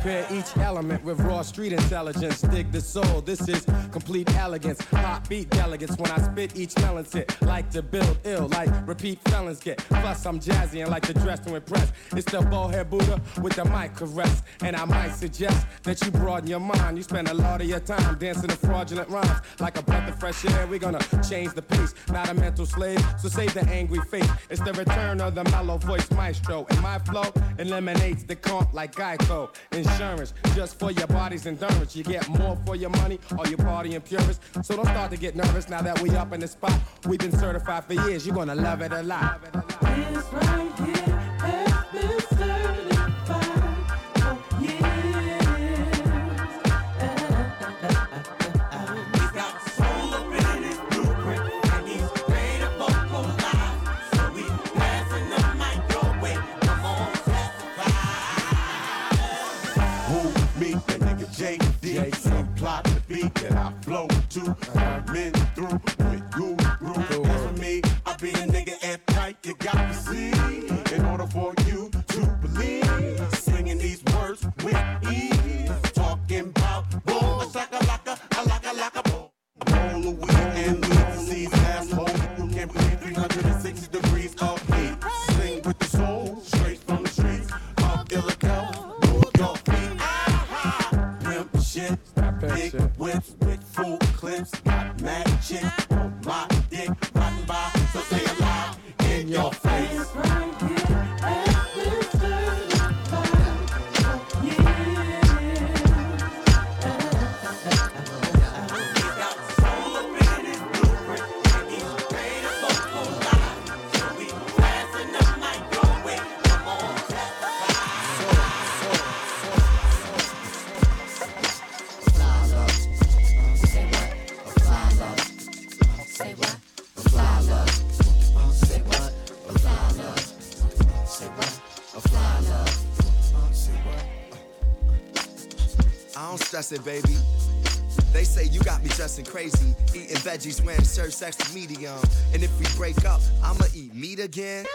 Prepare each element with raw street intelligence. Dig the soul. This is complete elegance. Hot beat delegates. When I spit, each melon hit. Like to build ill, like repeat felons get. Plus, I'm jazzy and like to dress to impress. It's the bowhead Buddha with the mic caress. And I might suggest that you broaden your mind. You spend a lot of your time dancing to fraudulent rhymes. Like a breath of fresh air, we're gonna change the pace. Not a mental slave, so save the angry face. It's the return of the mellow voice maestro. And my flow eliminates the comp like Geico. Insurance, just for your body's endurance. You get more for your money, or you party in purist. So don't start to get nervous now that we up in the spot. We've been certified for years, you're gonna love it a lot. This right here beat that I flow to. I'm in through Baby. They say you got me dressing crazy, eating veggies, when wearing shirts extra medium. And if we break up, I'ma eat meat again.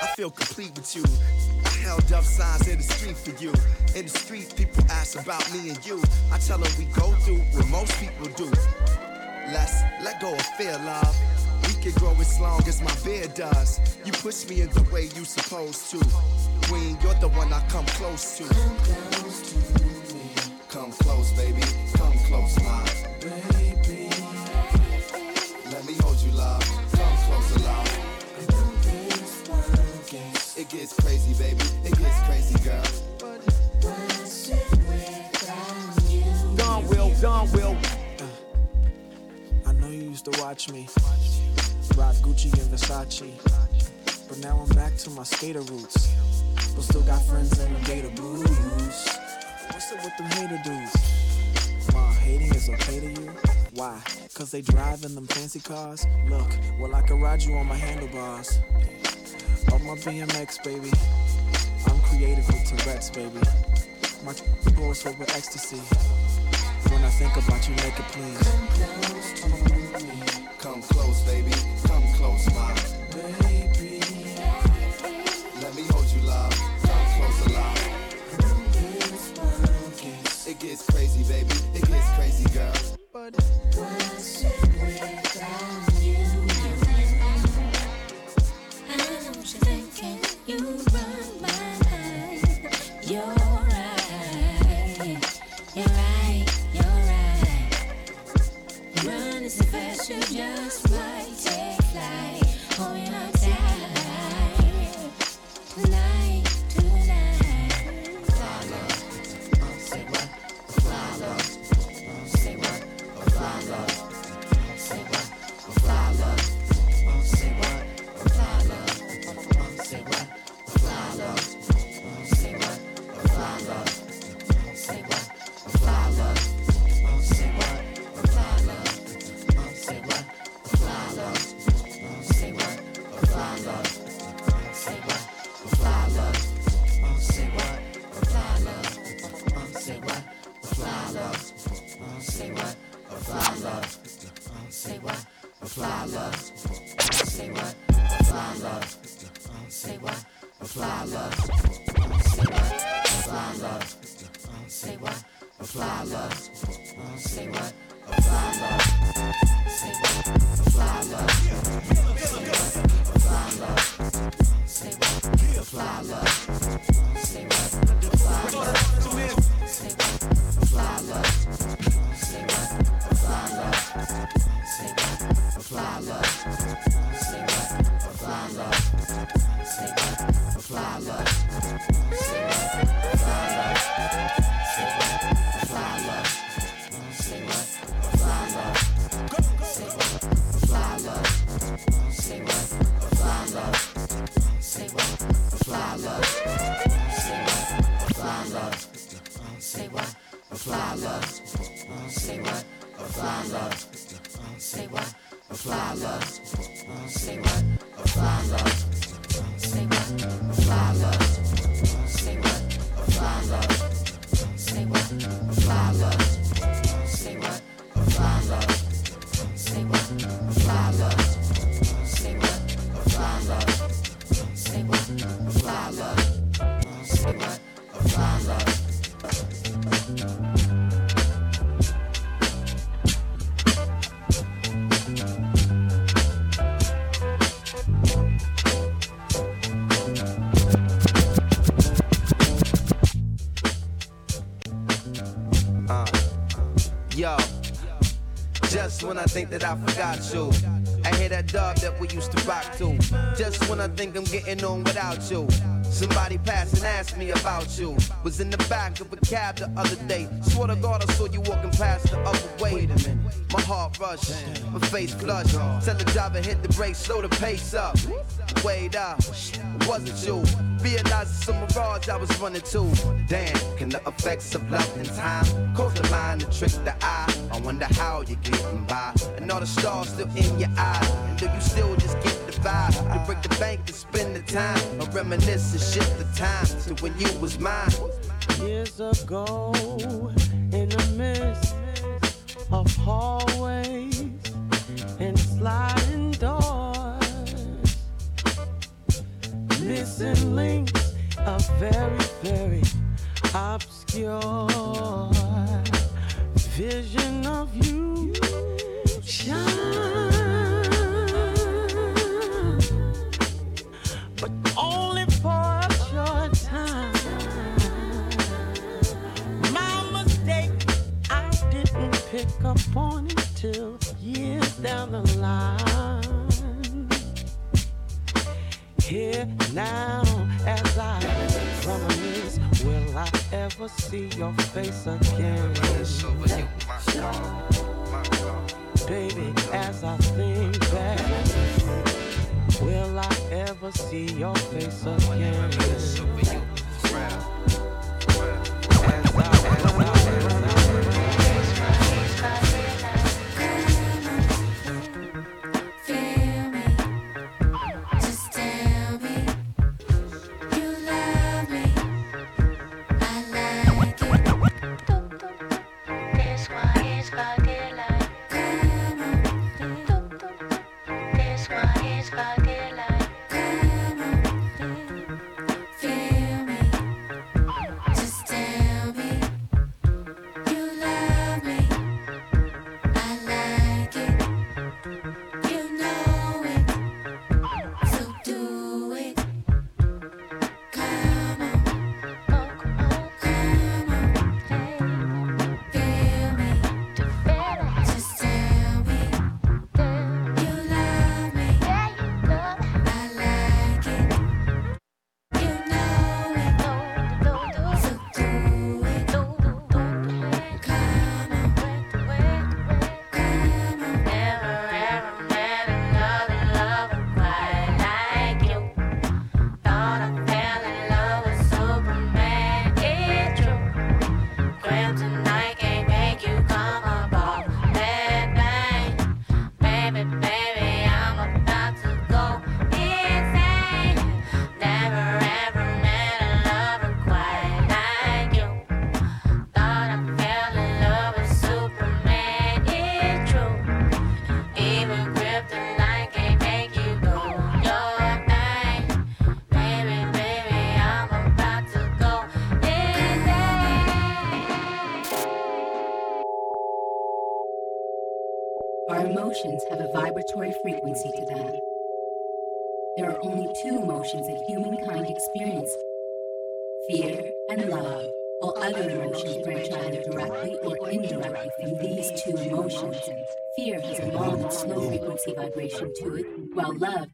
I feel complete with you. I held up signs in the street for you. In the street, people ask about me and you. I tell them we go through what most people do. Let's let go of fear, love. We can grow as long as my beard does. You push me in the way you supposed to. Queen, you're the one I come close to. To my skater roots. But still got friends in the gator blues. What's up with them hater dudes? Ma, hating is okay to you? Why? Cause they drive in them fancy cars? Look, well, I can ride you on my handlebars. On my BMX, baby. I'm creative with Tourette's, baby. My boys filled with ecstasy. When I think about you make it please. Come close, baby. Come close, my gets crazy, baby. It gets crazy, girl. But I think that I forgot you. I hear that dub that we used to rock to. Just when I think I'm getting on without you. Somebody passed and asked me about you. Was in the back of a cab the other day. Swear to God, I saw you walking past the other way. Wait a minute. My heart rushed, my face flushed. Tell the driver hit the brakes, slow the pace up. Wait up, it wasn't you. Realized it's a mirage I was running to. Damn, can the effects of love and time cause the mind to trick the eye? I wonder how you're getting by. And all the stars still in your eyes. And do you still just get the vibe? To break the bank and spend the time. Or reminisce and shift the time to when you was mine. Years ago, in the midst of hallways and sliding missing links, a very, very obscure vision of you shine, but only for a short time. My mistake, I didn't pick up on it till years down the line here now as I reminisce. Will I ever see your face again? Baby, as I think back, will I ever see your face again? attention to it, while love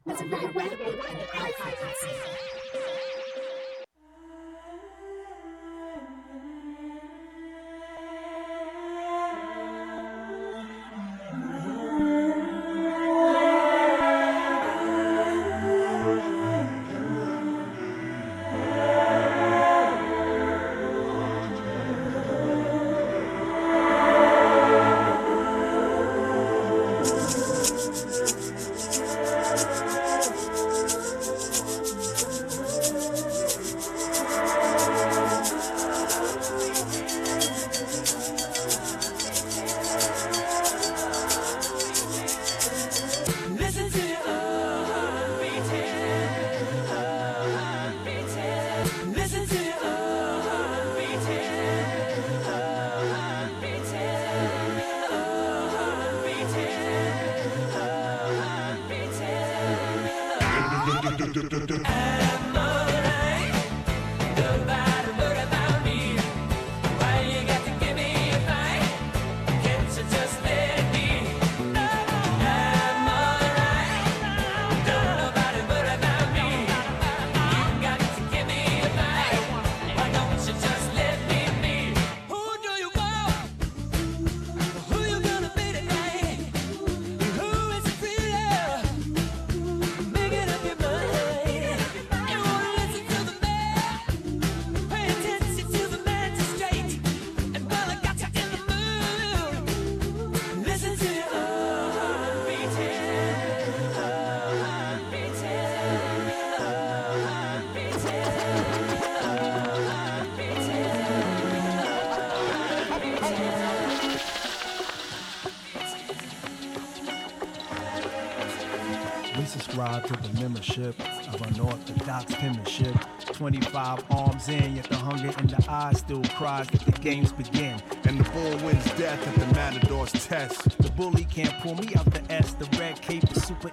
ownership of unorthodox penmanship. 25 arms in, yet the hunger in the eyes still cries that the games begin.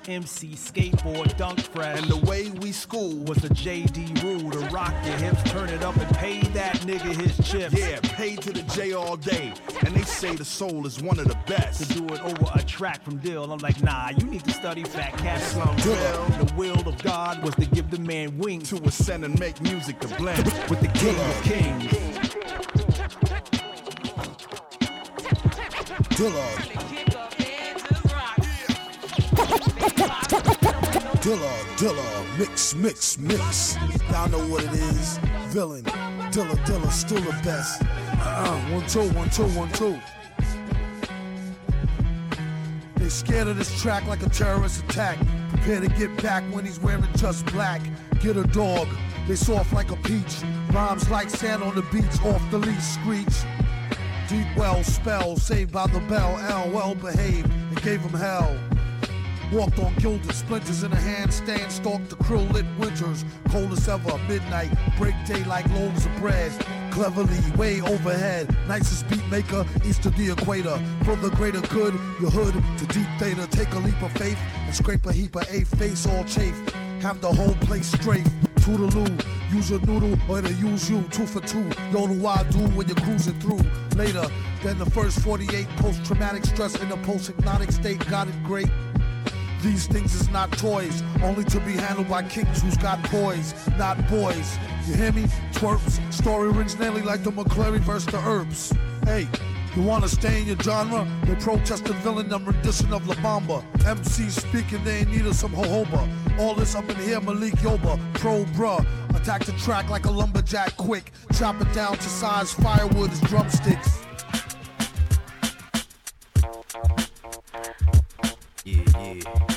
MC skateboard dunk fresh. And the way we school was a JD rule to rock your hips, turn it up and pay that nigga his chips. Yeah, paid to the J all day. And they say the soul is one of the best. To do it over a track from Dill, I'm like, nah, you need to study fat cat slum. The will of God was to give the man wings to ascend and make music to blend with the king of kings. Dillard. Dilla, Dilla, mix, mix, mix. Y'all know what it is. Villain, Dilla, Dilla, still the best. Uh-uh, one, two, one, two, one, two. They scared of this track like a terrorist attack. Prepare to get back when he's wearing just black. Get a dog, they soft like a peach. Rhymes like sand on the beach, off the leash, screech. Deep well spell, saved by the bell. L well behaved and gave him hell. Walked on gilded splinters in a handstand, stalked the krill lit winters. Cold as ever, midnight, break day like loaves of bread. Cleverly, way overhead, nicest beat maker, east of the equator. For the greater good, your hood to deep theta. Take a leap of faith and scrape a heap of A face all chafe. Have the whole place straight. Toodaloo, use your noodle or to use you. Two for two, yo, do I do when you're cruising through. Later than the first 48 post traumatic stress in a post hypnotic state. Got it great. These things is not toys, only to be handled by kings who's got poise, not boys. You hear me? Twerps. Story rings nearly like the McClary versus the Herbs. Hey, you wanna stay in your genre? They protest the villain and rendition of La Bamba. MCs speaking, they ain't need of some jojoba. All this up in here, Malik Yoba, pro bruh. Attack the track like a lumberjack quick. Chop it down to size firewood as drumsticks. Yeah, yeah.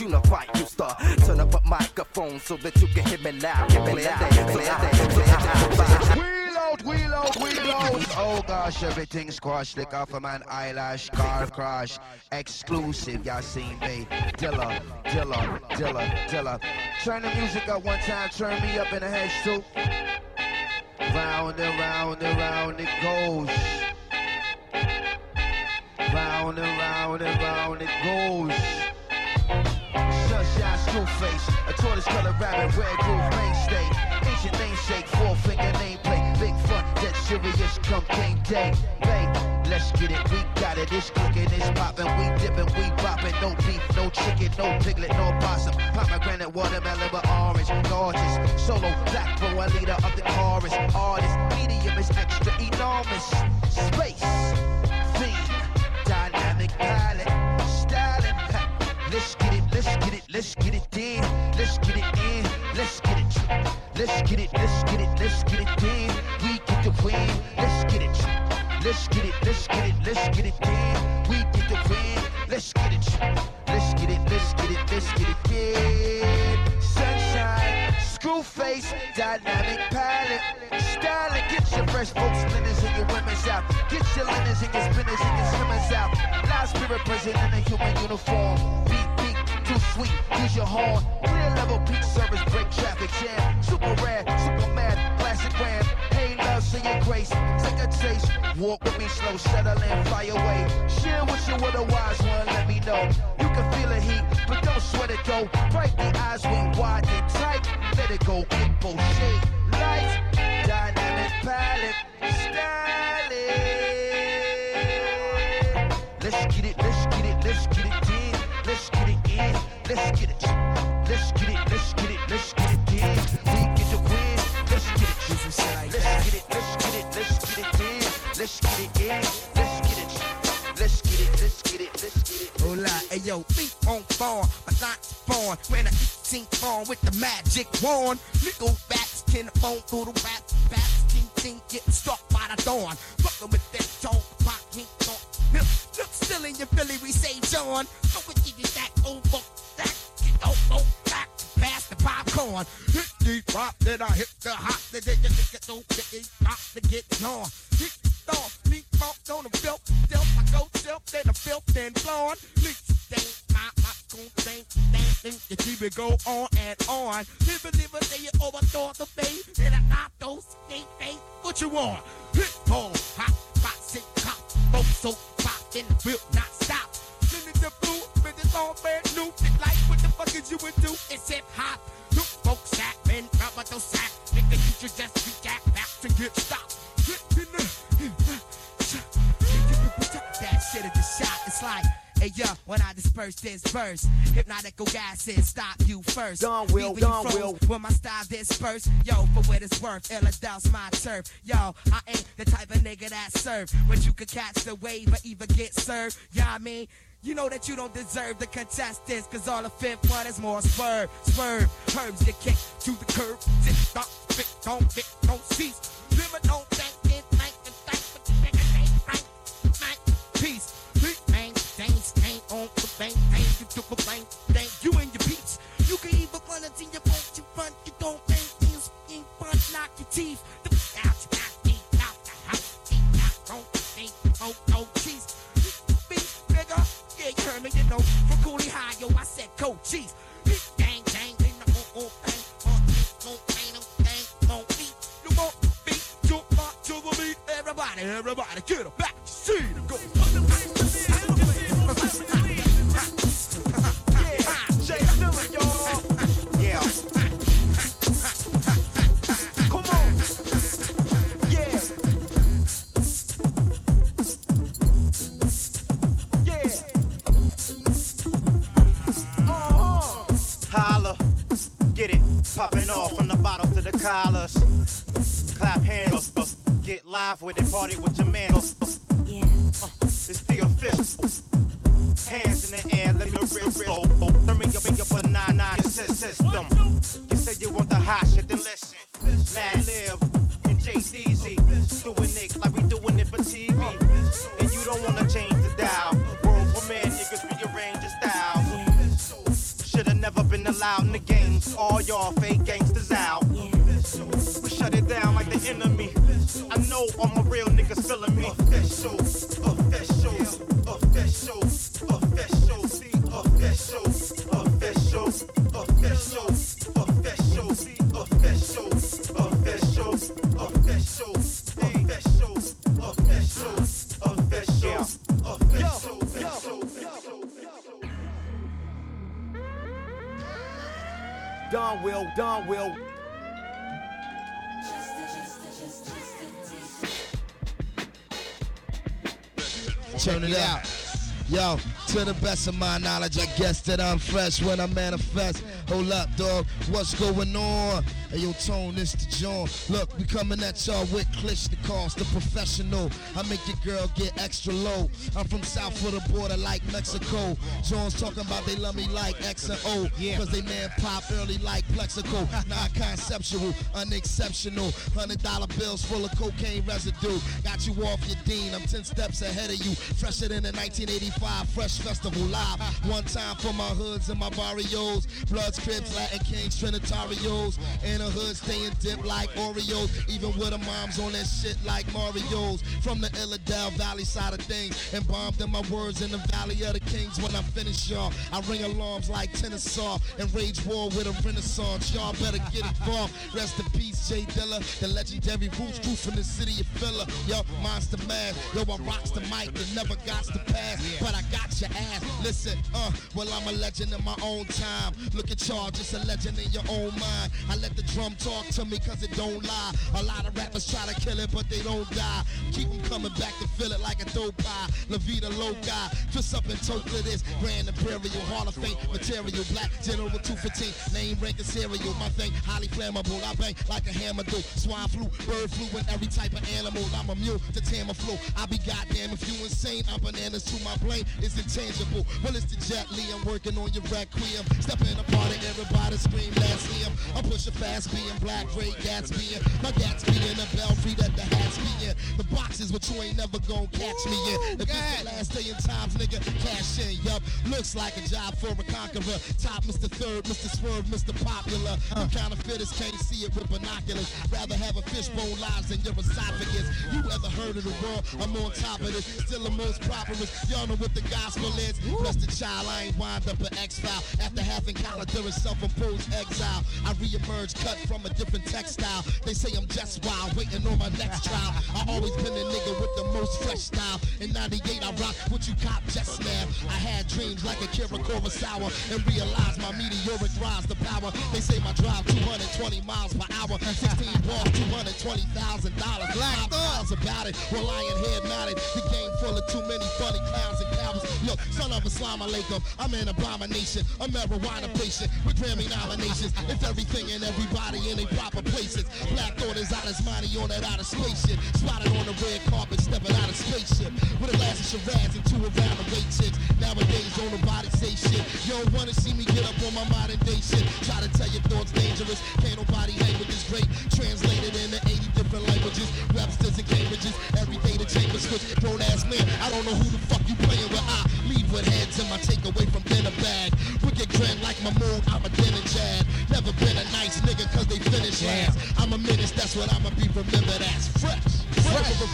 You know quite used to. Turn up a microphone so that you can hear me loud. Day, clear day, clear day. Wheel out, wheel out. Oh gosh, everything squash. Lick off a man eyelash, car crash. Exclusive, y'all seen me. Dilla, Dilla, Dilla, Dilla. Turn the music up one time, turn me up in the head too. Round and round and round it goes. Round and round and round it goes. Screw face, a tortoise colored rabbit, red groove mainstay. Ancient namesake, four finger nameplate. Big fun, dead serious come game day. Babe, let's get it, we got it. It's cooking, it's popping, we dipping, we bopping. No beef, no chicken, no piglet, no possum. Pomegranate, watermelon, but orange, gorgeous. Solo, black bro, a leader of the chorus. Artist, medium is extra enormous. Space, theme, dynamic palette, styling. Let's get it, let's get it, let's get it in. Let's get it in, let's get it. Let's get it, let's get it, let's get it in. We get the win, let's get it. Let's get it, let's get it, let's get it in. We get the win, let's get it. Let's get it, let's get it, let's get it in. Sunshine, screw face, dynamic palette. Styling, get your fresh folks linens and your women's out. Get your linens and your spinners and your swimmers out. Loud spirit present in a human uniform. Beat, sweet, use your horn. Clear level peak service, break traffic jam. Super rare, super mad, classic grand. Hey, love, say your grace, take a taste. Walk with me slow, settle and fly away. Share what you with a wise one, let me know. You can feel the heat, but don't sweat it though. Bright the eyes, wing wide and tight. Let it go, kick both shake. Light, dynamic palette, styling. Let's get it. Let's get it, let's get it, let's get it in. We get the win, let's get it. Let's get it, let's get it, let's get it in. Let's get it in, let's get it. Let's get it, let's get it, let's get it. Hola, hey yo, feet on farm, my thoughts born. When I sing on with the magic wand, nickel bats, ten phone through the rap, bats, ting ting, getting struck by the dawn. Fucking with that talk, pop, talk. Look, look, still in your Philly, we say John. We give you that over, that, get the popcorn. Hit deep pop, then I hit the hop, then you get so big, pop to get on. Hit star, me pop on the belt, still I go self, then the filth and blonde. Leak stain, my my coon thing, thing, thing, you keep go on and on. Live live you overthrow the bay, then I knock those skate face. What you want? Hit home, hot, hot, sick, hot, both so pop in the field, not stop. Then it's the blue, all brand new. It's like what the fuck is you would do? It's hip hop. Look, folks, sack, men, rubber those sack. Nigga, you should just be jack back to get stopped. Hit in the- That shit is the shot. It's like, hey yo, when I disperse this verse, hypnotical gases stop you first. Gone will, you froze will. When my style disperse, yo, for what it's worth, Illadelph's my turf. Yo, I ain't the type of nigga that serve, but you could catch the wave or even get served. Yeah, I mean. You know that you don't deserve to contest this, cause all the fifth one is more swerve, swerve. Herbs get kicked to the curb, sit, stop, fit, don't, fit, don't cease. Live don't to the best of my knowledge, I guess that I'm fresh when I manifest. Hold up, dog, what's going on? Hey, yo, Tone, this the John. Look, we coming at y'all with Clish the cost, the professional. I make your girl get extra low. I'm from south of the border like Mexico. John's talking about they love me like X and O. Cause they man pop early like Plaxico. Non-conceptual, unexceptional. Hundred dollar bills full of cocaine residue. You off your dean, I'm 10 steps ahead of you. Fresher than the 1985 Fresh Festival Live. One time for my hoods and my barrios. Bloods, Crips, Latin Kings, Trinitarios. In the hood, staying dip like Oreos. Even with the moms on that shit like Mario's. From the Illadale Valley side of things. Bombed in my words in the Valley of the Kings. When I finish, y'all, I ring alarms like tennis saw. And rage war with a renaissance. Y'all better get involved. Rest in peace, J Dilla. The legendary Roots Crew from the city of Philly. Yo, Monster Man. Yo, I rocks the mic and never got to pass. But I got your ass. Listen, uh, well, I'm a legend in my own time. Look at y'all, just a legend in your own mind. I let the drum talk to me cause it don't lie. A lot of rappers try to kill it, but they don't die. Keep 'em coming back to fill it like a dope pie. La Vida Loca. Twist up and toast to this. Grand Imperial Hall of Fame material. Black General 215. Name rank and cereal. My thing highly flammable. I bang like a hammer do. Swine flu, bird flu, and every type of animal. I'm a immune to Tamiflu. I be goddamn if you insane. I'm bananas to my brain. It's intangible. Well, it's the Jet Li. I'm working on your requiem. Stepping apart and everybody scream, let's hear 'em. I'm pushing fast, being black, great Gatsby. My Gatsby in the belfry that the hats be in. The boxes, but you ain't never gonna catch me in. If it's the last day in times, nigga. Cash in, yup. Looks like a job for a conqueror. Top Mr. Third, Mr. Swerve, Mr. Popular. The counterfeiters can't see it with binoculars. Rather have a fishbone lives in your esophagus. You ever heard of the world? I'm on top of this. Still the most properest. Y'all know what the gospel is. Bless the child, I ain't wind up an X-File. After having during self-imposed exile, I re-emerge cut from a different textile. They say I'm just wild, waiting on my next trial. I always been a nigga with the most fresh style. In 98, I rock what you cop just now. I had dreams like Akira Kurosawa and realized my meteoric rise to power. They say my drive 220 miles per hour. 16 balls, $220,000. Black thoughts about it. Well, lion head nodded. The game full of too many funny clowns and cowards. Look, son of Islam alaikum. I'm an abomination. A marijuana patient with Grammy nominations. It's everything and everybody in their proper places. Black thought is out his money on that outer spaceship. Spotted on the red carpet, stepping out of spaceship. With a glass of Shiraz and two around the way chicks. Nowadays, don't nobody say shit. You don't wanna see me get up on my modern day shit. Try to tell your thoughts dangerous. Can't nobody hang with this great. Translated into 80 different languages. Websters and Cambridges. Every day the chamber switch. Grown ass man, I don't know who the fuck you playing with. I leave with heads in my takeaway from dinner bag. Wicked grin like my moon, I'm a dinner jad. Never been a nice nigga cause they finish last. I'm a menace, that's what I'ma be remembered as. Fresh. Fresh.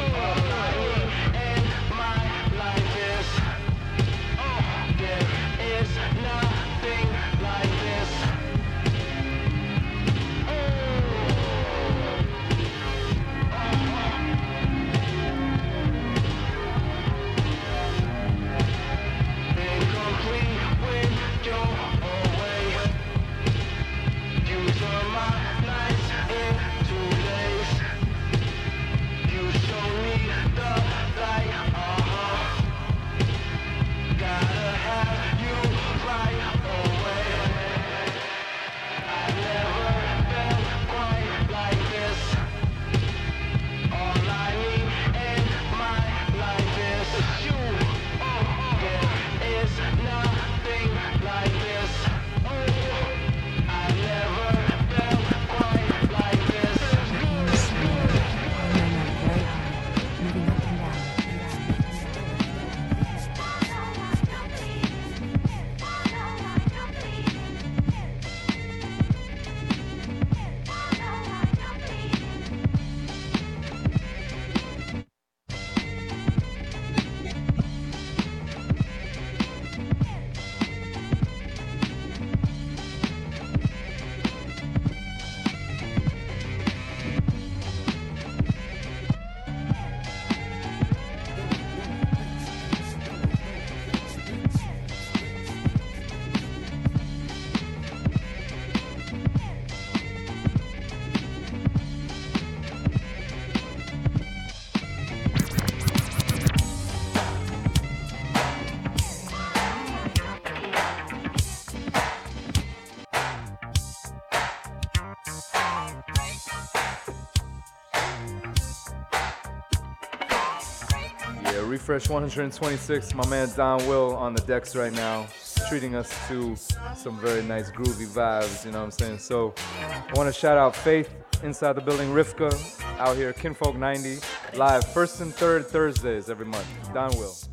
Yeah, refresh 126. My man Donwill on the decks right now, treating us to some very nice groovy vibes. You know what I'm saying? So, I want to shout out Faith inside the building, Rivka out here, Kinfolk 90 live first and third Thursdays every month. Donwill.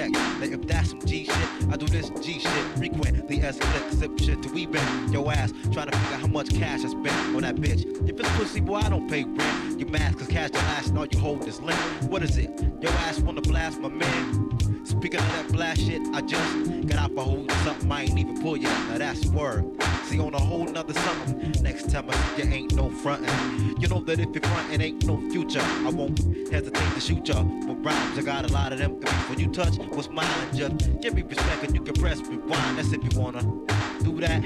Check. Now if that's some G shit, I do this G shit frequently as click zip shit till we been your ass trying to figure how much cash I spent on that bitch. If it's pussy, boy, I don't pay rent. Mad cause cash don't last and all you hold is lint. What is it? Your ass wanna blast my man? Speaking of that blast shit, I just got out for holding something I ain't even pull yet. Now that's word. See on a whole nother something. Next time I see you ain't no frontin'. You know that if you're frontin' ain't no future. I won't hesitate to shoot ya. But rhymes, I got a lot of them. When you touch what's mine, just give me respect and you can press rewind. That's if you wanna do that.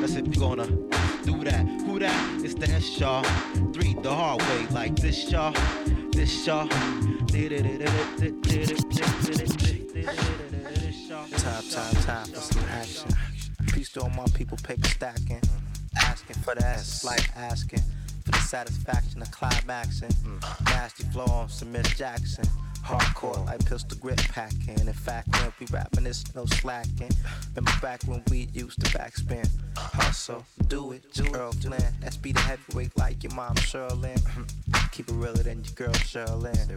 That's if you gonna do that. Who that? It's the S Shaw. Three the hard way, like this Shaw. This Shaw. Time, time, time for some action. Peace to all my people, paper stacking. Asking for the S, like asking for the satisfaction of climaxing. Nasty flow on some Miss Jackson. Hardcore like pistol grip packing. In fact, when we rapping, it's no slacking. Remember back when we used to backspin. Hustle, do it, do Errol Flynn. That's be the heavyweight like your mom Sherlyn. Keep it realer than your girl Sherlyn.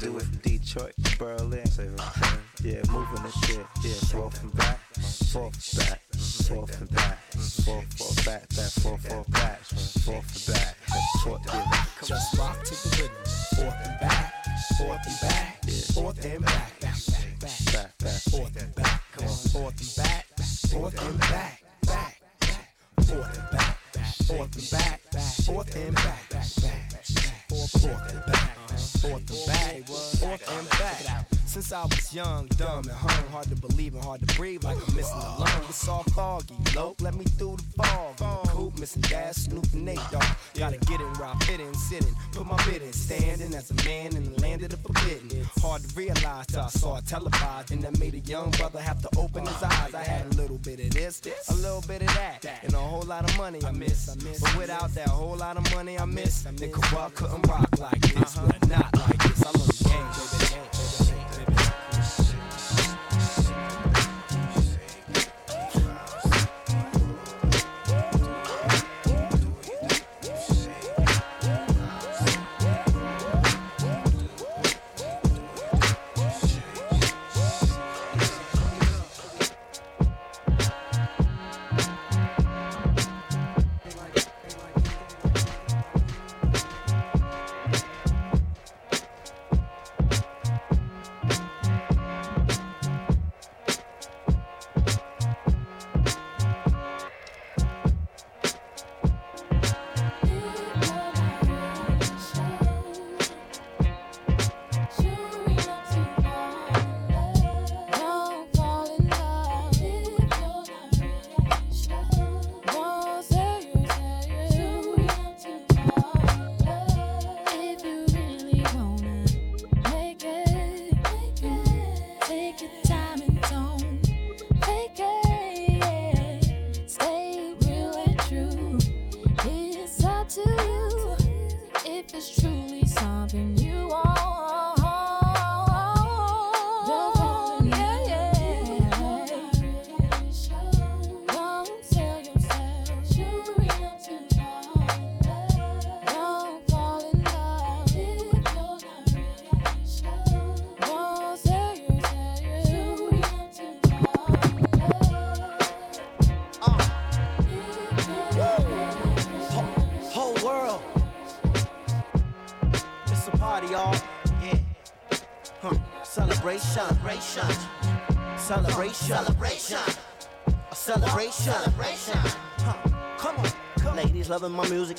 Do it from Detroit to Berlin. yeah, moving the shit. Yeah, forth and back, forth back, forth and back, forth, forth back, back, forth, forth back, forth and back, yeah. Just rock to the rhythm. Forth and back, forth and back, forth and back, back, back, back, back, back, forth and back. Forth and back, forth and back, back, back, forth and back, forth and back, forth and back, back, back, forth and back, forth and back, forth and back. Since I was young, dumb, and hung, hard to believe and hard to breathe, like I'm missing a lung. It's all foggy. Lope, let me through the fog. Coop, missing Dash, Snoop, and Nate Dogg. Gotta get in where I fit in, sitting, put my bid in, standing as a man in the land of the forbidden. Hard to realize till I saw it televised, and that made a young brother have to open his eyes. I had a little bit of this, a little bit of that, and a whole lot of money I miss. But without that whole lot of money I miss, then Kurupt couldn't rock like this, not like this. I love the game,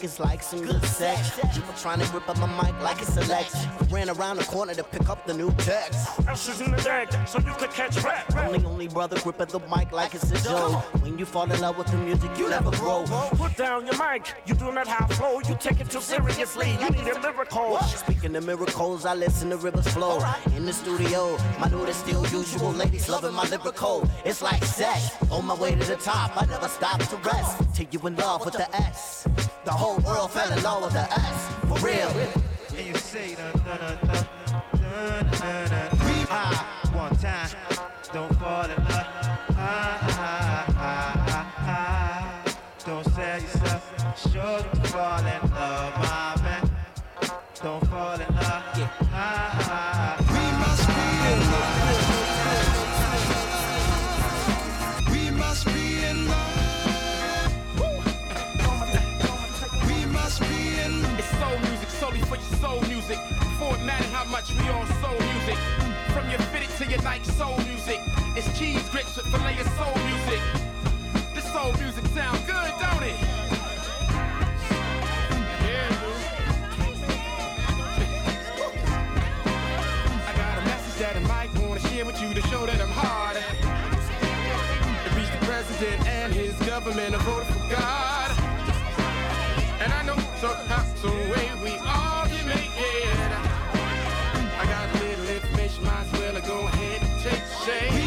it's like some good sex. People trying to rip up my mic like it's a Lex. Ran around the corner to pick up the new text. Usher's in the deck, so you could catch rap. Only, only brother grip gripping the mic like it's a joke. When you fall in love with the music, you never grow. Put down your mic, you do not have flow, you take it too seriously, you need a miracle. Speaking of miracles, I listen to rivers flow. In the studio, my dude is still usual. Ladies loving my lyrical. It's like sex. On my way to the top, I never stop to rest. Till you in love with the S. The whole world fell in love with the. For real. And you say da da da da da. Ah, one like soul music. It's cheese grits with filet of soul music. This soul music sounds good, don't it? Yeah. I got a message that I might wanna share with you to show that I'm hard. To reach the president and his government, I voted for God. And I know somehow, some way we all can make it. I got a little information, might as well change.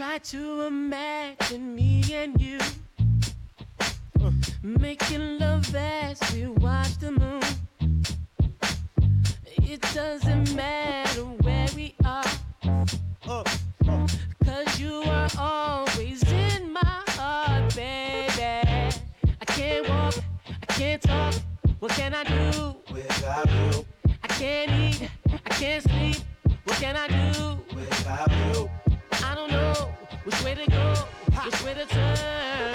Try to imagine me and you making love as we watch the moon. It doesn't matter where we are. Cause you are always in my heart, baby. I can't walk, I can't talk. What can I do without you? I can't eat, I can't sleep. What can I do without you? Which way to go, which way to turn.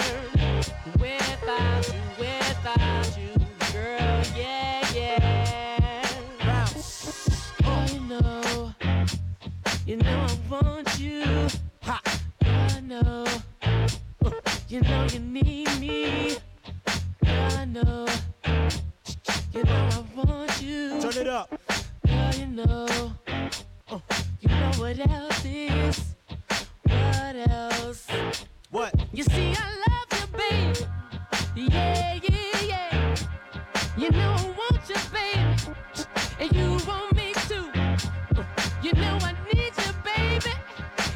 Without you, without you, girl, yeah, yeah. Oh, you know, you know I want you. Ha. I know, you know you need me. I know, you know I want you. Turn it up. Girl, you know, uh, you know what else is? What else? What? You see, I love you, baby. Yeah, yeah, yeah. You know I want you, baby. And you want me too. You know I need you, baby.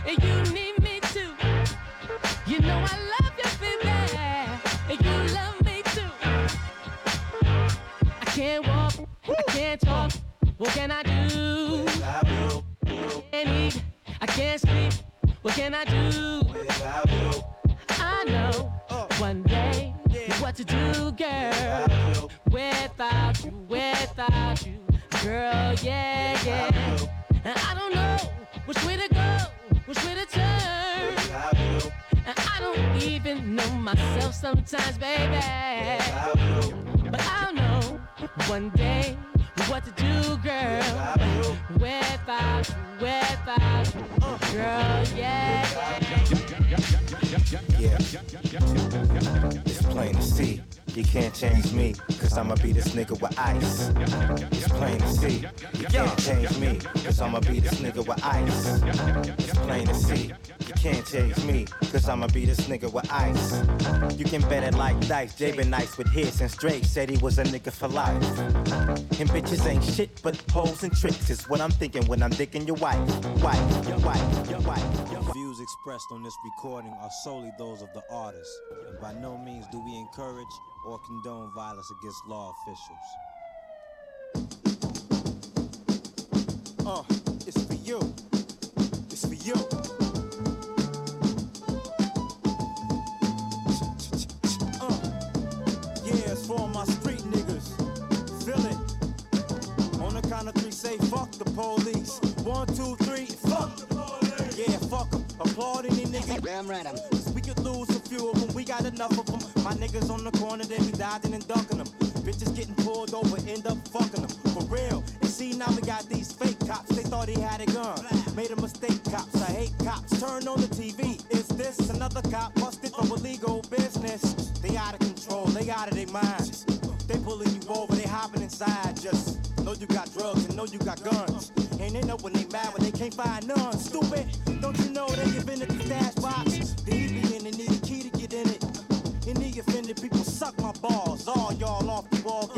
And you need me too. You know I love you, baby. And you love me too. I can't walk, I can't talk. What can I do? I can't eat, I can't sleep. What can I do? Without you. I know one day what to do, girl. Without you, without you, girl, yeah, yeah. And I don't know which way to go, which way to turn. And I don't even know myself sometimes, baby. But I'll know one day what to do, girl. Without you, without you, girl, yeah. Yeah. It's plain to see. You can't change me, cause I'ma be this nigga with ice. It's plain to see. You can't change me, cause I'ma be this nigga with ice. It's plain to see. You can't change me, cause I'ma be this nigga with ice. You can bet it like dice. Jay been nice with hits and straight. Said he was a nigga for life. And bitches ain't shit but hoes and tricks. Is what I'm thinking when I'm digging your wife. Wife, your wife, your wife. The expressed on this recording are solely those of the artist, and by no means do we encourage or condone violence against law officials. Uh, it's for you. It's for you. Uh, yeah, it's for my street niggas. Feel it. On the count of three, say fuck the police. One, two, three, fuck Applaud any nigga. Damn right, I'm. We could lose a few of them. We got enough of them. My niggas on the corner, they be dodging and ducking them. Bitches getting pulled over, end up fucking them. For real. And see, now we got these fake cops. They thought he had a gun. Made a mistake, cops. I hate cops. Turn on the TV. Is this another cop busted for illegal business? They out of control. They out of their minds. They pulling you over. They hopping inside. Just know you got drugs and know you got guns. And they know when they mad when they can't find none. Stupid. Don't you know they giving it the stash box? The be in and need a key to get in it. Any offended people suck my balls. All y'all off the wall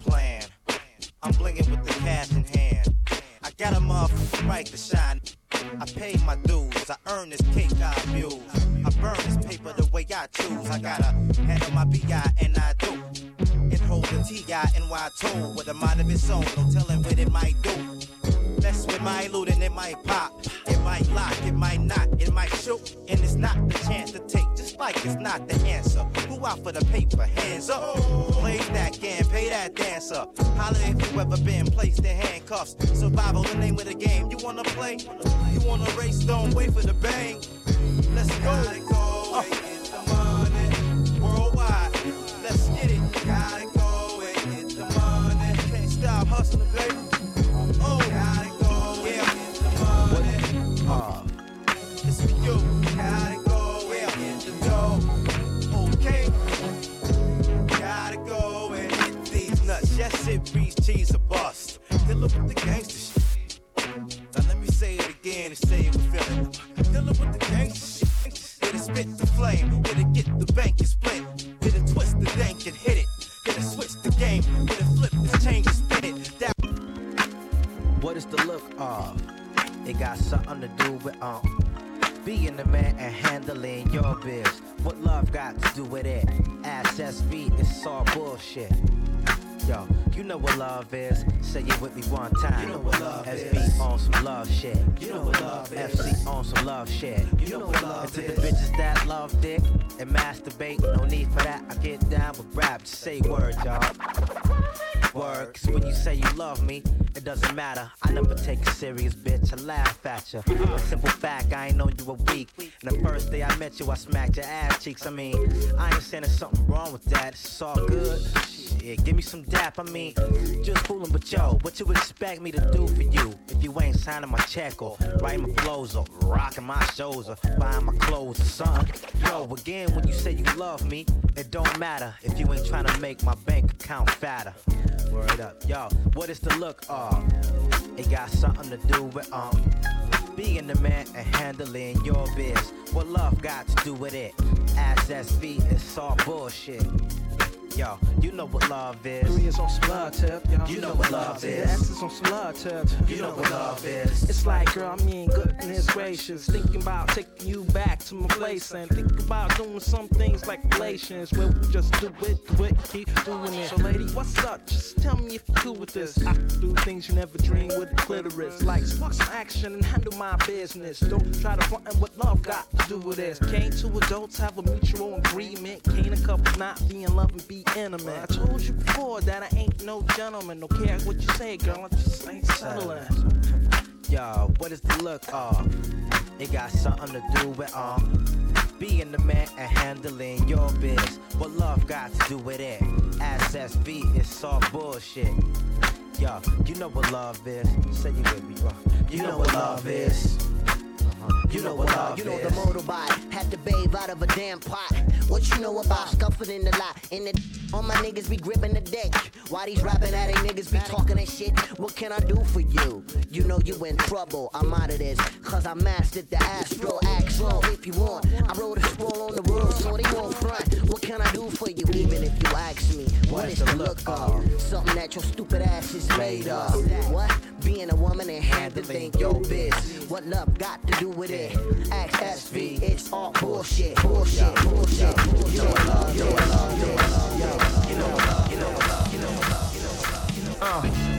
plan. I'm blinging with the cash in hand. I got a motherfucking right to shine. I paid my dues. I earned this cake I abuse. I burn this paper the way I choose. I gotta handle my BI and I do. It holds a T.I. NY2 with a mind of its own. No telling what it might do. Mess with my loot and it might pop. Might lock, it might not, it might shoot. And it's not the chance to take, just like it's not the answer. Who out for the paper? Hands up. Play that game, pay that dancer. Holla if you ever been placed in handcuffs. Survival, the name of the game. You wanna play? You wanna race? Don't wait for the bang. Let's go. Uh. Worldwide, T's a bust. Dealing with the gangster shit. Now let me say it again and say it with feeling. Dealing with the gangster shit. it, spit the flame. it, get the bank and split. it, twist the dank and hit it. It'll switch the game. It'll flip the chain and spin it. That what is the look of? It got something to do with um being the man and handling your biz. What love got to do with it? Ass SB, it's all bullshit. Yo, you know what love is. Say it with me one time. You know what love SB is. on some love shit. You know what love is. FC on some love shit. You know what love and to is. the bitches that love dick and masturbate, no need for that. I get down with rap. Just say word, y'all. Word, 'cause when you say you love me, it doesn't matter. I never take you serious, bitch. I laugh at you. A simple fact, I ain't known you a week. And the first day I met you, I smacked your ass cheeks. I mean, I ain't saying there's something wrong with that. It's all good. Shit, give me some dap. I mean, just fooling, but yo, what you expect me to do for you if you ain't signing my check or writing my flows or rocking my shows or buying my clothes or something? Yo, again, when you say you love me, it don't matter if you ain't trying to make my bank account fatter. Word up, yo, what is the look of? It got something to do with um being the man and handling your biz. What love got to do with it? Ask SV, it's all bullshit. Yo, you know what love is. Three is on love tip, yo. You know what love The is. Is on some love tip. You know what love is. It's like, girl, I mean, goodness gracious. Thinking about taking you back to my place and thinking about doing some things like relations where we just do it, do it, keep doing it. So, lady, what's up? Just tell me if you're cool with this. I can do things you never dreamed with the clitoris. Like, spark some action and handle my business. Don't try to front what love got to do with this. Can't two adults have a mutual agreement? Can't a couple not be in love and be intimate? I told you before that I ain't no gentleman. Don't care what you say, girl. I just ain't settling. Yo, what is the look of? It got something to do with um being the man and handling your biz. What love got to do with it? Ask SV, it's all bullshit. Yo, you know what love is. Say you with me, bro. You know what love is. Uh-huh. You know what love You know is. the motorbike had to bathe out of a damn pot. What you know about scuffing in the lot? In the all my niggas be gripping the deck. Why these rapping at niggas be talking that shit? What can I do for you? You know you in trouble. I'm out of this. Cause I mastered the astro. Act slow if you want. I wrote a scroll on the world so they won't front. What can I do for you? Even if you ask me, what is the look of? Something that your stupid ass is made of. What? Being a woman and handling your biz. What love got to do with it? Ask SV, it's all bullshit, bullshit, bullshit. You know what love, you know what love, you know what love, you know what love, you know what love, you know what love, you know what love, love. Uh.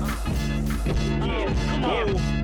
Yeah, come on.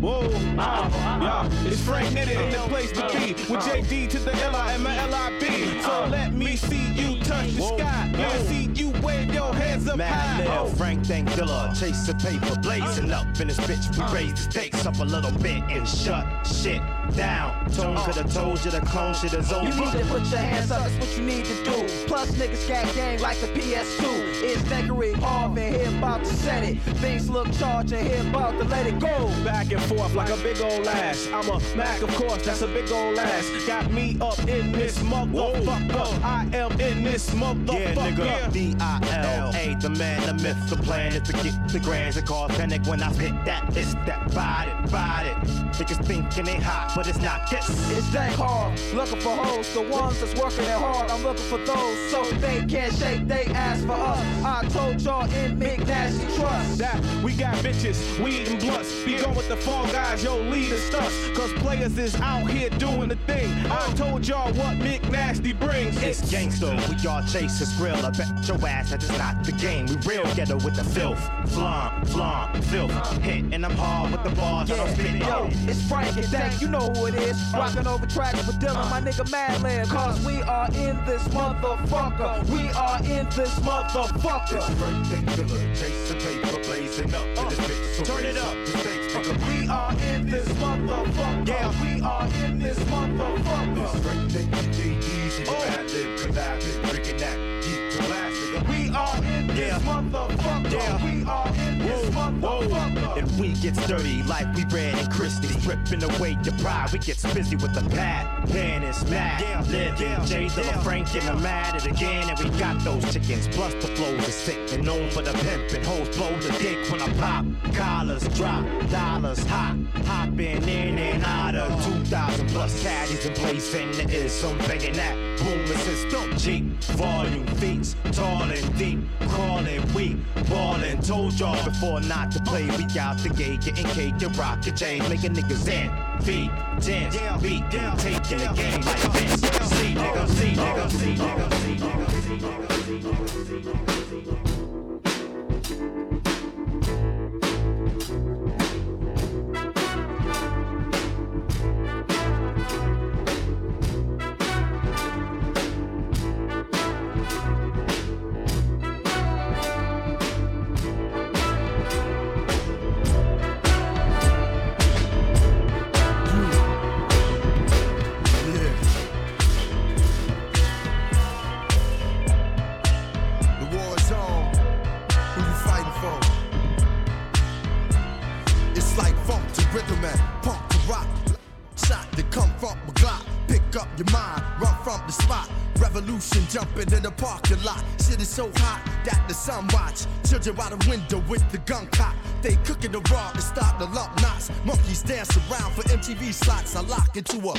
Whoa, ah, ah, ah. yeah, it's Frank Nitty in the place to be with JD to the L-I and my L-I-B. So let me see you touch the sky. Let me see you wave your hands up high. Mad Oh. Lil, Frank Thank Dilla, chasing paper, blazing uh. up in this bitch. We uh. raise the stakes up a little bit and shut shit down. Tone uh. could've told you the clone shit is over. You need to put your hands up, that's what you need to do. Plus, niggas got gang like the PS2. It's Neckery off and here about to set it. Things look charged and here about to let it go. Back and forth like a big old ass. I'm a Mac, of course, that's a big old ass. Got me up in this motherfucker. I am in this motherfucker. Yeah, nigga, D-I-L-A, the man, the myth, the plan is to get the grands and cause panic when I hit that, it's that, body, body. ride it. Niggas thinking they hot, but it's not this. It's that hard, looking for hoes, the ones that's working it hard. I'm looking for those, so they can't shake, they ass for us. I told y'all in Big Nasty Trust. That we got bitches, we eating blunts. Be going with the fall guys, yo, lead the stunts. Cause players is out here doing the thing. I told y'all what Mick Nasty brings. It's gangsta, we all chase his grill. I bet your ass that is not the game. We real ghetto with the filth. Flom, flom, filth. Hit, and I'm hard with the bars. I don't spit Yo, it's Frank and Dank, you know who it is. Uh. Rocking over tracks with Dilla, my nigga Madlib. Cause we are in this motherfucker. We are in this motherfucker. It's Frank and Dilla, Chasing paper, blazing up uh, in this bitch. So Turn it up. The stakes, nigga. We are in this motherfucker. Yeah. We are in this motherfucker. Straight JD's in the bad collabing, bringing that deep to. We are in this motherfucker. Yeah. We are And we gets dirty like we ran in Christie's. Ripping away your pride, we gets busy with the pad. Pan is mad. Yeah, Live yeah, Jay Dilla Frank and I'm at it again. And we got those chickens. Plus the flows is sick and known for the pimp. And hoes blow the dick when I pop. Collars drop, dollars hot. Hopping in and out of 2,000 plus caddies in place. And there is some banging that boom system. Jeep, volume, feats, tall and deep. Crawling, weak, ballin'. Told y'all before not to play. We out the gate, getting cake and rock your chain. Making niggas in. Feet, dance, beat, taking the game like this. See, nigga, see, nigga, see, nigga, see, nigga, see, nigga, see, nigga, see, nigga, your mind, run from the spot. Revolution jumping in the parking lot. Shit is so hot that the sun watch. Children out the window with the gun cock. They cooking the raw and stop the lump knots. Monkeys dance around for MTV slots. I lock into a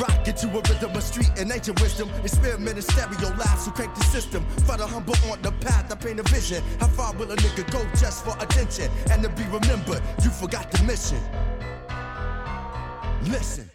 Rock into a rhythm of street and ancient wisdom. Experimenting stereo laughs who crank the system. For the humble on the path, I paint a vision. How far will a nigga go just for attention? And to be remembered, you forgot the mission. Listen.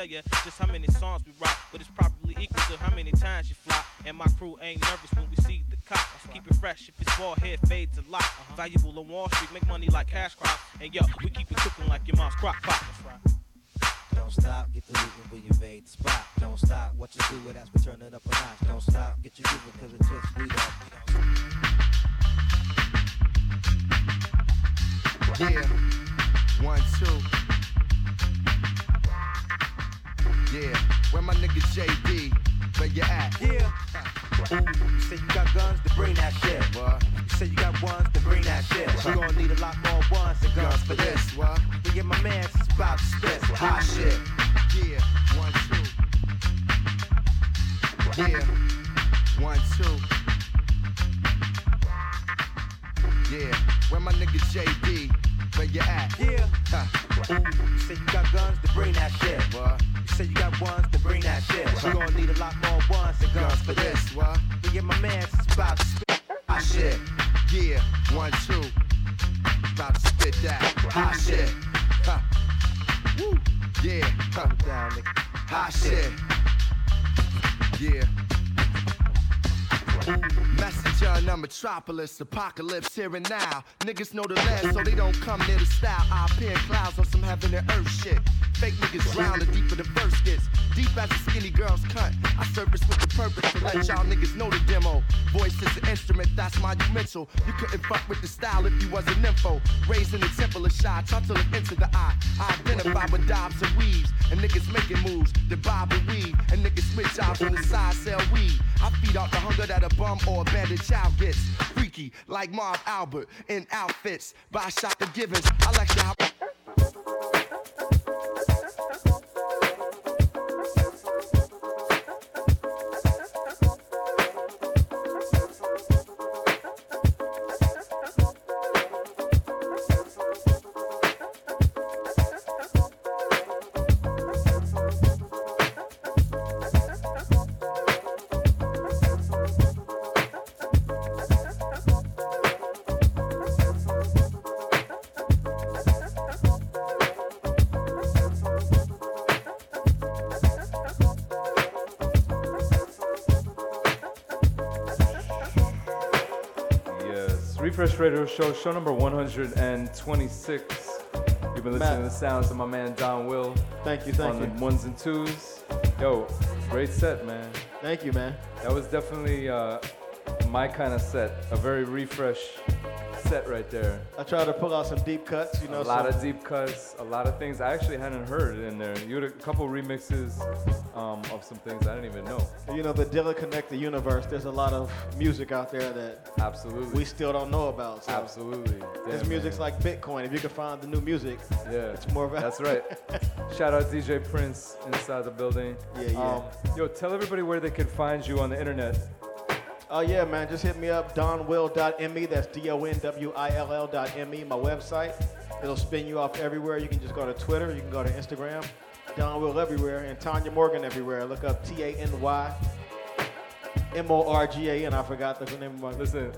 Tell you just how many songs we rock, but it's probably equal to how many times you fly. And my crew ain't nervous when we see the cop. So keep it fresh if it's ball head fades a lot. Uh-huh. Valuable on Wall Street, make money like cash crop. And yo, metropolis, apocalypse here and now. Niggas know the land, so they don't come near the style. I appear in clouds on some heaven and earth shit. Fake niggas drown the deeper the verse gets. Deep as a skinny girl's cut. I surface with the purpose to let y'all niggas know the demo. Voice is an instrument, that's monumental. You couldn't fuck with the style if you was an info. Raised in the temple of shy, taught till it enter the eye. I identify with dives and weaves, and niggas making moves. The and weave, and niggas switch out on the side, sell weed. I feed off the hunger that a bum or a abandoned child gets. Like Marv Albert, in outfits by Shaka Givens. I lecture how. Radio Show, show number 126. You've been listening Matt. to the sounds of my man Donwill. Thank you, thank on you. the ones and twos. Yo, great set, man. Thank you, man. That was definitely uh, my kind of set. A very refresh set right there. I tried to pull out some deep cuts, you know. a lot some- of deep cuts, a lot of things I actually hadn't heard in there. You had a couple remixes um, of some things I didn't even know. You know, the Dilla Connect the Universe, there's a lot of music out there that Absolutely. we still don't know about. So Absolutely. This music's man. like Bitcoin. If you can find the new music, Yeah, it's more valuable. That's right. Shout out DJ Prince inside the building. Yeah, yeah. Um, yo, tell everybody where they can find you on the internet. Oh yeah, man. Just hit me up, donwill.me. That's D-O-N-W-I-L-L dot M-E, my website. It'll spin you off everywhere. You can just go to Twitter. You can go to Instagram. Donwill everywhere. And Tanya Morgan everywhere. Look up T-A-N-Y M-O-R-G-A-N. I forgot the name of my... Listen,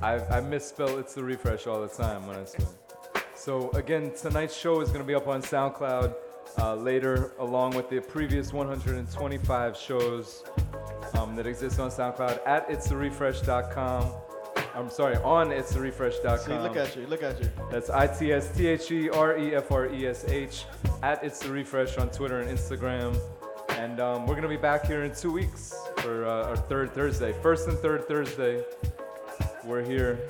I, I misspell it's the refresh all the time when I swim. So again, tonight's show is going to be up on SoundCloud uh, later, along with the previous 125 shows um, that exists on SoundCloud at it'stherefresh.com. I'm sorry, on it'stherefresh.com. See, look at you. Look at you. That's I T S T H E R E F R E S H at It's the Refresh on Twitter and Instagram. And um, we're going to be back here in two weeks for uh, our third Thursday. First and third Thursday, we're here.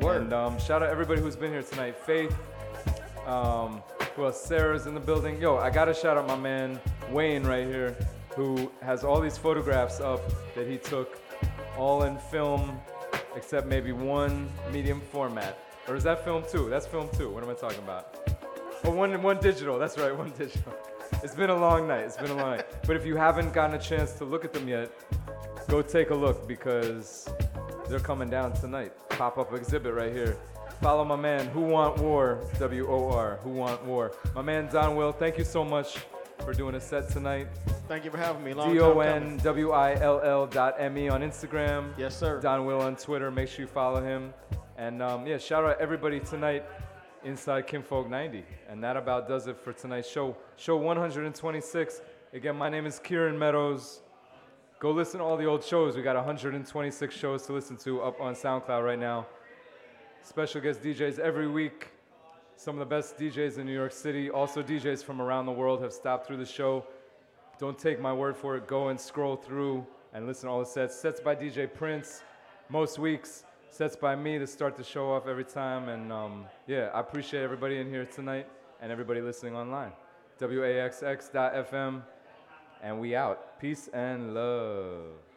And um, shout out everybody who's been here tonight. Faith, um, else? Sarah's in the building. Yo, I got to shout out my man Wayn right here, who has all these photographs up that he took all in film, except maybe one medium format. Or is that film two? That's film two. What am I talking about? Oh, one, one digital. That's right, one digital. It's been a long night. It's been a long night. But if you haven't gotten a chance to look at them yet, go take a look because they're coming down tonight. Pop up exhibit right here. Follow my man, Who Want War, W O R, Who Want War. My man Donwill, thank you so much for doing a set tonight. Thank you for having me. Long D O. N W I L L dot M E on Instagram. Yes, sir. Donwill on Twitter. Make sure you follow him. And um, yeah, shout out everybody tonight inside Kinfolk 90. And that about does it for tonight's show. Show 126. Again, my name is Kieran Meadows. Go listen to all the old shows. We got 126 shows to listen to up on SoundCloud right now. Special guest DJs every week. Some of the best DJs in New York City. Also, DJs from around the world have stopped through the show. Don't take my word for it. Go and scroll through and listen to all the sets. Sets by DJ Prince most weeks. Sets by me to start the show off every time. And um, yeah, I appreciate everybody in here tonight and everybody listening online. WAXX.FM. And we out. Peace and love.